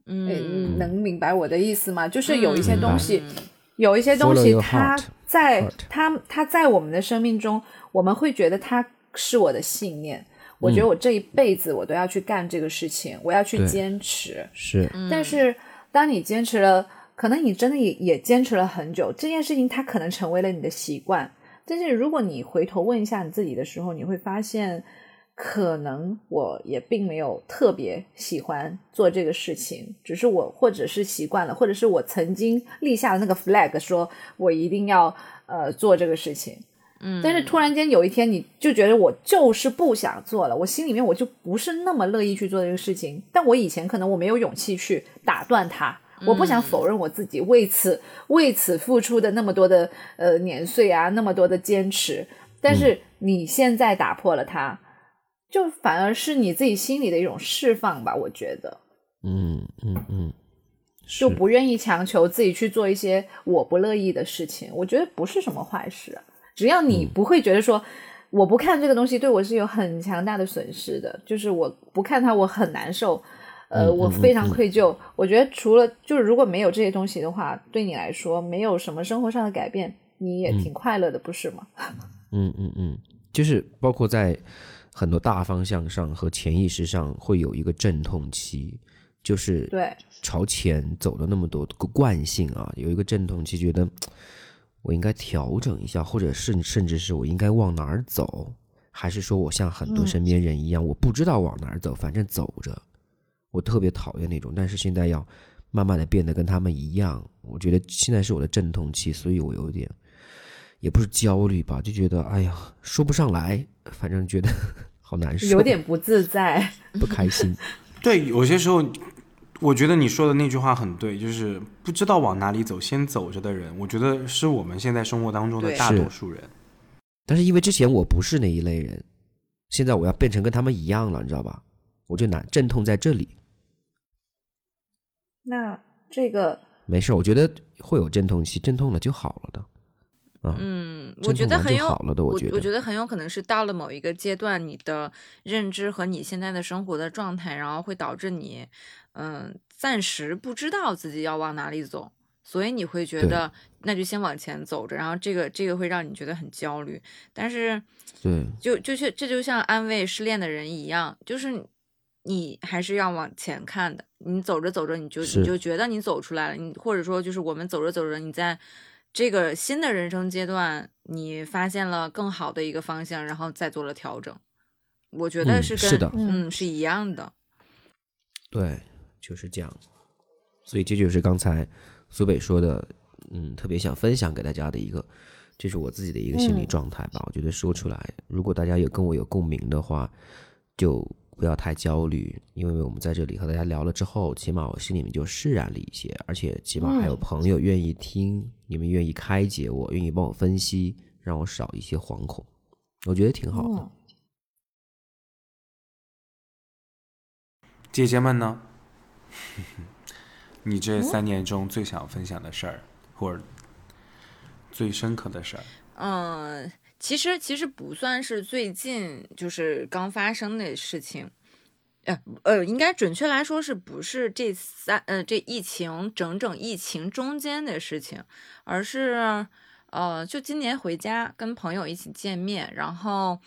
诶嗯，能明白我的意思吗？就是有一些东西，嗯有一些东西它在 heart 它它在我们的生命中，我们会觉得它是我的信念。我觉得我这一辈子我都要去干这个事情，我要去坚持。是嗯但是当你坚持了，可能你真的也也坚持了很久，这件事情它可能成为了你的习惯。但是如果你回头问一下你自己的时候，你会发现，可能我也并没有特别喜欢做这个事情，只是我或者是习惯了，或者是我曾经立下的那个 flag，说我一定要呃做这个事情。嗯，但是突然间有一天，你就觉得我就是不想做了，我心里面我就不是那么乐意去做这个事情。但我以前可能我没有勇气去打断它，我不想否认我自己为此为此付出的那么多的呃年岁啊，那么多的坚持。但是你现在打破了它，就反而是你自己心里的一种释放吧，我觉得。嗯嗯嗯，就是不愿意强求自己去做一些我不乐意的事情，我觉得不是什么坏事。只要你不会觉得说，我不看这个东西对我是有很强大的损失的，就是我不看它我很难受，呃，嗯我非常愧疚。我觉得除了就是如果没有这些东西的话，对你来说没有什么生活上的改变，你也挺快乐的，不是吗？嗯嗯嗯，就是包括在很多大方向上和潜意识上会有一个阵痛期，就是对朝前走了那么多个惯性啊，有一个阵痛期，觉得我应该调整一下，或者甚甚至是我应该往哪儿走，还是说我像很多嗯身边人一样，我不知道往哪儿走，反正走着。我特别讨厌那种，但是现在要慢慢的变得跟他们一样。我觉得现在是我的阵痛期，所以我有点也不是焦虑吧，就觉得哎呀说不上来，反正觉得好难受，有点不自在。不开心。对，有些时候，我觉得你说的那句话很对，就是不知道往哪里走，先走着的人，我觉得是我们现在生活当中的大多数人。但是因为之前我不是那一类人，现在我要变成跟他们一样了，你知道吧？我就难阵痛在这里。那这个没事，我觉得会有阵痛期，阵痛了就好了的。啊，嗯，我觉得很有好了的，我觉得。我觉得很有可能是到了某一个阶段，你的认知和你现在的生活的状态，然后会导致你，嗯，暂时不知道自己要往哪里走，所以你会觉得那就先往前走着，然后这个这个会让你觉得很焦虑，但是对就就是这就像安慰失恋的人一样，就是你还是要往前看的。你走着走着，你就你就觉得你走出来了，你或者说就是我们走着走着，你在这个新的人生阶段，你发现了更好的一个方向，然后再做了调整。我觉得嗯是跟、是的嗯是一样的。对，就是这样。所以这就是刚才苏北说的，嗯，特别想分享给大家的一个，这是我自己的一个心理嗯状态吧。我觉得说出来，如果大家有跟我有共鸣的话，就不要太焦虑，因为我们在这里和大家聊了之后，起码我心里面就释然了一些，而且起码还有嗯朋友愿意听，你们愿意开解我，愿意帮我分析，让我少一些惶恐，我觉得挺好的。嗯姐姐们呢？你这三年中最想分享的事儿，或者最深刻的事儿？嗯，其实其实不算是最近就是刚发生的事情，呃呃，应该准确来说是不是这三呃这疫情整整疫情中间的事情，而是呃就今年回家跟朋友一起见面，然后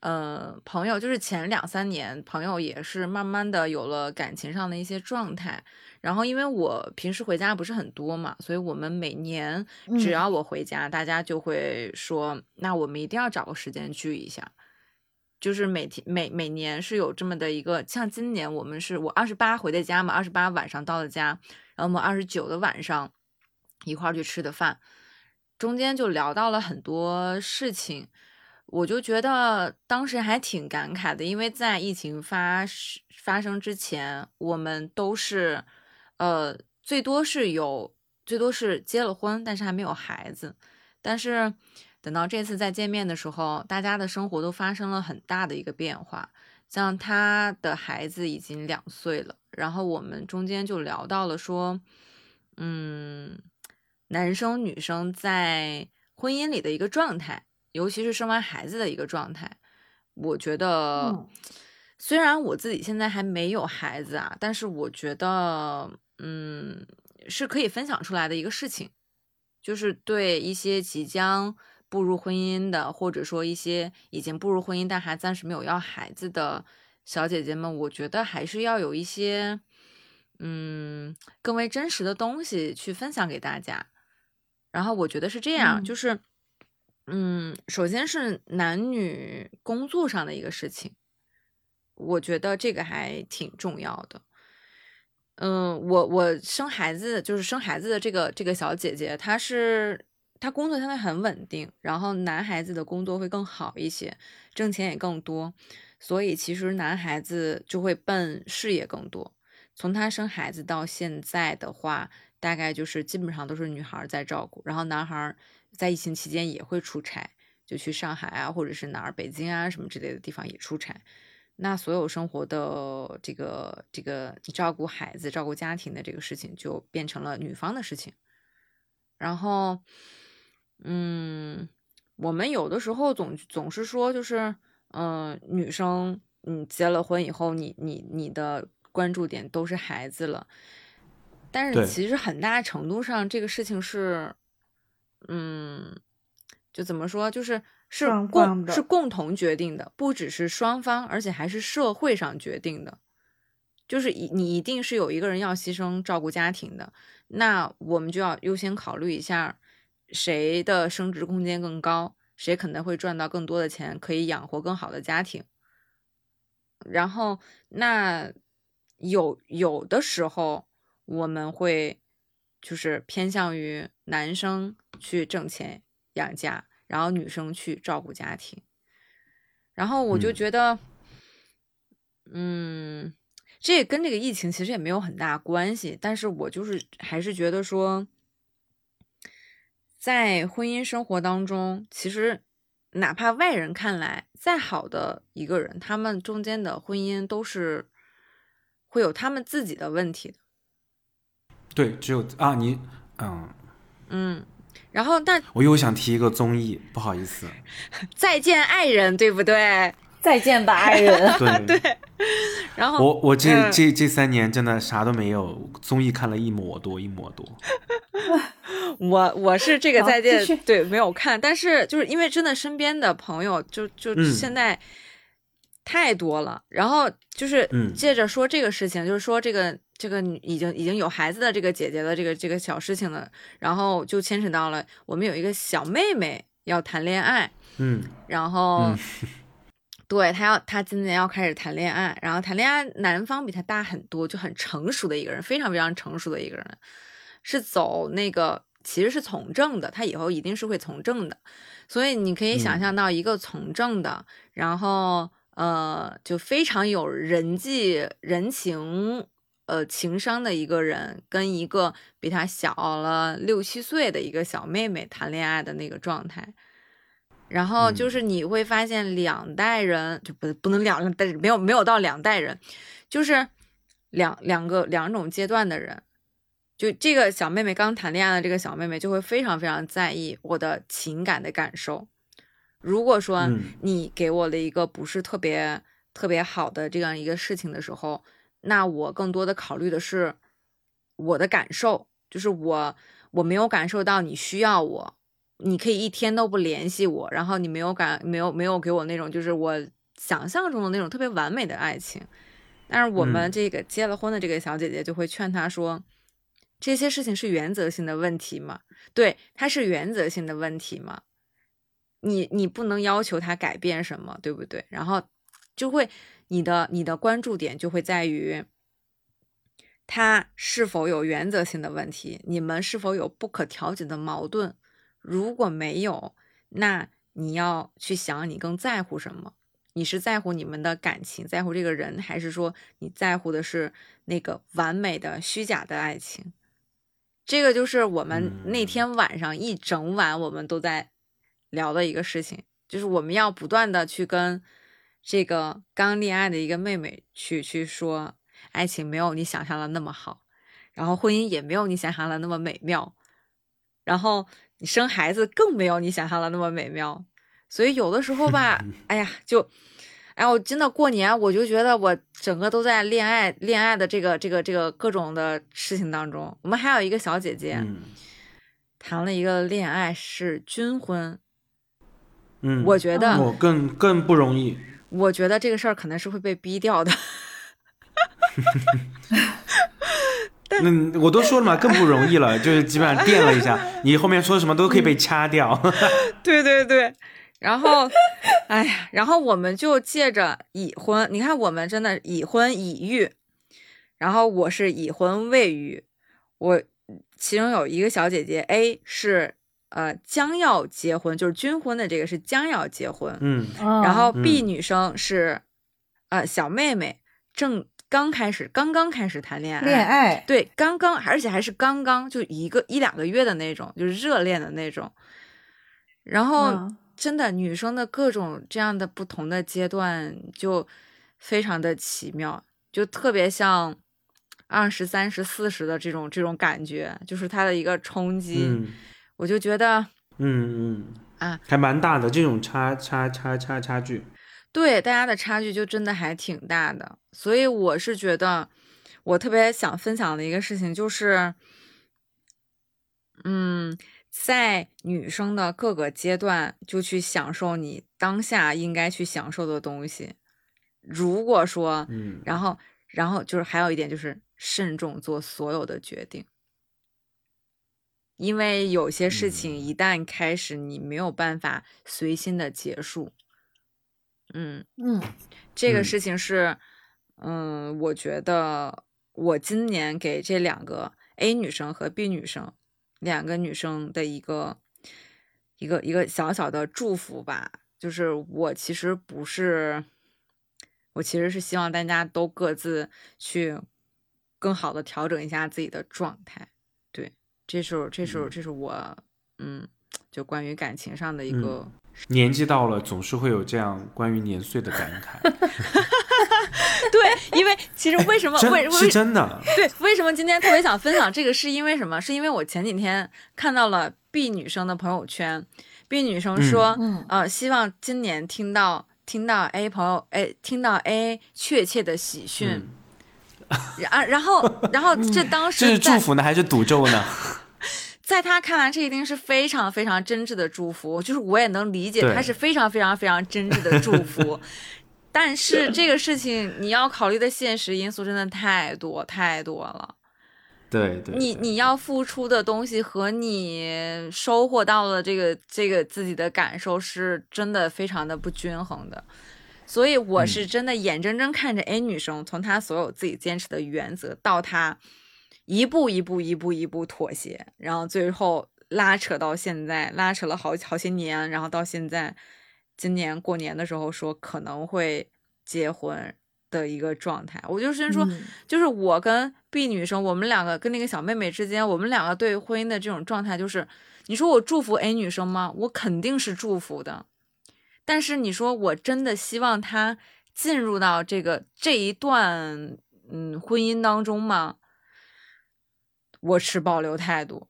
呃朋友就是前两三年朋友也是慢慢的有了感情上的一些状态。然后，因为我平时回家不是很多嘛，所以我们每年只嗯要我回家，大家就会说，那我们一定要找个时间聚一下。就是每天每每年是有这么的一个，像今年我们是我二十八回的家嘛，二十八晚上到的家，然后我们二十九的晚上一块儿去吃的饭，中间就聊到了很多事情，我就觉得当时还挺感慨的，因为在疫情发发生之前，我们都是。呃，最多是有，最多是结了婚，但是还没有孩子。但是等到这次再见面的时候，大家的生活都发生了很大的一个变化。像他的孩子已经两岁了，然后我们中间就聊到了说，嗯，男生女生在婚姻里的一个状态，尤其是生完孩子的一个状态。我觉得。嗯虽然我自己现在还没有孩子啊，但是我觉得，嗯，是可以分享出来的一个事情，就是对一些即将步入婚姻的，或者说一些已经步入婚姻但还暂时没有要孩子的小姐姐们，我觉得还是要有一些，嗯，更为真实的东西去分享给大家。然后我觉得是这样，嗯就是，嗯，首先是男女工作上的一个事情。我觉得这个还挺重要的。嗯，我我生孩子就是生孩子的这个这个小姐姐，她是她工作相对很稳定，然后男孩子的工作会更好一些，挣钱也更多，所以其实男孩子就会奔事业更多。从她生孩子到现在的话，大概就是基本上都是女孩在照顾，然后男孩在疫情期间也会出差，就去上海啊，或者是哪儿北京啊什么之类的地方也出差。那所有生活的这个这个照顾孩子、照顾家庭的这个事情，就变成了女方的事情。然后，嗯，我们有的时候总总是说，就是，嗯、呃，女生，你结了婚以后，你你你的关注点都是孩子了。但是其实很大程度上，这个事情是，嗯，就怎么说，就是。是共是共同决定的，不只是双方，而且还是社会上决定的。就是你你一定是有一个人要牺牲照顾家庭的，那我们就要优先考虑一下谁的升值空间更高，谁可能会赚到更多的钱，可以养活更好的家庭。然后，那有有的时候，我们会就是偏向于男生去挣钱养家，然后女生去照顾家庭。然后我就嗯觉得，嗯，这也跟这个疫情其实也没有很大关系，但是我就是还是觉得说，在婚姻生活当中，其实哪怕外人看来再好的一个人，他们中间的婚姻都是会有他们自己的问题的。对，只有啊你嗯，嗯，然后但我又想提一个综艺，不好意思，再见爱人，对不对？再见吧，爱人。对，然后我我这嗯这这三年真的啥都没有，综艺看了一抹多一抹多。我我是这个再见对没有看，但是就是因为真的身边的朋友就就嗯现在太多了，然后就是嗯借着说这个事情，就是说这个这个已经已经有孩子的这个姐姐的这个这个小事情了，然后就牵扯到了我们有一个小妹妹要谈恋爱，嗯然后。嗯对她要，她今年要开始谈恋爱，然后谈恋爱，男方比她大很多，就很成熟的一个人，非常非常成熟的一个人，是走那个其实是从政的，他以后一定是会从政的，所以你可以想嗯象到一个从政的，然后呃，就非常有人际人情。呃，情商的一个人跟一个比他小了六七岁的一个小妹妹谈恋爱的那个状态，然后就嗯是你会发现两代人就不不能两代没有没有到两代人，就是两两个两种阶段的人。就这个小妹妹刚谈恋爱的这个小妹妹就会非常非常在意我的情感的感受。如果说嗯你给我了一个不是特别特别好的这样一个事情的时候，那我更多的考虑的是我的感受，就是我我没有感受到你需要我，你可以一天都不联系我，然后你没有感没有没有给我那种就是我想象中的那种特别完美的爱情。但是我们嗯这个结了婚的这个小姐姐就会劝他说，这些事情是原则性的问题嘛？对，它是原则性的问题嘛？你你不能要求他改变什么，对不对？然后就会你的你的关注点就会在于他是否有原则性的问题，你们是否有不可调解的矛盾？如果没有，那你要去想你更在乎什么？你是在乎你们的感情，在乎这个人，还是说你在乎的是那个完美的虚假的爱情？这个就是我们那嗯天晚上一整晚我们都在聊的一个事情，就是我们要不断的去跟这个刚恋爱的一个妹妹去去说，爱情没有你想象的那么好，然后婚姻也没有你想象的那么美妙，然后你生孩子更没有你想象的那么美妙，所以有的时候吧，哎呀，就，哎，我真的过年我就觉得我整个都在恋爱恋爱的这个这个这个各种的事情当中。我们还有一个小姐姐，嗯谈了一个恋爱是军婚，嗯，我觉得，我更更不容易。我觉得这个事儿可能是会被逼掉的。那我都说了嘛，更不容易了，就是基本上垫了一下，你后面说什么都可以被掐掉。对对对，然后，哎呀，然后我们就借着已婚，你看我们真的已婚已育，然后我是已婚未育，我其中有一个小姐姐 A 是呃将要结婚，就是军婚的这个是将要结婚，嗯然后嗯 B 女生是呃小妹妹正刚开始刚刚开始谈恋爱，恋爱，对，刚刚，而且还是刚刚，就一个一两个月的那种，就是热恋的那种。然后，嗯真的女生的各种这样的不同的阶段，就非常的奇妙，就特别像二十三十四十的这种这种感觉，就是她的一个冲击。嗯我就觉得，嗯嗯啊，还蛮大的这种差差差差差距。对大家的差距就真的还挺大的，所以我是觉得，我特别想分享的一个事情就是，嗯，在女生的各个阶段，就去享受你当下应该去享受的东西。如果说，嗯然后，然后就是还有一点就是慎重做所有的决定，因为有些事情一旦开始，你没有办法随心的结束。嗯，嗯这个嗯事情是，嗯，我觉得我今年给这两个 A 女生和 B 女生两个女生的一个一个一个小小的祝福吧，就是我其实不是，我其实是希望大家都各自去更好的调整一下自己的状态。对，这是这是这是我嗯，就关于感情上的一个。年纪到了，总是会有这样关于年岁的感慨。对，因为其实为什么为是真的？对，为什么今天特别想分享这个？是因为什么？是因为我前几天看到了 B 女生的朋友圈，B 女生说，嗯呃，希望今年听到听到 A 朋友，哎，听到 A 确切的喜讯。然然后然后这当时这是祝福呢，还是诅咒呢？在他看来，这一定是非常非常真挚的祝福，就是我也能理解，他是非常非常非常真挚的祝福。但是这个事情你要考虑的现实因素真的太多太多了。对对，你你要付出的东西和你收获到的这个这个自己的感受是真的非常的不均衡的。所以我是真的眼睁睁看着 A 女生从她所有自己坚持的原则到她。一步一步，一步一步妥协，然后最后拉扯到现在，拉扯了好好些年，然后到现在，今年过年的时候说可能会结婚的一个状态。我就先说，就是我跟 B 女生，我们两个跟那个小妹妹之间，我们两个对婚姻的这种状态，就是你说我祝福 A 女生吗？我肯定是祝福的，但是你说我真的希望她进入到这个这一段嗯婚姻当中吗？我持保留态度，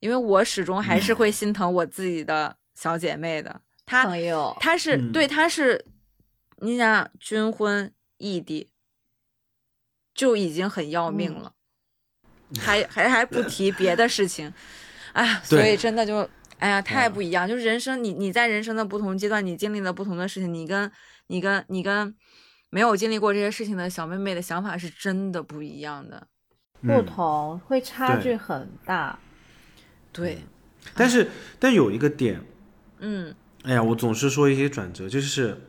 因为我始终还是会心疼我自己的小姐妹的。她，朋友，她是对，她是，你想军婚异地，就已经很要命了，还还还不提别的事情，哎呀，所以真的就，哎呀，太不一样。就是人生，你你在人生的不同阶段，你经历了不同的事情，你跟你跟你跟没有经历过这些事情的小妹妹的想法是真的不一样的。不同会差距很大，对。但是，但有一个点，嗯，哎呀，我总是说一些转折，就是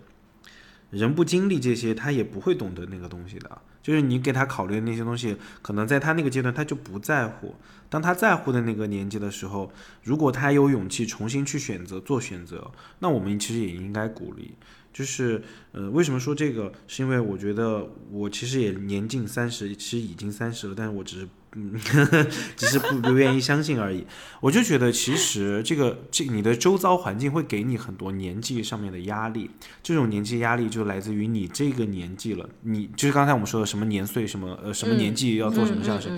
人不经历这些，他也不会懂得那个东西的。就是你给他考虑的那些东西，可能在他那个阶段他就不在乎。当他在乎的那个年纪的时候，如果他有勇气重新去选择做选择，那我们其实也应该鼓励。就是，呃，为什么说这个？是因为我觉得我其实也年近三十，其实已经三十了，但是我只是。嗯，只是不不愿意相信而已。我就觉得，其实这个这你的周遭环境会给你很多年纪上面的压力。这种年纪压力就来自于你这个年纪了。你就是刚才我们说的什么年岁，什么呃什么年纪要做什么样的事，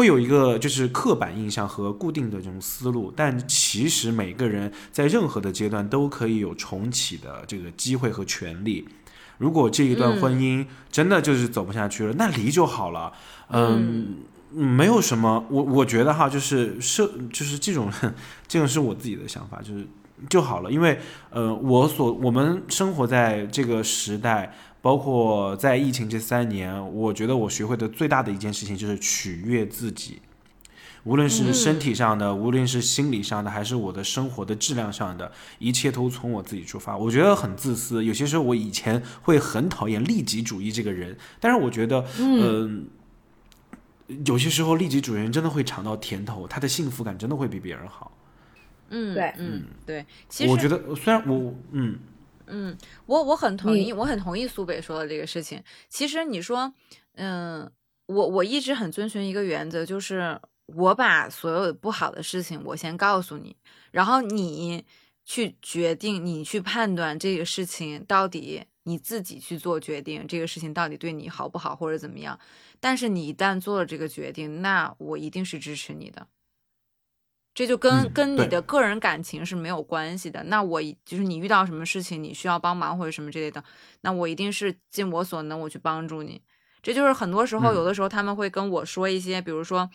会有一个就是刻板印象和固定的这种思路。但其实每个人在任何的阶段都可以有重启的这个机会和权利。如果这一段婚姻真的就是走不下去了，那离就好了。嗯。没有什么，我我觉得哈，就是是就是这种，这种是我自己的想法，就是就好了。因为呃，我所我们生活在这个时代，包括在疫情这三年，我觉得我学会的最大的一件事情就是取悦自己，无论是身体上的，无论是心理上的，还是我的生活的质量上的，一切都从我自己出发。我觉得很自私，有些时候我以前会很讨厌利己主义这个人，但是我觉得，嗯。有些时候，利己主义人真的会尝到甜头，他的幸福感真的会比别人好。嗯，对，嗯，对。其实我觉得，虽然我，嗯嗯，我我很同意，我很同意苏北说的这个事情。其实你说，嗯，我我一直很遵循一个原则，就是我把所有的不好的事情我先告诉你，然后你去决定，你去判断这个事情到底。你自己去做决定，这个事情到底对你好不好，或者怎么样？但是你一旦做了这个决定，那我一定是支持你的。这就跟跟你的个人感情是没有关系的。那我就是你遇到什么事情，你需要帮忙或者什么之类的，那我一定是尽我所能，我去帮助你。这就是很多时候，有的时候他们会跟我说一些，比如说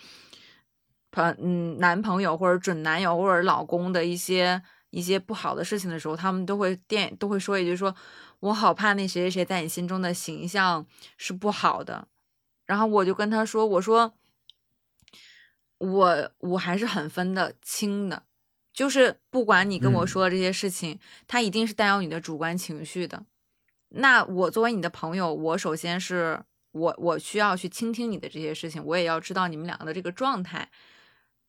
朋嗯男朋友或者准男友或者老公的一些一些不好的事情的时候，他们都会电都会说一句说。我好怕那谁谁谁在你心中的形象是不好的，然后我就跟他说：“我说，我我还是很分得清的，就是不管你跟我说的这些事情，他一定是带有你的主观情绪的。那我作为你的朋友，我首先是我我需要去倾听你的这些事情，我也要知道你们两个的这个状态，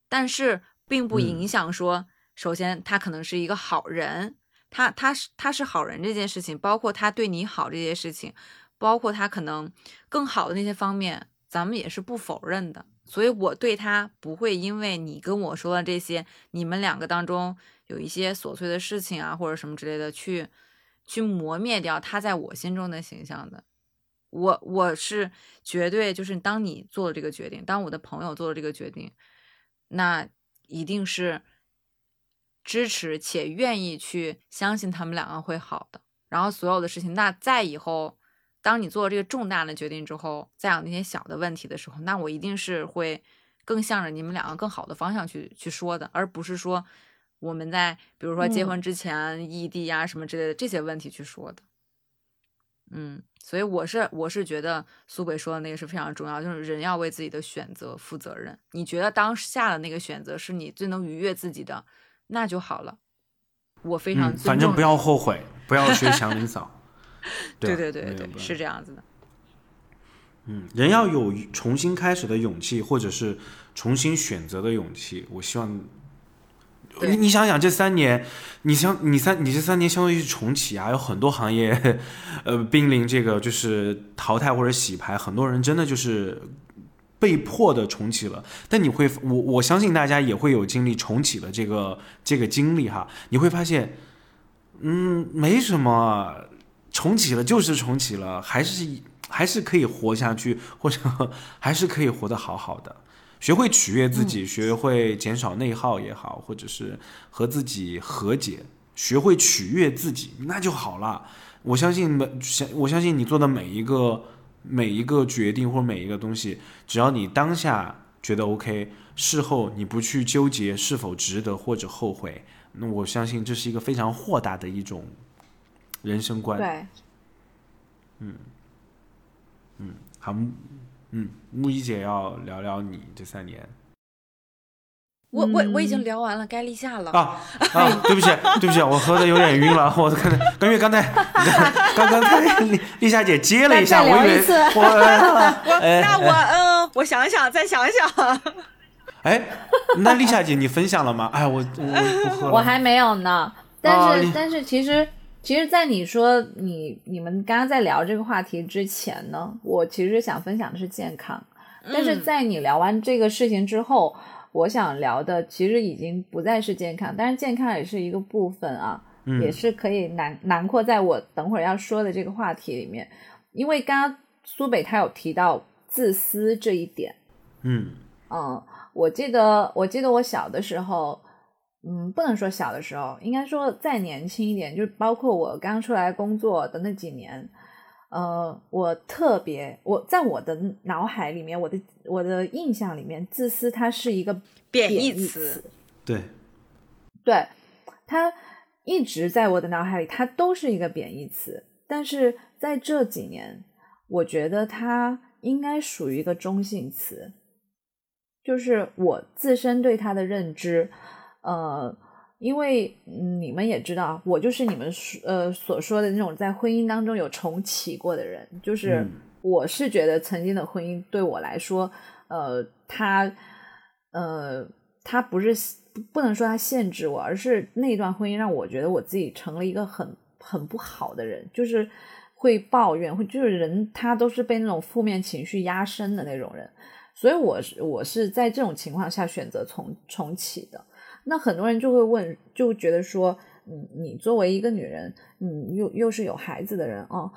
但是并不影响说，首先他可能是一个好人，他他是他是好人这件事情，包括他对你好这些事情，包括他可能更好的那些方面，咱们也是不否认的。所以我对他不会因为你跟我说的这些，你们两个当中有一些琐碎的事情啊，或者什么之类的，去去磨灭掉他在我心中的形象的。我我是绝对就是当你做了这个决定，当我的朋友做了这个决定，那一定是支持且愿意去相信他们两个会好的。然后所有的事情，那在以后。当你做了这个重大的决定之后，再有那些小的问题的时候，那我一定是会更向着你们两个更好的方向去去说的，而不是说我们在比如说结婚之前异地呀什么之类的这些问题去说的。嗯，所以我是我是觉得苏北说的那个是非常重要，就是人要为自己的选择负责任。你觉得当下的那个选择是你最能愉悦自己的，那就好了。我非常反正不要后悔，不要学祥林嫂。对对对对，是这样子的。嗯，人要有重新开始的勇气，或者是重新选择的勇气。我希望你你想想，这三年，你像你三你这三年相当于是重启啊，有很多行业 呃濒临这个就是淘汰或者洗牌，很多人真的就是被迫的重启了。但你会，我我相信大家也会有经历重启的这个这个经历哈。你会发现，嗯，没什么。重启了就是重启了，还是还是可以活下去，或者还是可以活得好好的。学会取悦自己，学会减少内耗也好，或者是和自己和解，学会取悦自己，那就好了。我相信每相我相信你做的每一个每一个决定或每一个东西，只要你当下觉得 OK，事后你不去纠结是否值得或者后悔，那我相信这是一个非常豁达的一种。人生观对，嗯嗯，好，嗯，木一姐要聊聊你这三年。我我我已经聊完了，该立夏了啊啊！对不起对不起，我喝的有点晕了，我刚才刚因为刚才刚刚才立立夏姐接了一下，我以为我 我那我嗯，我想想再想想。哎，那立夏姐你分享了吗？哎，我我我还没有呢。但是但是其实。其实，在你说你你们刚刚在聊这个话题之前呢，我其实想分享的是健康。但是在你聊完这个事情之后，我想聊的其实已经不再是健康，但是健康也是一个部分啊，也是可以囊囊括在我等会儿要说的这个话题里面。因为刚刚苏北他有提到自私这一点，嗯嗯，我记得我记得我小的时候。嗯，不能说小的时候，应该说再年轻一点，就是包括我刚出来工作的那几年，呃，我特别我在我的脑海里面，我的我的印象里面，自私它是一个贬义词，对，对，它一直在我的脑海里，它都是一个贬义词。但是在这几年，我觉得它应该属于一个中性词，就是我自身对它的认知。呃，因为你们也知道，我就是你们呃所说的那种在婚姻当中有重启过的人，就是我是觉得曾经的婚姻对我来说，呃，他呃，他不是不能说他限制我，而是那段婚姻让我觉得我自己成了一个很很不好的人，就是会抱怨，会就是人他都是被那种负面情绪压身的那种人，所以我是我是在这种情况下选择重重启的。那很多人就会问，就觉得说，嗯，你作为一个女人，你又又是有孩子的人哦，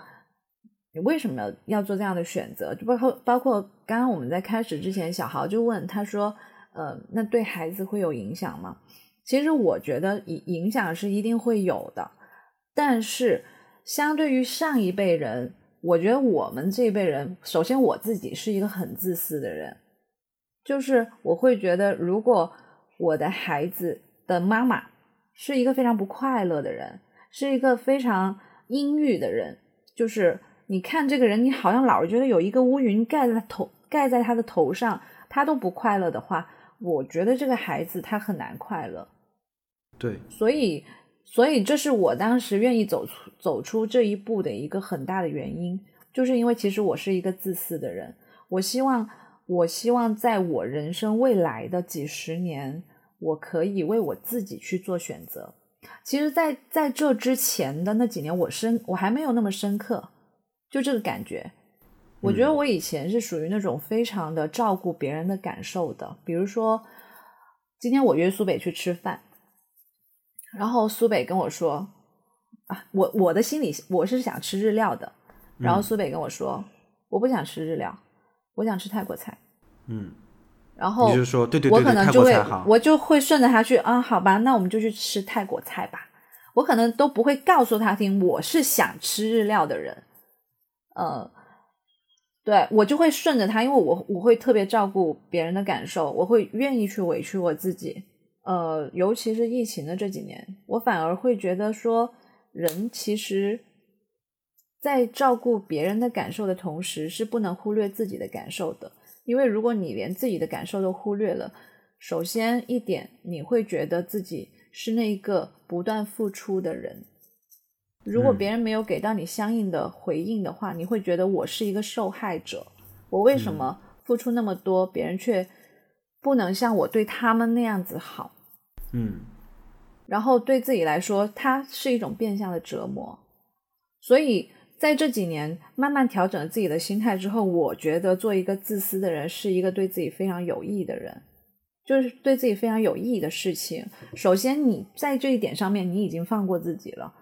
你为什么要做这样的选择？就包括包括刚刚我们在开始之前，小豪就问他说，呃，那对孩子会有影响吗？其实我觉得影影响是一定会有的，但是相对于上一辈人，我觉得我们这一辈人，首先我自己是一个很自私的人，就是我会觉得如果。我的孩子的妈妈是一个非常不快乐的人，是一个非常阴郁的人。就是你看这个人，你好像老是觉得有一个乌云盖在头，盖在他的头上，他都不快乐的话，我觉得这个孩子他很难快乐。对，所以，所以这是我当时愿意走出走出这一步的一个很大的原因。就是因为其实我是一个自私的人，我希望我希望在我人生未来的几十年，我可以为我自己去做选择。其实在，在这之前的那几年，我深我还没有那么深刻，就这个感觉。我觉得我以前是属于那种非常的照顾别人的感受的，比如说今天我约苏北去吃饭，然后苏北跟我说啊，我我的心里我是想吃日料的，然后苏北跟我说我不想吃日料，我想吃泰国菜，嗯，然后你就说对对对我可能就会我就会顺着他去啊，好吧，那我们就去吃泰国菜吧。我可能都不会告诉他听我是想吃日料的人，呃，对我就会顺着他，因为我我会特别照顾别人的感受，我会愿意去委屈我自己。呃，尤其是疫情的这几年，我反而会觉得说，人其实，在照顾别人的感受的同时，是不能忽略自己的感受的。因为如果你连自己的感受都忽略了，首先一点，你会觉得自己是那一个不断付出的人。如果嗯别人没有给到你相应的回应的话，你会觉得我是一个受害者。我为什么付出那么多，别人却不能像我对他们那样子好？嗯然后对自己来说，它是一种变相的折磨。所以在这几年慢慢调整了自己的心态之后，我觉得做一个自私的人是一个对自己非常有益的人，就是对自己非常有意义的事情。首先，你在这一点上面你已经放过自己了，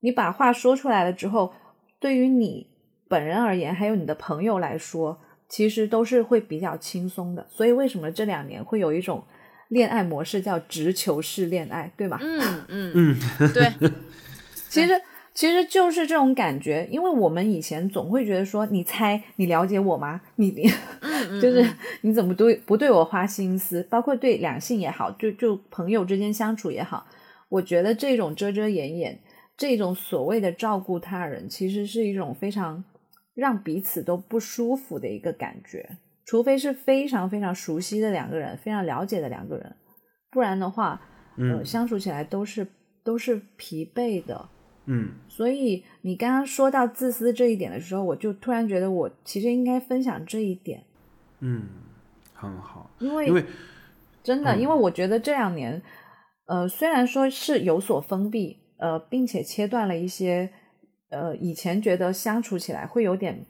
你把话说出来了之后，对于你本人而言，还有你的朋友来说，其实都是会比较轻松的。所以为什么这两年会有一种恋爱模式叫直球式恋爱，对吗？嗯嗯嗯，对，其实其实就是这种感觉，因为我们以前总会觉得说，你猜你了解我吗？你你 就是嗯你怎么对不对我花心思？包括对两性也好，就就朋友之间相处也好，我觉得这种遮遮掩掩，这种所谓的照顾他人，其实是一种非常让彼此都不舒服的一个感觉。除非是非常非常熟悉的两个人，非常了解的两个人，不然的话，呃，嗯相处起来都是都是疲惫的。嗯。所以你刚刚说到自私这一点的时候，我就突然觉得我其实应该分享这一点，嗯，很好，因为因为真的，嗯。因为我觉得这两年，呃，虽然说是有所封闭，呃，并且切断了一些，呃，以前觉得相处起来会有点，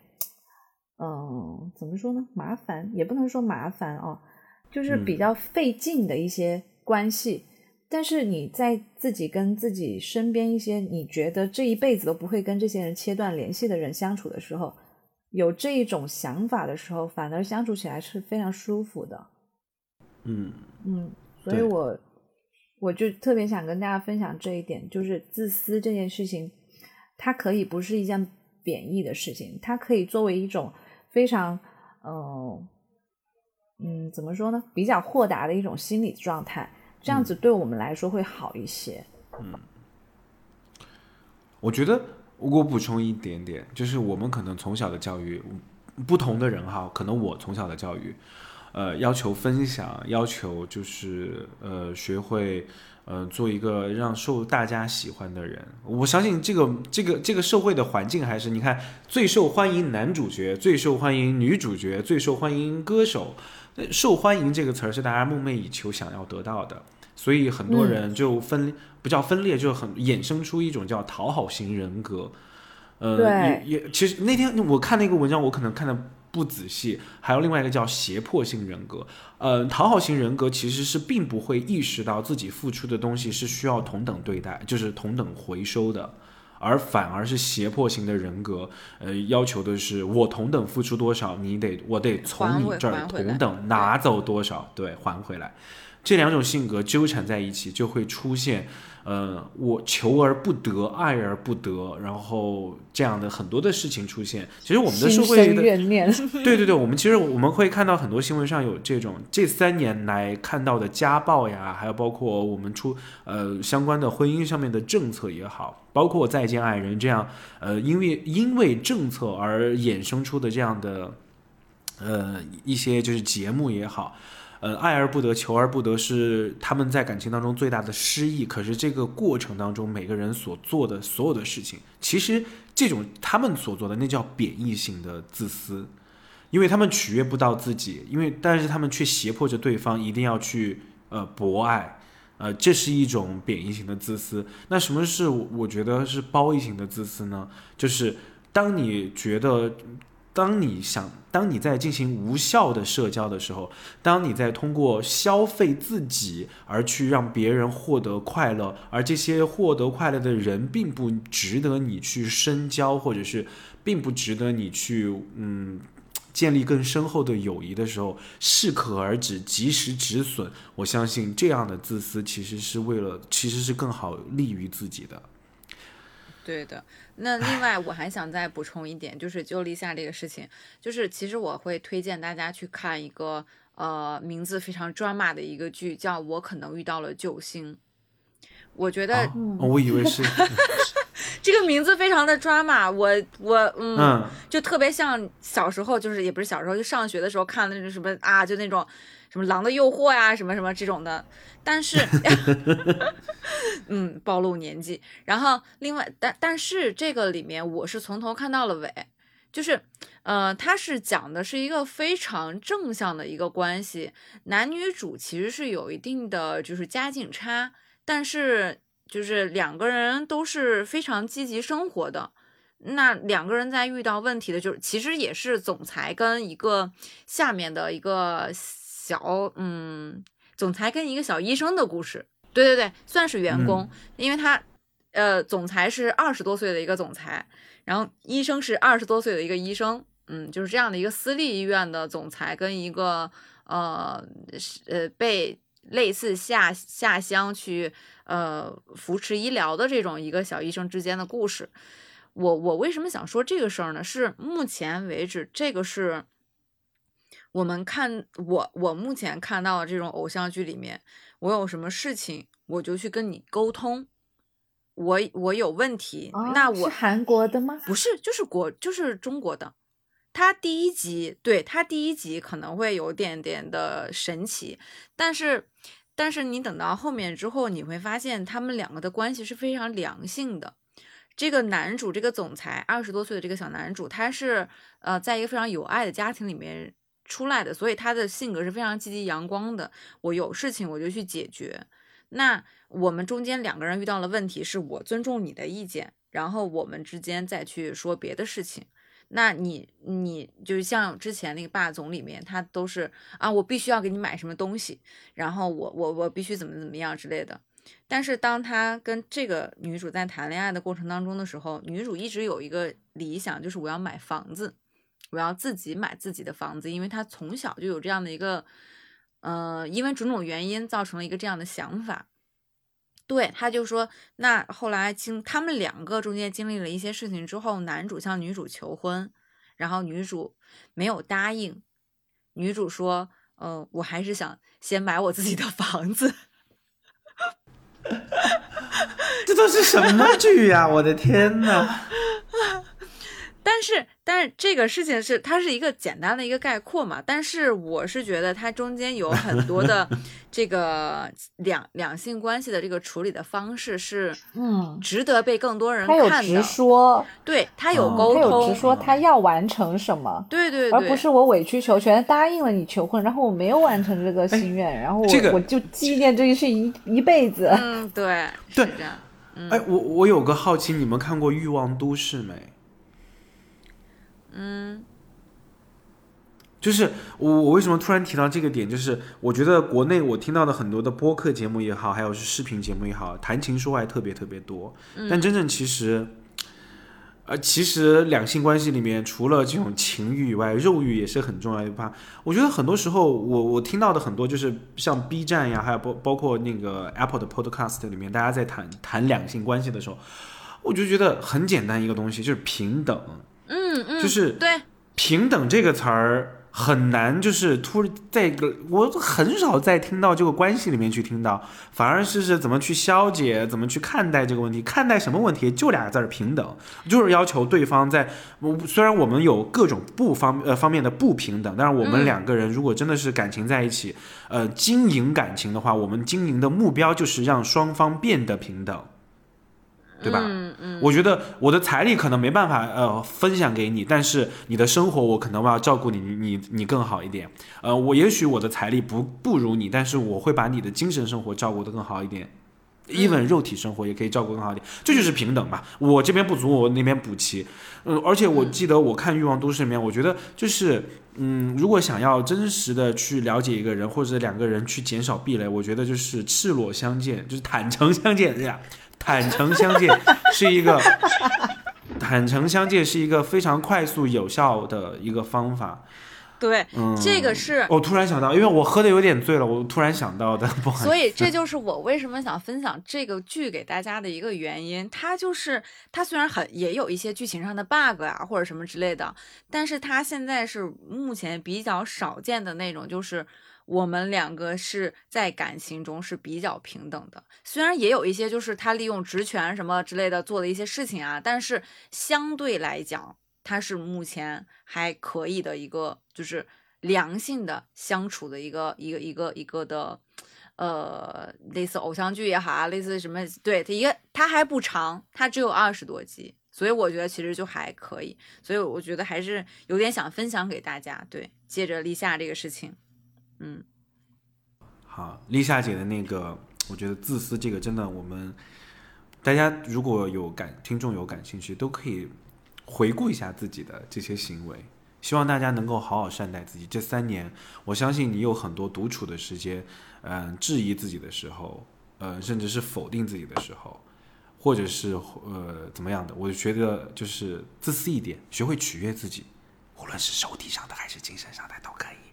嗯、怎么说呢？麻烦也不能说麻烦哦，就是比嗯较费劲的一些关系。但是你在自己跟自己身边一些你觉得这一辈子都不会跟这些人切断联系的人相处的时候，有这一种想法的时候，反而相处起来是非常舒服的。嗯嗯，所以我我就特别想跟大家分享这一点，就是自私这件事情，它可以不是一件贬义的事情，它可以作为一种非常呃嗯怎么说呢，比较豁达的一种心理状态，这样子对我们来说会好一些。嗯我觉得我补充一点点，就是我们可能从小的教育，不同的人哈，可能我从小的教育，呃，要求分享，要求就是呃，学会呃，做一个让受大家喜欢的人。我相信这个这个这个社会的环境还是你看最受欢迎男主角、最受欢迎女主角、最受欢迎歌手，呃受欢迎这个词儿是大家梦寐以求想要得到的。所以很多人就分、不叫分裂，就很衍生出一种叫讨好型人格。呃，也也其实那天我看那个文章，我可能看的不仔细，还有另外一个叫胁迫性人格。呃，讨好型人格其实是并不会意识到自己付出的东西是需要同等对待，就是同等回收的。而反而是胁迫型的人格，呃，要求的是我同等付出多少，你得我得从你这儿同等拿走多少，对，还回来。这两种性格纠缠在一起，就会出现，呃，我求而不得，爱而不得，然后这样的很多的事情出现。其实我们的社会的怨念，对对对，我们其实我们会看到很多新闻上有这种这三年来看到的家暴呀，还有包括我们出呃相关的婚姻上面的政策也好，包括再见爱人这样呃因为因为政策而衍生出的这样的呃一些就是节目也好。呃，爱而不得，求而不得是他们在感情当中最大的失意。可是这个过程当中，每个人所做的所有的事情，其实这种他们所做的那叫贬义性的自私，因为他们取悦不到自己，因为但是他们却胁迫着对方一定要去呃博爱，呃，这是一种贬义型的自私。那什么是我觉得是褒义型的自私呢？就是当你觉得。当你想，当你在进行无效的社交的时候，当你在通过消费自己而去让别人获得快乐，而这些获得快乐的人并不值得你去深交，或者是并不值得你去嗯建立更深厚的友谊的时候，适可而止，及时止损。我相信这样的自私其实是为了，其实是更好利于自己的。对的，那另外我还想再补充一点，就是就立夏这个事情，就是其实我会推荐大家去看一个呃名字非常 drama 的一个剧，叫《我可能遇到了救星》。我觉得，我以为是 这个名字非常的 drama，我我嗯，就特别像小时候，就是也不是小时候，就上学的时候看的那种什么啊，就那种。什么狼的诱惑呀，什么什么这种的，但是，嗯，暴露年纪。然后另外，但但是这个里面我是从头看到了尾，就是，呃，它是讲的是一个非常正向的一个关系，男女主其实是有一定的就是家境差，但是就是两个人都是非常积极生活的。那两个人在遇到问题的，就是其实也是总裁跟一个下面的一个。小嗯，总裁跟一个小医生的故事，对对对，算是员工，因为他呃，总裁是二十多岁的一个总裁，然后医生是二十多岁的一个医生，嗯，就是这样的一个私立医院的总裁跟一个呃呃被类似下下乡去呃扶持医疗的这种一个小医生之间的故事。我我为什么想说这个事儿呢？是目前为止这个是。我们看我我目前看到的这种偶像剧里面，我有什么事情我就去跟你沟通，我我有问题，那我是韩国的吗？不是，就是国就是中国的。他第一集对他第一集可能会有点点的神奇，但是但是你等到后面之后，你会发现他们两个的关系是非常良性的。这个男主这个总裁二十多岁的这个小男主，他是呃在一个非常有爱的家庭里面。出来的，所以他的性格是非常积极阳光的。我有事情我就去解决。那我们中间两个人遇到了问题，是我尊重你的意见，然后我们之间再去说别的事情。那你你就是像之前那个霸总里面，他都是啊，我必须要给你买什么东西，然后我我我必须怎么怎么样之类的。但是当他跟这个女主在谈恋爱的过程当中的时候，女主一直有一个理想，就是我要买房子。我要自己买自己的房子，因为他从小就有这样的一个，呃，因为种种原因造成了一个这样的想法。对，他就说，那后来经他们两个中间经历了一些事情之后，男主向女主求婚，然后女主没有答应。女主说，呃，我还是想先买我自己的房子。这都是什么剧呀？我的天呐！但是，但是这个事情是它是一个简单的一个概括嘛？但是我是觉得它中间有很多的 这个两两性关系的这个处理的方式是，嗯，值得被更多人看的。他有直说，对他有沟通，他有直说他要完成什么，对对，而不是我委曲求全答应了你求婚，然后我没有完成这个心愿，然后我我就纪念这个事一一辈子。嗯，对，对这样。哎，我我有个好奇，你们看过《欲望都市》没？嗯，就是我我为什么突然提到这个点？就是我觉得国内我听到的很多的播客节目也好，还有是视频节目也好，谈情说爱特别特别多。但真正其实，呃，其实两性关系里面除了这种情欲以外，肉欲也是很重要的一趴。我觉得很多时候，我我听到的很多就是像 B 站呀，还有包包括那个 Apple 的 Podcast 里面，大家在谈谈两性关系的时候，我就觉得很简单一个东西，就是平等。嗯嗯，就是对。平等这个词儿，很难，就是突在一个我很少在听到这个关系里面去听到，反而是是怎么去消解，怎么去看待这个问题，看待什么问题，就俩字儿平等，就是要求对方在，我虽然我们有各种不方呃方面的不平等，但是我们两个人如果真的是感情在一起，呃，经营感情的话，我们经营的目标就是让双方变得平等。对吧？嗯嗯，我觉得我的财力可能没办法呃分享给你，但是你的生活我可能我要照顾你，你你你更好一点。呃，我也许我的财力不不如你，但是我会把你的精神生活照顾得更好一点，even 肉体生活也可以照顾更好一点，这就是平等嘛。我这边不足，我那边补齐。嗯，而且我记得我看《欲望都市》里面，我觉得就是嗯，如果想要真实的去了解一个人，或者两个人去减少壁垒，我觉得就是赤裸相见，就是坦诚相见，这样。坦诚相见 是一个，坦诚相见是一个非常快速有效的一个方法。对，嗯，这个是我突然想到，因为我喝的有点醉了，我突然想到的。不好意思所以这就是我为什么想分享这个剧给大家的一个原因。它就是它虽然很也有一些剧情上的 bug 啊或者什么之类的，但是它现在是目前比较少见的那种，就是。我们两个是在感情中是比较平等的，虽然也有一些就是他利用职权什么之类的做的一些事情啊，但是相对来讲，他是目前还可以的一个就是良性的相处的一个一个一个一个的，呃，类似偶像剧也好啊，类似什么，对，他一个他还不长，他只有二十多集，所以我觉得其实就还可以，所以我觉得还是有点想分享给大家，对，借着立夏这个事情。嗯，好，丽夏姐的那个，我觉得自私这个真的，我们大家如果有感听众有感兴趣，都可以回顾一下自己的这些行为。希望大家能够好好善待自己。这三年，我相信你有很多独处的时间，嗯，质疑自己的时候，呃，甚至是否定自己的时候，或者是呃怎么样的，我觉得就是自私一点，学会取悦自己，无论是肉体上的还是精神上的都可以。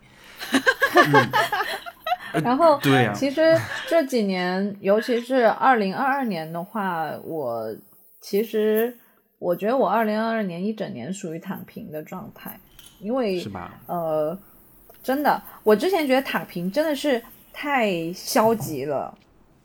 然后，对呀、其实这几年，尤其是二零二二年的话，我其实我觉得我二零二二年一整年属于躺平的状态，因为是吧？呃，真的，我之前觉得躺平真的是太消极了，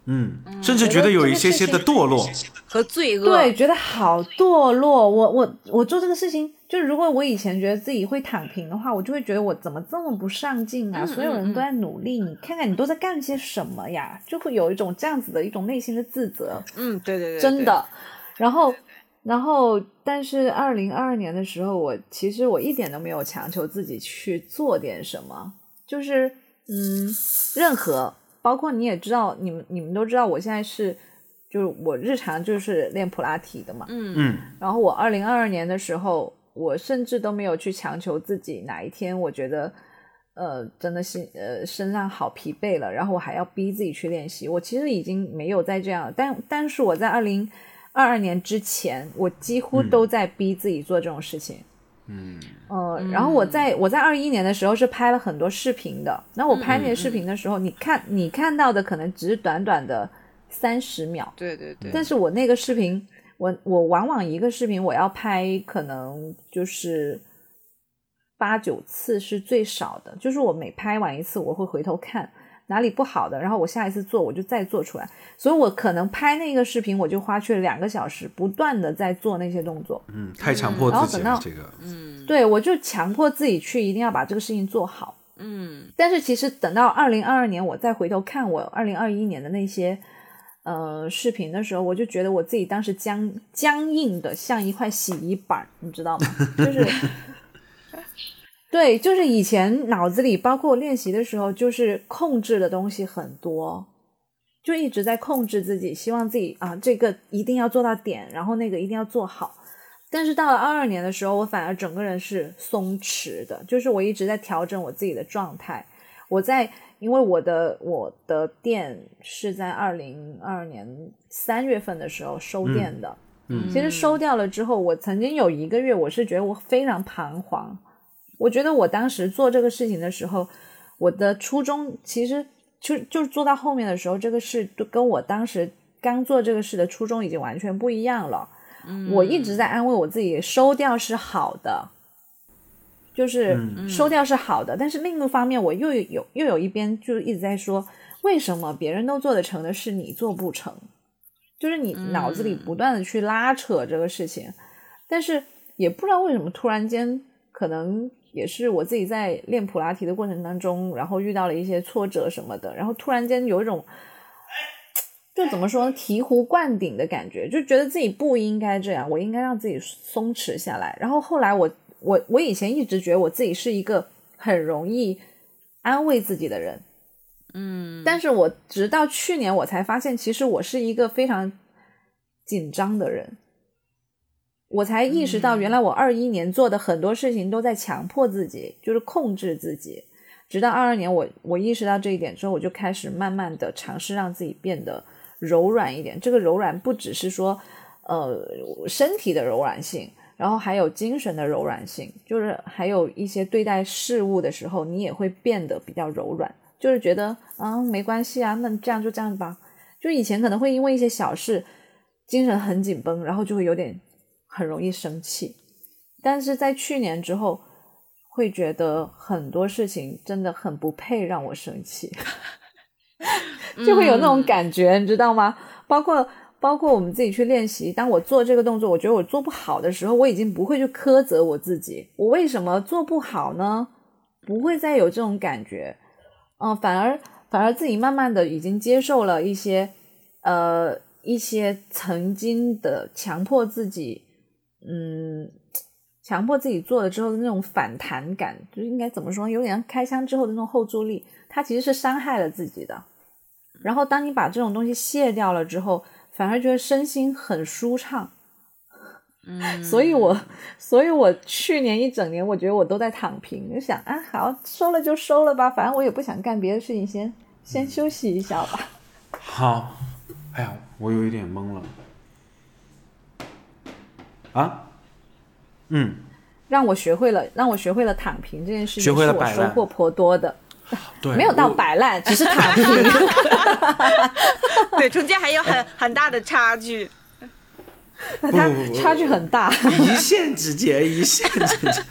嗯，甚至觉得有一些些的堕落。和罪恶，对，觉得好堕落。我我我做这个事情，就如果我以前觉得自己会躺平的话，我就会觉得我怎么这么不上进啊？嗯所有人都在努力，你看看你都在干些什么呀？就会有一种这样子的一种内心的自责。嗯，对对对，真的。然后，然后，但是二零二二年的时候，我其实我一点都没有强求自己去做点什么，就是嗯，任何，包括你也知道，你们你们都知道，我现在是就是我日常就是练普拉提的嘛，嗯嗯然后我二零二二年的时候，我甚至都没有去强求自己哪一天我觉得，呃，真的是呃身上好疲惫了，然后我还要逼自己去练习。我其实已经没有再这样了，但但是我在二零二二年之前，我几乎都在逼自己做这种事情。嗯呃，然后我在我在二一年的时候是拍了很多视频的，那我拍那些视频的时候，你看你看到的可能只是短短的三十秒，对对对，但是我那个视频，我我往往一个视频我要拍可能就是八九次是最少的，就是我每拍完一次，我会回头看哪里不好的，然后我下一次做我就再做出来，所以我可能拍那个视频我就花去了两个小时，不断的在做那些动作，嗯，太强迫自己了，然后等到这个。嗯。对我就强迫自己去一定要把这个事情做好。嗯。但是其实等到二零二二年，我再回头看我二零二一年的那些呃视频的时候，我就觉得我自己当时僵僵硬的像一块洗衣板，你知道吗？就是 对，就是以前脑子里包括练习的时候，就是控制的东西很多，就一直在控制自己，希望自己啊这个一定要做到点，然后那个一定要做好。但是到了二二年的时候，我反而整个人是松弛的，就是我一直在调整我自己的状态。我在因为我的我的店是在二零二二年三月份的时候收店的，嗯其实收掉了之后，我曾经有一个月，我是觉得我非常彷徨。我觉得我当时做这个事情的时候，我的初衷其实就就是做到后面的时候，这个事都跟我当时刚做这个事的初衷已经完全不一样了。嗯，我一直在安慰我自己，收掉是好的，就是嗯收掉是好的，但是另一方面我又有又有一边就一直在说，为什么别人都做得成的事你做不成？就是你脑子里不断的去拉扯这个事情，但是也不知道为什么突然间，可能也是我自己在练普拉提的过程当中，然后遇到了一些挫折什么的，然后突然间有一种，就怎么说呢，醍醐灌顶的感觉，就觉得自己不应该这样，我应该让自己松弛下来。然后后来我我我以前一直觉得我自己是一个很容易安慰自己的人。嗯，但是我直到去年我才发现，其实我是一个非常紧张的人。我才意识到，原来我二一年做的很多事情都在强迫自己，就是控制自己。直到二二年我，我意识到这一点之后，我就开始慢慢的尝试让自己变得柔软一点。这个柔软不只是说，呃，身体的柔软性，然后还有精神的柔软性，就是还有一些对待事物的时候，你也会变得比较柔软。就是觉得嗯、没关系啊，那这样就这样吧。就以前可能会因为一些小事，精神很紧绷，然后就会有点很容易生气。但是在去年之后，会觉得很多事情真的很不配让我生气，就会有那种感觉，你知道吗？包括包括我们自己去练习，当我做这个动作，我觉得我做不好的时候，我已经不会去苛责我自己，我为什么做不好呢？不会再有这种感觉。嗯、反而反而自己慢慢的已经接受了一些，呃，一些曾经的强迫自己，嗯，强迫自己做了之后的那种反弹感，就应该怎么说，有点像开枪之后的那种后坐力，它其实是伤害了自己的。然后当你把这种东西卸掉了之后，反而觉得身心很舒畅。嗯，所以我，所以我去年一整年，我觉得我都在躺平，就想啊，好收了就收了吧，反正我也不想干别的事情，先先休息一下吧。好，哎呀，我有一点懵了。啊？嗯，让我学会了，让我学会了躺平这件事情，学会了是我收获颇多的，对，没有到摆烂，只是躺 平。对，中间还有很很大的差距。不它不不差距很大。一线之间，一线之间。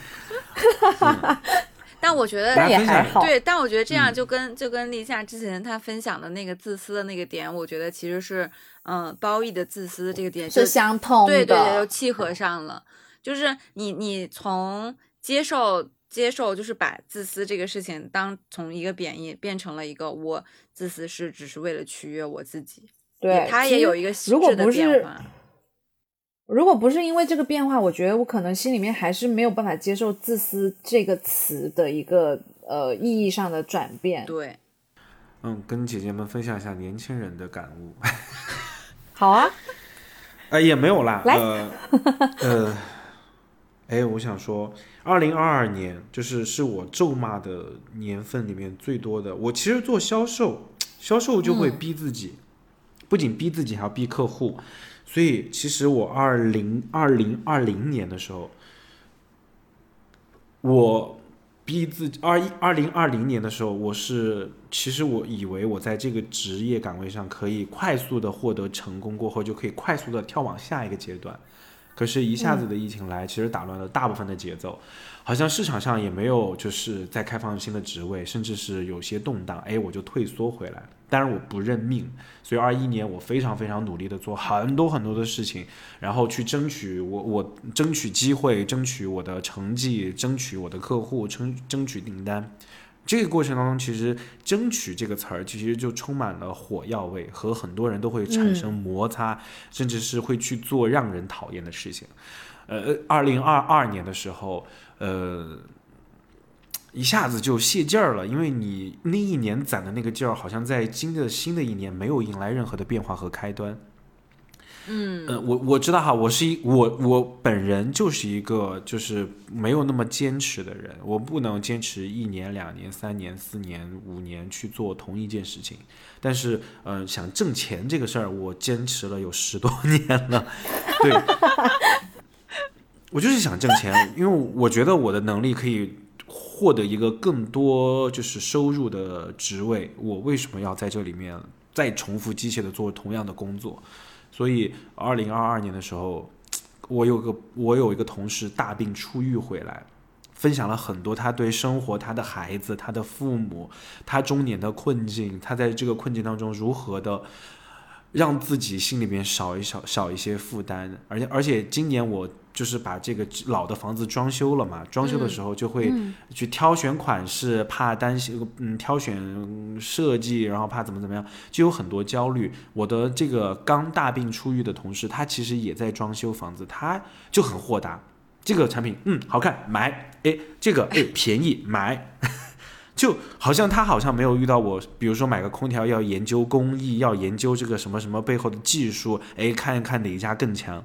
但我觉得也还好。对，但我觉得这样嗯就跟、就跟立夏之前他分享的那个自私的那个点，我觉得其实是嗯褒义的自私这个点就是相通的，对对对，就契合上了。就是你你从接受接受，就是把自私这个事情当从一个贬义变成了一个我自私是只是为了取悦我自己，对，他也有一个如果不是。如果不是因为这个变化，我觉得我可能心里面还是没有办法接受“自私”这个词的一个呃意义上的转变。对，嗯，跟姐姐们分享一下年轻人的感悟。好啊，呃，也没有啦，来呃，呃，哎，我想说，二零二二年就是是我咒骂的年份里面最多的。我其实做销售，销售就会逼自己，不仅逼自己，还要逼客户。所以其实我二零二零二零年的时候，我逼自己二一二零二零年的时候，我是其实我以为我在这个职业岗位上可以快速的获得成功，过后就可以快速的跳往下一个阶段。可是，一下子的疫情来，其实打乱了大部分的节奏，好像市场上也没有就是在开放新的职位，甚至是有些动荡，哎，我就退缩回来。当然我不认命，所以二一年我非常非常努力的做很多很多的事情，然后去争取我我争取机会，争取我的成绩，争取我的客户，争争取订单。这个过程当中，其实“争取”这个词儿，其实就充满了火药味，和很多人都会产生摩擦，甚至是会去做让人讨厌的事情。呃，二零二二年的时候，呃，一下子就泄劲儿了，因为你那一年攒的那个劲儿，好像在新的新的一年没有迎来任何的变化和开端。嗯，呃，我我知道哈，我是一我我本人就是一个就是没有那么坚持的人，我不能坚持一年、两年、三年、四年、五年去做同一件事情。但是，呃，想挣钱这个事儿，我坚持了有十多年了。对，我就是想挣钱，因为我觉得我的能力可以获得一个更多就是收入的职位，我为什么要在这里面再重复机械的做同样的工作？所以，二零二二年的时候，我有个我有一个同事大病初愈回来，分享了很多他对生活、他的孩子、他的父母、他中年的困境，他在这个困境当中如何的让自己心里面少一少少一些负担，而且而且今年我就是把这个老的房子装修了嘛，装修的时候就会去挑选款式，怕担心嗯挑选设计，然后怕怎么怎么样，就有很多焦虑。我的这个刚大病初愈的同事，他其实也在装修房子，他就很豁达，这个产品嗯好看买，哎这个哎便宜买。就好像他好像没有遇到我，比如说买个空调要研究工艺，要研究这个什么什么背后的技术，哎，看一看哪一家更强。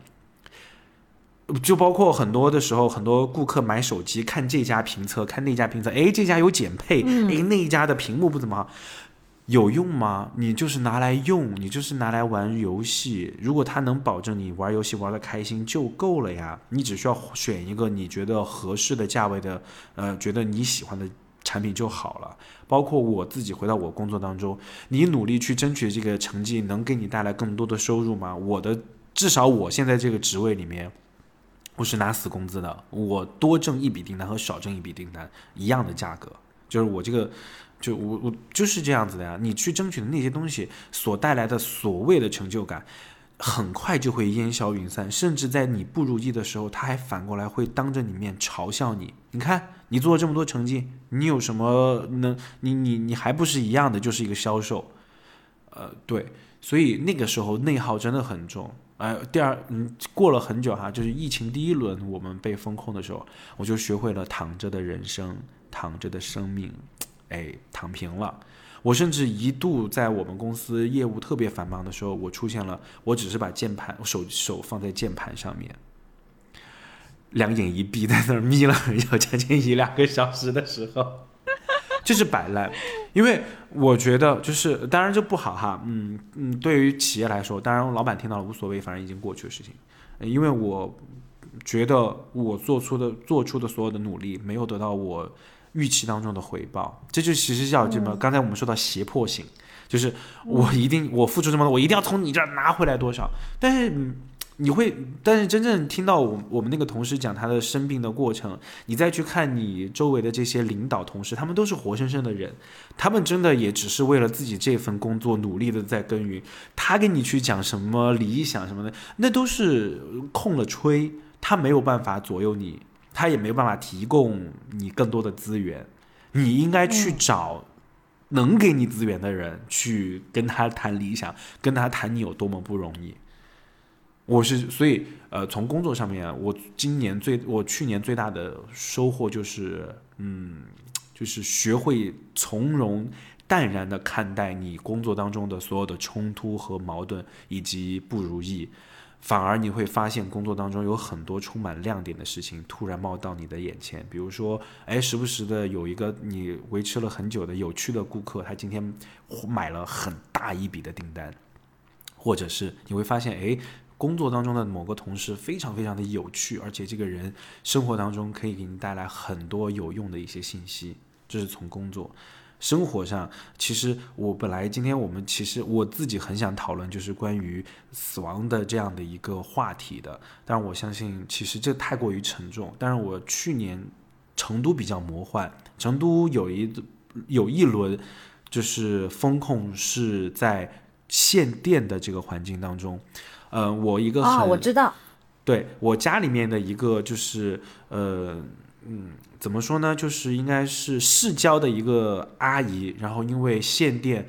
就包括很多的时候，很多顾客买手机看这家评测，看那家评测，哎，这家有减配，哎，那一家的屏幕不怎么好，有用吗？你就是拿来用，你就是拿来玩游戏。如果它能保证你玩游戏玩的开心就够了呀。你只需要选一个你觉得合适的价位的，呃，觉得你喜欢的。产品就好了，包括我自己回到我工作当中，你努力去争取这个成绩，能给你带来更多的收入吗？我的至少我现在这个职位里面，我是拿死工资的，我多挣一笔订单和少挣一笔订单一样的价格，就是我这个，就我我就是这样子的呀。你去争取的那些东西所带来的所谓的成就感。很快就会烟消云散，甚至在你不如意的时候，他还反过来会当着你面嘲笑你。你看，你做了这么多成绩，你有什么能？你你你还不是一样的，就是一个销售。呃，对，所以那个时候内耗真的很重。哎，第二，嗯，过了很久哈，就是疫情第一轮我们被封控的时候，我就学会了躺着的人生，躺着的生命，哎，躺平了。我甚至一度在我们公司业务特别繁忙的时候，我出现了，我只是把键盘手手放在键盘上面，两眼一闭在那儿眯了有将近一两个小时的时候，就是摆烂。因为我觉得就是当然这不好哈，嗯嗯，对于企业来说，当然老板听到了无所谓，反正已经过去的事情。因为我觉得我做出的做出的所有的努力没有得到我。预期当中的回报，这就其实叫什么？刚才我们说到胁迫性，就是我一定我付出这么多，我一定要从你这儿拿回来多少。但是你会，但是真正听到我我们那个同事讲他的生病的过程，你再去看你周围的这些领导同事，他们都是活生生的人，他们真的也只是为了自己这份工作努力的在耕耘。他跟你去讲什么理想什么的，那都是空了吹，他没有办法左右你。他也没有办法提供你更多的资源，你应该去找能给你资源的人去跟他谈理想，跟他谈你有多么不容易。我是所以呃，从工作上面，我今年最我去年最大的收获就是，嗯，就是学会从容淡然的看待你工作当中的所有的冲突和矛盾以及不如意。反而你会发现，工作当中有很多充满亮点的事情突然冒到你的眼前。比如说，哎，时不时的有一个你维持了很久的有趣的顾客，他今天买了很大一笔的订单，或者是你会发现，哎，工作当中的某个同事非常非常的有趣，而且这个人生活当中可以给你带来很多有用的一些信息。这是从工作。生活上，其实我本来今天我们其实我自己很想讨论，就是关于死亡的这样的一个话题的。但是我相信，其实这太过于沉重。但是我去年成都比较魔幻，成都有一有一轮就是风控是在限电的这个环境当中。呃，我一个啊，我知道，对我家里面的一个就是呃嗯。怎么说呢？就是应该是市郊的一个阿姨，然后因为限电，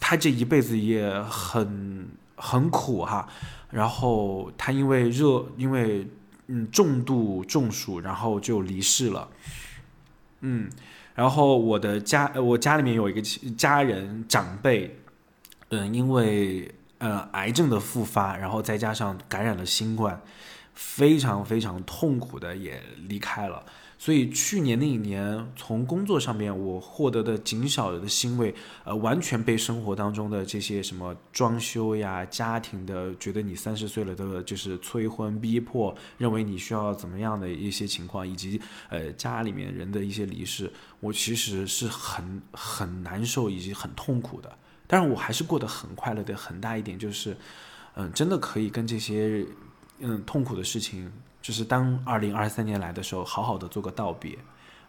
她这一辈子也很很苦哈。然后她因为热，因为嗯重度中暑，然后就离世了。嗯，然后我的家，我家里面有一个家人长辈，嗯，因为呃癌症的复发，然后再加上感染了新冠，非常非常痛苦的也离开了。所以去年那一年，从工作上面我获得的仅少的欣慰，呃，完全被生活当中的这些什么装修呀、家庭的，觉得你三十岁了的，就是催婚逼迫，认为你需要怎么样的一些情况，以及呃家里面人的一些离世，我其实是很很难受以及很痛苦的。但是我还是过得很快乐的。很大一点就是，嗯，真的可以跟这些嗯痛苦的事情。就是当二零二三年来的时候，好好的做个道别。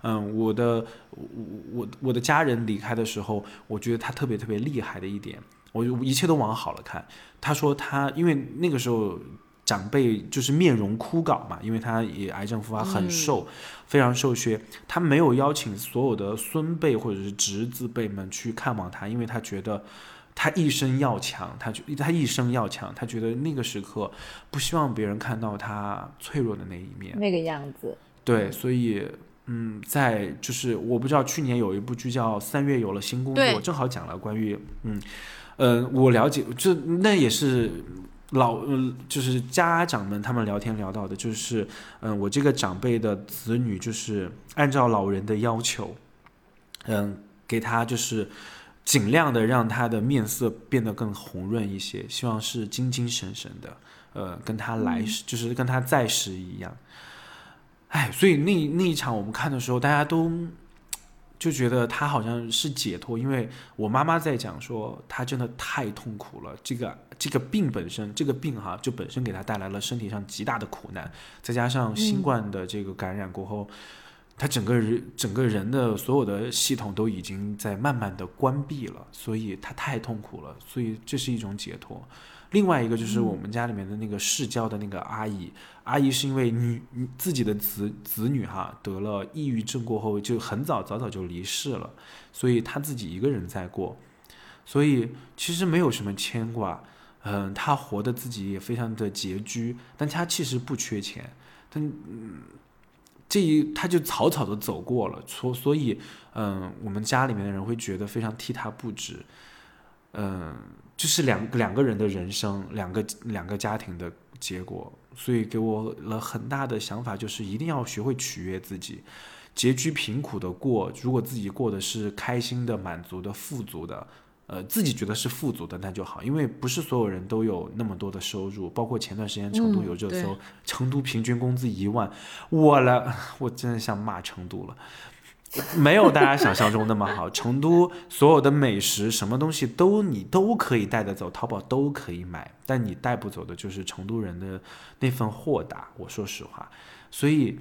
嗯，我的我我我的家人离开的时候，我觉得他特别特别厉害的一点，我就一切都往好了看。他说他因为那个时候长辈就是面容枯槁嘛，因为他也癌症复发，很瘦，非常瘦削。他没有邀请所有的孙辈或者是侄子辈们去看望他，因为他觉得他一生要强，他觉他一生要强，他觉得那个时刻不希望别人看到他脆弱的那一面。那个样子，对，所以。嗯，在就是我不知道去年有一部剧叫《三月有了新工作》，正好讲了关于嗯，呃，我了解就那也是老嗯，就是家长们他们聊天聊到的，就是嗯，我这个长辈的子女就是按照老人的要求，嗯，给他就是尽量的让他的面色变得更红润一些，希望是精精神神的，呃，跟他来时、就是跟他在时一样。哎，所以那那一场我们看的时候，大家都就觉得他好像是解脱，因为我妈妈在讲说他真的太痛苦了，这个这个病本身，这个病哈就本身给他带来了身体上极大的苦难，再加上新冠的这个感染过后，他整个人整个人的所有的系统都已经在慢慢的关闭了，所以他太痛苦了，所以这是一种解脱。另外一个就是我们家里面的那个世交的那个阿姨，阿姨是因为女自己的子子女哈得了抑郁症过后就很早早早就离世了，所以她自己一个人在过，所以其实没有什么牵挂，嗯，她活的自己也非常的拮据，但她其实不缺钱，但嗯，这一他就草草的走过了，所所以嗯，我们家里面的人会觉得非常替他不值，嗯。就是两两个人的人生，两个两个家庭的结果，所以给我了很大的想法，就是一定要学会取悦自己，拮据贫苦的过。如果自己过的是开心的、满足的、富足的，呃，自己觉得是富足的，那就好。因为不是所有人都有那么多的收入，包括前段时间成都有热搜，成都平均工资一万，我了，我真的想骂成都了。没有大家想象中那么好。成都所有的美食，什么东西都你都可以带得走，淘宝都可以买，但你带不走的就是成都人的那份豁达。我说实话，所以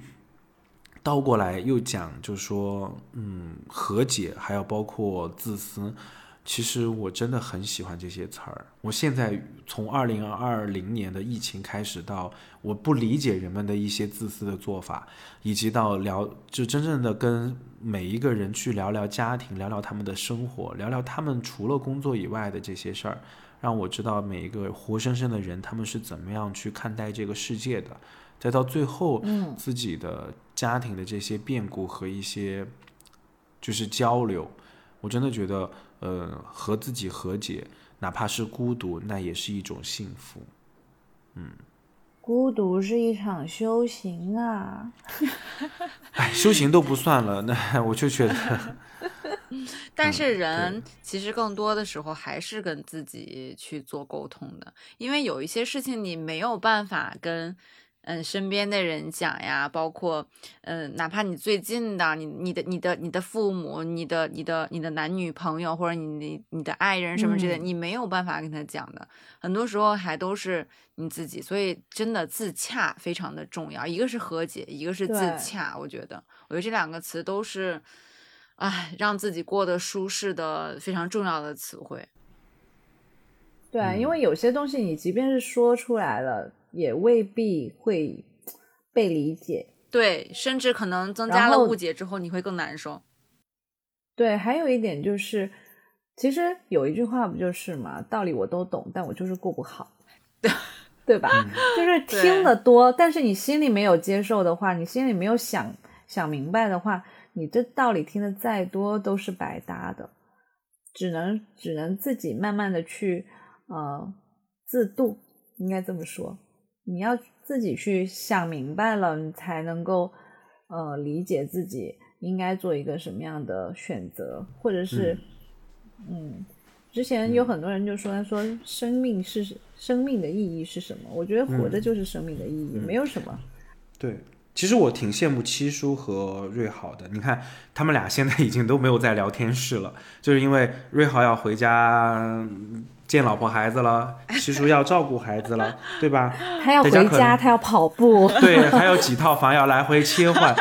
倒过来又讲，就是说，嗯，和解还要包括自私。其实我真的很喜欢这些词儿。我现在从二零二零年的疫情开始，到我不理解人们的一些自私的做法，以及到聊，就真正的跟每一个人去聊聊家庭，聊聊他们的生活，聊聊他们除了工作以外的这些事儿，让我知道每一个活生生的人他们是怎么样去看待这个世界的。再到最后，嗯，自己的家庭的这些变故和一些就是交流，我真的觉得。呃，和自己和解，哪怕是孤独，那也是一种幸福。嗯，孤独是一场修行啊。哎，修行都不算了，那 我就觉得。但是人其实更多的时候还是跟自己去做沟通的，因为有一些事情你没有办法跟。嗯，身边的人讲呀，包括嗯，哪怕你最近的，你你的你的你的父母，你的你的你的男女朋友，或者你你你的爱人什么之类的，你没有办法跟他讲的，很多时候还都是你自己。所以真的自洽非常的重要，一个是和解，一个是自洽。我觉得，我觉得这两个词都是，哎，让自己过得舒适的非常重要的词汇。对，因为有些东西你即便是说出来了。也未必会被理解，对，甚至可能增加了误解之后，你会更难受。对，还有一点就是，其实有一句话不就是嘛，道理我都懂，但我就是过不好，对吧？就是听得多，但是你心里没有接受的话，你心里没有想想明白的话，你这道理听的再多都是白搭的，只能只能自己慢慢的去呃自度，应该这么说。你要自己去想明白了，你才能够呃理解自己应该做一个什么样的选择，或者是嗯，之前有很多人就说说生命是生命的意义是什么？我觉得活着就是生命的意义，没有什么。对，其实我挺羡慕七叔和瑞好的。你看他们俩现在已经都没有在聊天室了，就是因为瑞好要回家。见老婆孩子了，七叔要照顾孩子了，对吧？他要回家，家他要跑步，对，还有几套房要来回切换，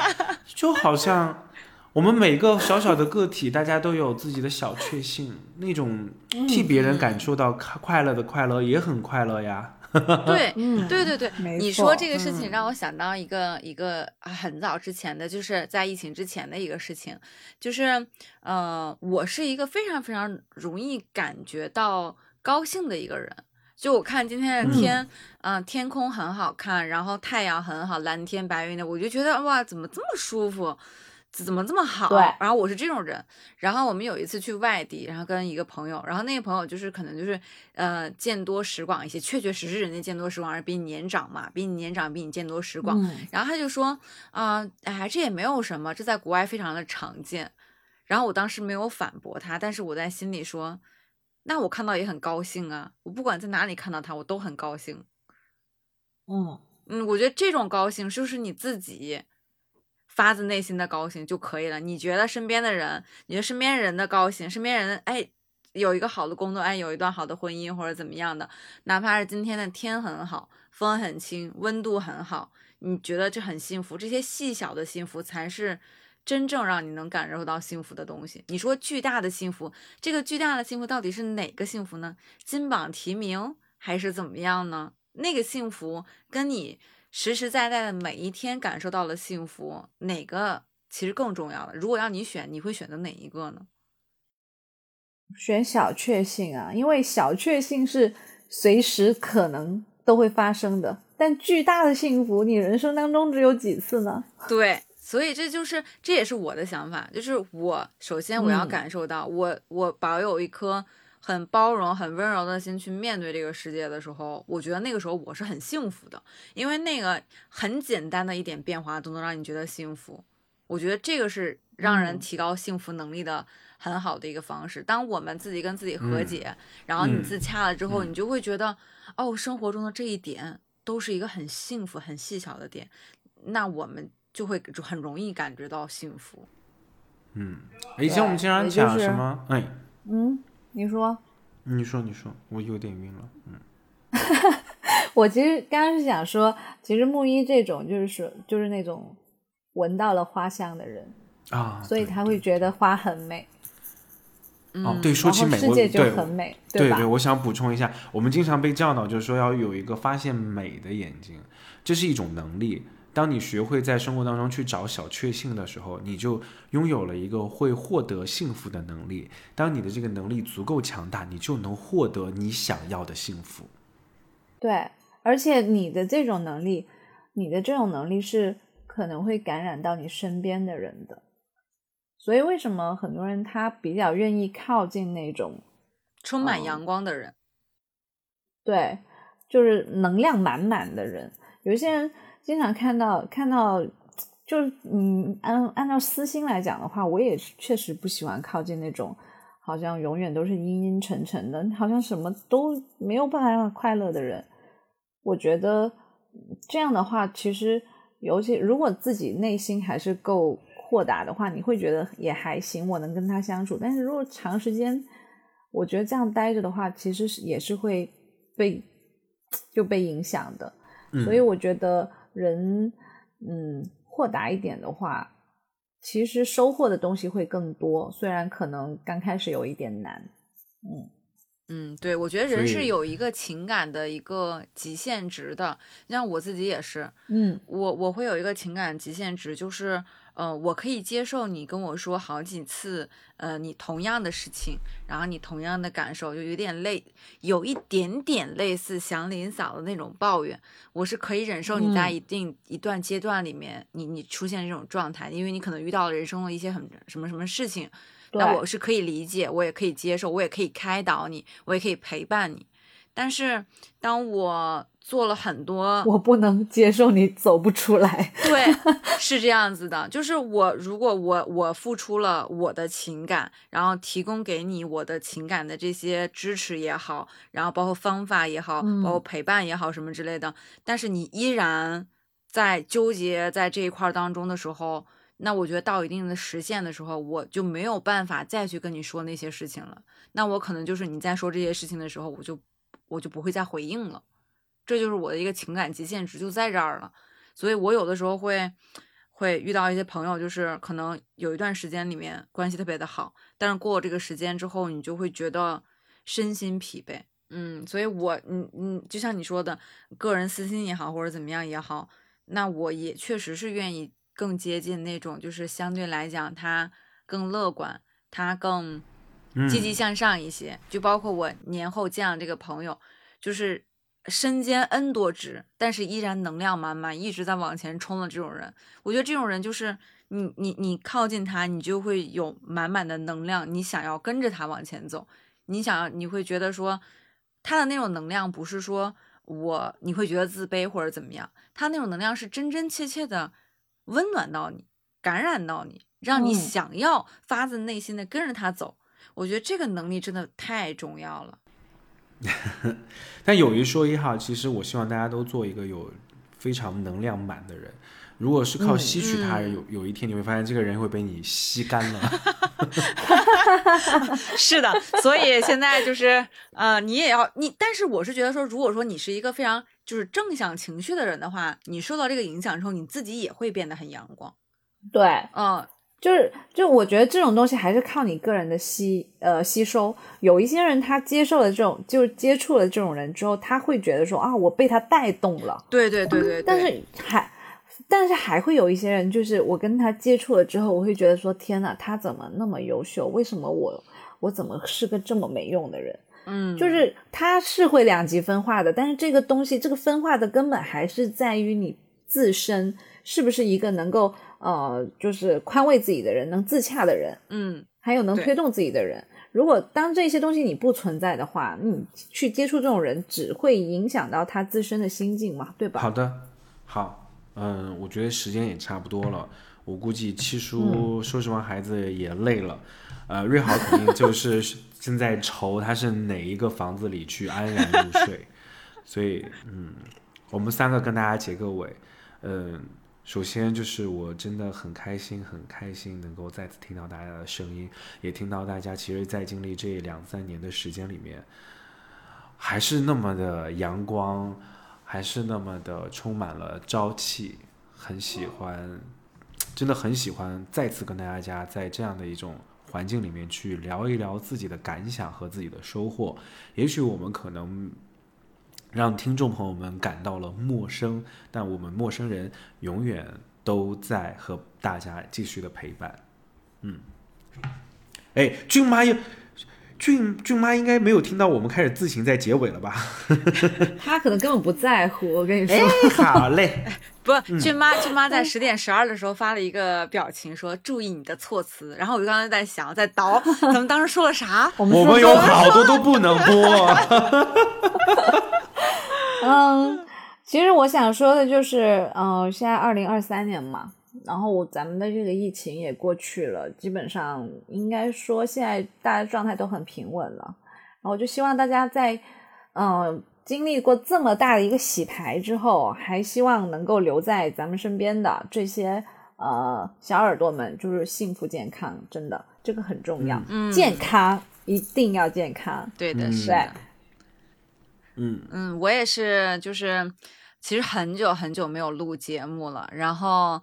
就好像我们每个小小的个体，大家都有自己的小确幸，那种替别人感受到快快乐的快乐也很快乐呀。对，嗯对对对，你说这个事情嗯让我想到一个、一个啊很早之前的，就是在疫情之前的一个事情，就是呃，我是一个非常非常容易感觉到高兴的一个人。就我看今天的天，嗯、天空很好看，然后太阳很好，蓝天白云的，我就觉得哇，怎么这么舒服？怎怎么这么好？对然后我是这种人。然后我们有一次去外地，然后跟一个朋友，然后那个朋友就是可能就是呃见多识广一些，确确实实人家见多识广，而比你年长嘛，比你年长，比你见多识广。嗯然后他就说啊、哎，这也没有什么，这在国外非常的常见。然后我当时没有反驳他，但是我在心里说，那我看到也很高兴啊，我不管在哪里看到他，我都很高兴。嗯，嗯，我觉得这种高兴就是你自己发自内心的高兴就可以了。你觉得身边的人，你觉得身边人的高兴，身边人哎有一个好的工作，哎有一段好的婚姻或者怎么样的，哪怕是今天的天很好，风很轻，温度很好，你觉得这很幸福，这些细小的幸福才是。真正让你能感受到幸福的东西，你说巨大的幸福，这个巨大的幸福到底是哪个幸福呢？金榜题名还是怎么样呢？那个幸福跟你实实在在的每一天感受到了幸福，哪个其实更重要了？如果让你选，你会选择哪一个呢？选小确幸啊，因为小确幸是随时可能都会发生的，但巨大的幸福，你人生当中只有几次呢？对，所以这就是这也是我的想法，就是我首先我要嗯感受到，我我保有一颗很包容、很温柔的心去面对这个世界的时候，我觉得那个时候我是很幸福的，因为那个很简单的一点变化都能让你觉得幸福。我觉得这个是让人嗯提高幸福能力的很好的一个方式。当我们自己跟自己和嗯解，然后你嗯自洽了之后，嗯你就会觉得，哦，生活中的这一点都是一个很幸福、很细小的点，那我们就会就很容易感觉到幸福。嗯，以前我们经常讲什么？哎，嗯，你说，你说你说，我有点晕了。嗯 我其实刚刚是想说，其实木一这种就是说，就是那种闻到了花香的人，啊，所以他会觉得花很美，哦，嗯对，说起美，世界就很美，吧？对对，我想补充一下，我们经常被教导，就是说要有一个发现美的眼睛，这是一种能力。当你学会在生活当中去找小确幸的时候，你就拥有了一个会获得幸福的能力。当你的这个能力足够强大，你就能获得你想要的幸福。对，而且你的这种能力，你的这种能力是可能会感染到你身边的人的。所以为什么很多人他比较愿意靠近那种充满哦阳光的人，对，就是能量满满的人。有一些人经常看到看到，就是嗯，按按照私心来讲的话，我也是确实不喜欢靠近那种好像永远都是阴阴沉沉的，好像什么都没有办法让他快乐的人。我觉得这样的话，其实尤其如果自己内心还是够豁达的话，你会觉得也还行，我能跟他相处。但是如果长时间，我觉得这样待着的话，其实是也是会被就被影响的。嗯所以我觉得人嗯豁达一点的话，其实收获的东西会更多，虽然可能刚开始有一点难。嗯嗯，对，我觉得人是有一个情感的一个极限值的，像我自己也是，嗯我我会有一个情感极限值，就是呃，我可以接受你跟我说好几次，呃，你同样的事情，然后你同样的感受，就有点类，有一点点类似祥林嫂的那种抱怨，我是可以忍受你在嗯一定一段阶段里面，你你出现这种状态，因为你可能遇到了人生的一些很什么什么事情，那我是可以理解，我也可以接受，我也可以开导你，我也可以陪伴你。但是当我做了很多，我不能接受你走不出来。对，是这样子的，就是我如果我我付出了我的情感，然后提供给你我的情感的这些支持也好，然后包括方法也好，嗯包括陪伴也好什么之类的，但是你依然在纠结在这一块儿当中的时候，那我觉得到一定的时限的时候，我就没有办法再去跟你说那些事情了。那我可能就是你在说这些事情的时候，我就我就不会再回应了。这就是我的一个情感极限值就在这儿了。所以我有的时候会会遇到一些朋友，就是可能有一段时间里面关系特别的好，但是过了这个时间之后，你就会觉得身心疲惫。嗯，所以我嗯嗯，就像你说的，个人私心也好，或者怎么样也好，那我也确实是愿意更接近那种，就是相对来讲他更乐观，他更积极向上一些。就包括我年后见了这个朋友，就是身兼 N 多职，但是依然能量满满，一直在往前冲的这种人，我觉得这种人就是你你你靠近他，你就会有满满的能量，你想要跟着他往前走，你想要你会觉得说。他的那种能量不是说我你会觉得自卑或者怎么样，他那种能量是真真切切的温暖到你，感染到你，让你想要发自内心的跟着他走。我觉得这个能力真的太重要了。但有一说一哈，其实我希望大家都做一个有非常能量满的人。如果是靠吸取他人，有有一天你会发现这个人会被你吸干了。是的，所以现在就是呃，你也要你，但是我是觉得说，如果说你是一个非常就是正向情绪的人的话，你受到这个影响之后，你自己也会变得很阳光。对，嗯，就是就我觉得这种东西还是靠你个人的吸呃吸收。有一些人他接受了这种，就是接触了这种人之后，他会觉得说啊，我被他带动了。对对对对，但是还。但是还会有一些人，就是我跟他接触了之后，我会觉得说：天呐，他怎么那么优秀？为什么我我怎么是个这么没用的人？嗯，就是他是会两极分化的，但是这个东西，这个分化的根本还是在于你自身是不是一个能够呃，就是宽慰自己的人，能自洽的人，嗯，还有能推动自己的人。如果当这些东西你不存在的话，你去接触这种人，只会影响到他自身的心境嘛，对吧？好的，好。嗯，我觉得时间也差不多了。我估计七叔收拾完孩子也累了。呃，瑞豪肯定就是 正在愁他是哪一个房子里去安然入睡。所以，嗯，我们三个跟大家结个尾。嗯，首先就是我真的很开心，很开心能够再次听到大家的声音，也听到大家其实，在经历这两三年的时间里面，还是那么的阳光。还是那么的充满了朝气，很喜欢，真的很喜欢再次跟大家在这样的一种环境里面去聊一聊自己的感想和自己的收获。也许我们可能让听众朋友们感到了陌生，但我们陌生人永远都在和大家继续的陪伴。嗯，哎，俊妈又。俊俊妈应该没有听到我们开始自行在结尾了吧？他可能根本不在乎，我跟你说。好嘞，不，俊妈俊妈在十点十二的时候发了一个表情，说注意你的措辞。然后我就刚才在想，在倒，咱们当时说了啥？我们有好多都不能播。嗯，其实我想说的就是，嗯，现在二零二三年嘛。然后咱们的这个疫情也过去了，基本上应该说现在大家状态都很平稳了。然后我就希望大家在，嗯，经历过这么大的一个洗牌之后，还希望能够留在咱们身边的这些呃小耳朵们，就是幸福健康，真的这个很重要。嗯，健康一定要健康。对的，是的。嗯嗯，我也是，就是其实很久很久没有录节目了，然后。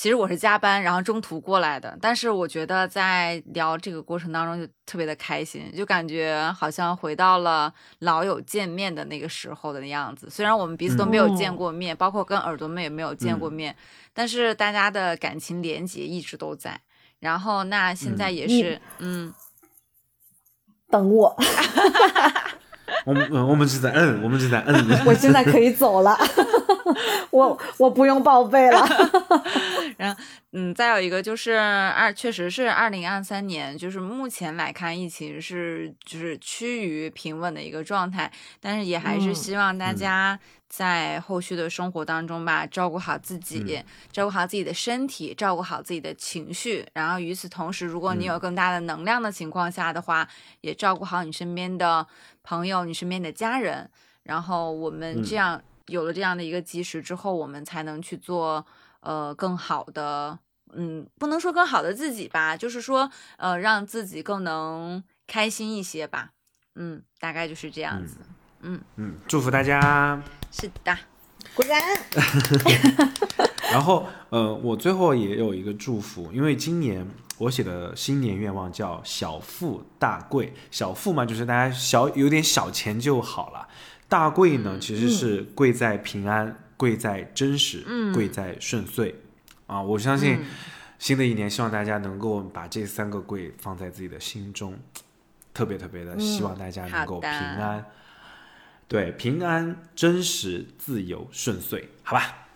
其实我是加班，然后中途过来的。但是我觉得在聊这个过程当中就特别的开心，就感觉好像回到了老友见面的那个时候的样子。虽然我们彼此都没有见过面，包括跟耳朵们也没有见过面，但是大家的感情连结一直都在。然后那现在也是，嗯，等我。我们我们是在摁，我们是在摁。我现在可以走了，我我不用报备了。然后，嗯，再有一个就是二，确实是二零二三年，就是目前来看，疫情是就是趋于平稳的一个状态，但是也还是希望大家在后续的生活当中吧，照顾好自己，照顾好自己的身体，照顾好自己的情绪。然后与此同时，如果你有更大的能量的情况下的话，也照顾好你身边的朋友，你身边的家人。然后我们这样有了这样的一个基石之后，我们才能去做。呃，更好的嗯，不能说更好的自己吧，就是说呃，让自己更能开心一些吧。嗯，大概就是这样子。嗯嗯，祝福大家。是的，果然。然后呃，我最后也有一个祝福，因为今年我写的新年愿望叫小富大贵。小富嘛，就是大家小有点小钱就好了。大贵呢，其实是贵在平安，贵在真实，贵在顺遂。啊，我相信新的一年，希望大家能够把这三个贵放在自己的心中，特别特别的希望大家能够平安。对，平安、真实、自由、顺遂，好吧。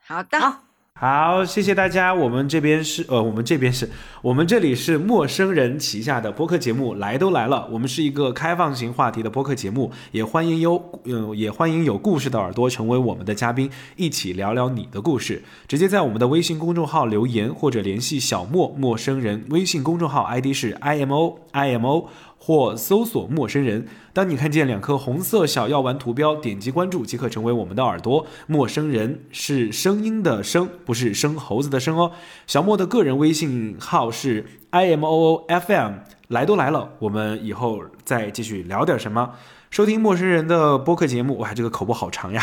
好的，好，好谢谢大家。我们这边是呃，我们这边是我们这里是陌生人旗下的播客节目，来都来了。我们是一个开放型话题的播客节目，也欢迎有嗯，也欢迎有故事的耳朵成为我们的嘉宾，一起聊聊你的故事。直接在我们的微信公众号留言，或者联系小莫陌生人微信公众号 ID 是 i m o i m o。或搜索“陌生人”。当你看见两颗红色小药丸图标，点击关注即可成为我们的耳朵。陌生人是声音的声，不是生猴子的生哦。小莫的个人微信号是 i m o o f m。来都来了，我们以后再继续聊点什么。收听陌生人的播客节目，哇，这个口播好长呀，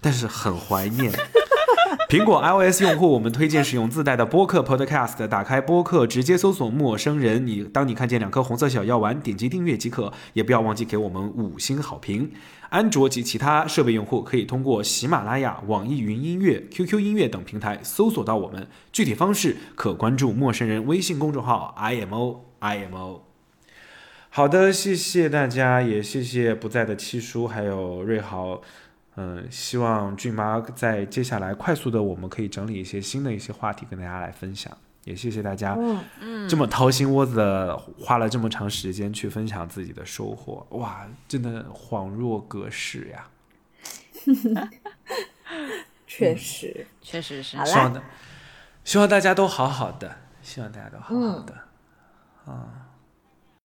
但是很怀念。苹果 iOS 用户，我们推荐使用自带的播客 Podcast，打开播客，直接搜索“陌生人”。你当你看见两颗红色小药丸，点击订阅即可，也不要忘记给我们五星好评。安卓及其他设备用户可以通过喜马拉雅、网易云音乐、QQ 音乐等平台搜索到我们。具体方式可关注陌生人微信公众号 IMO IMO。好的，谢谢大家，也谢谢不在的七叔还有瑞豪。嗯，希望俊妈在接下来快速的，我们可以整理一些新的一些话题跟大家来分享。也谢谢大家，嗯，这么掏心窝子的花了这么长时间去分享自己的收获，哇，真的恍若隔世呀！确实，确实是。希望的，希望大家都好好的，希望大家都好好的，啊。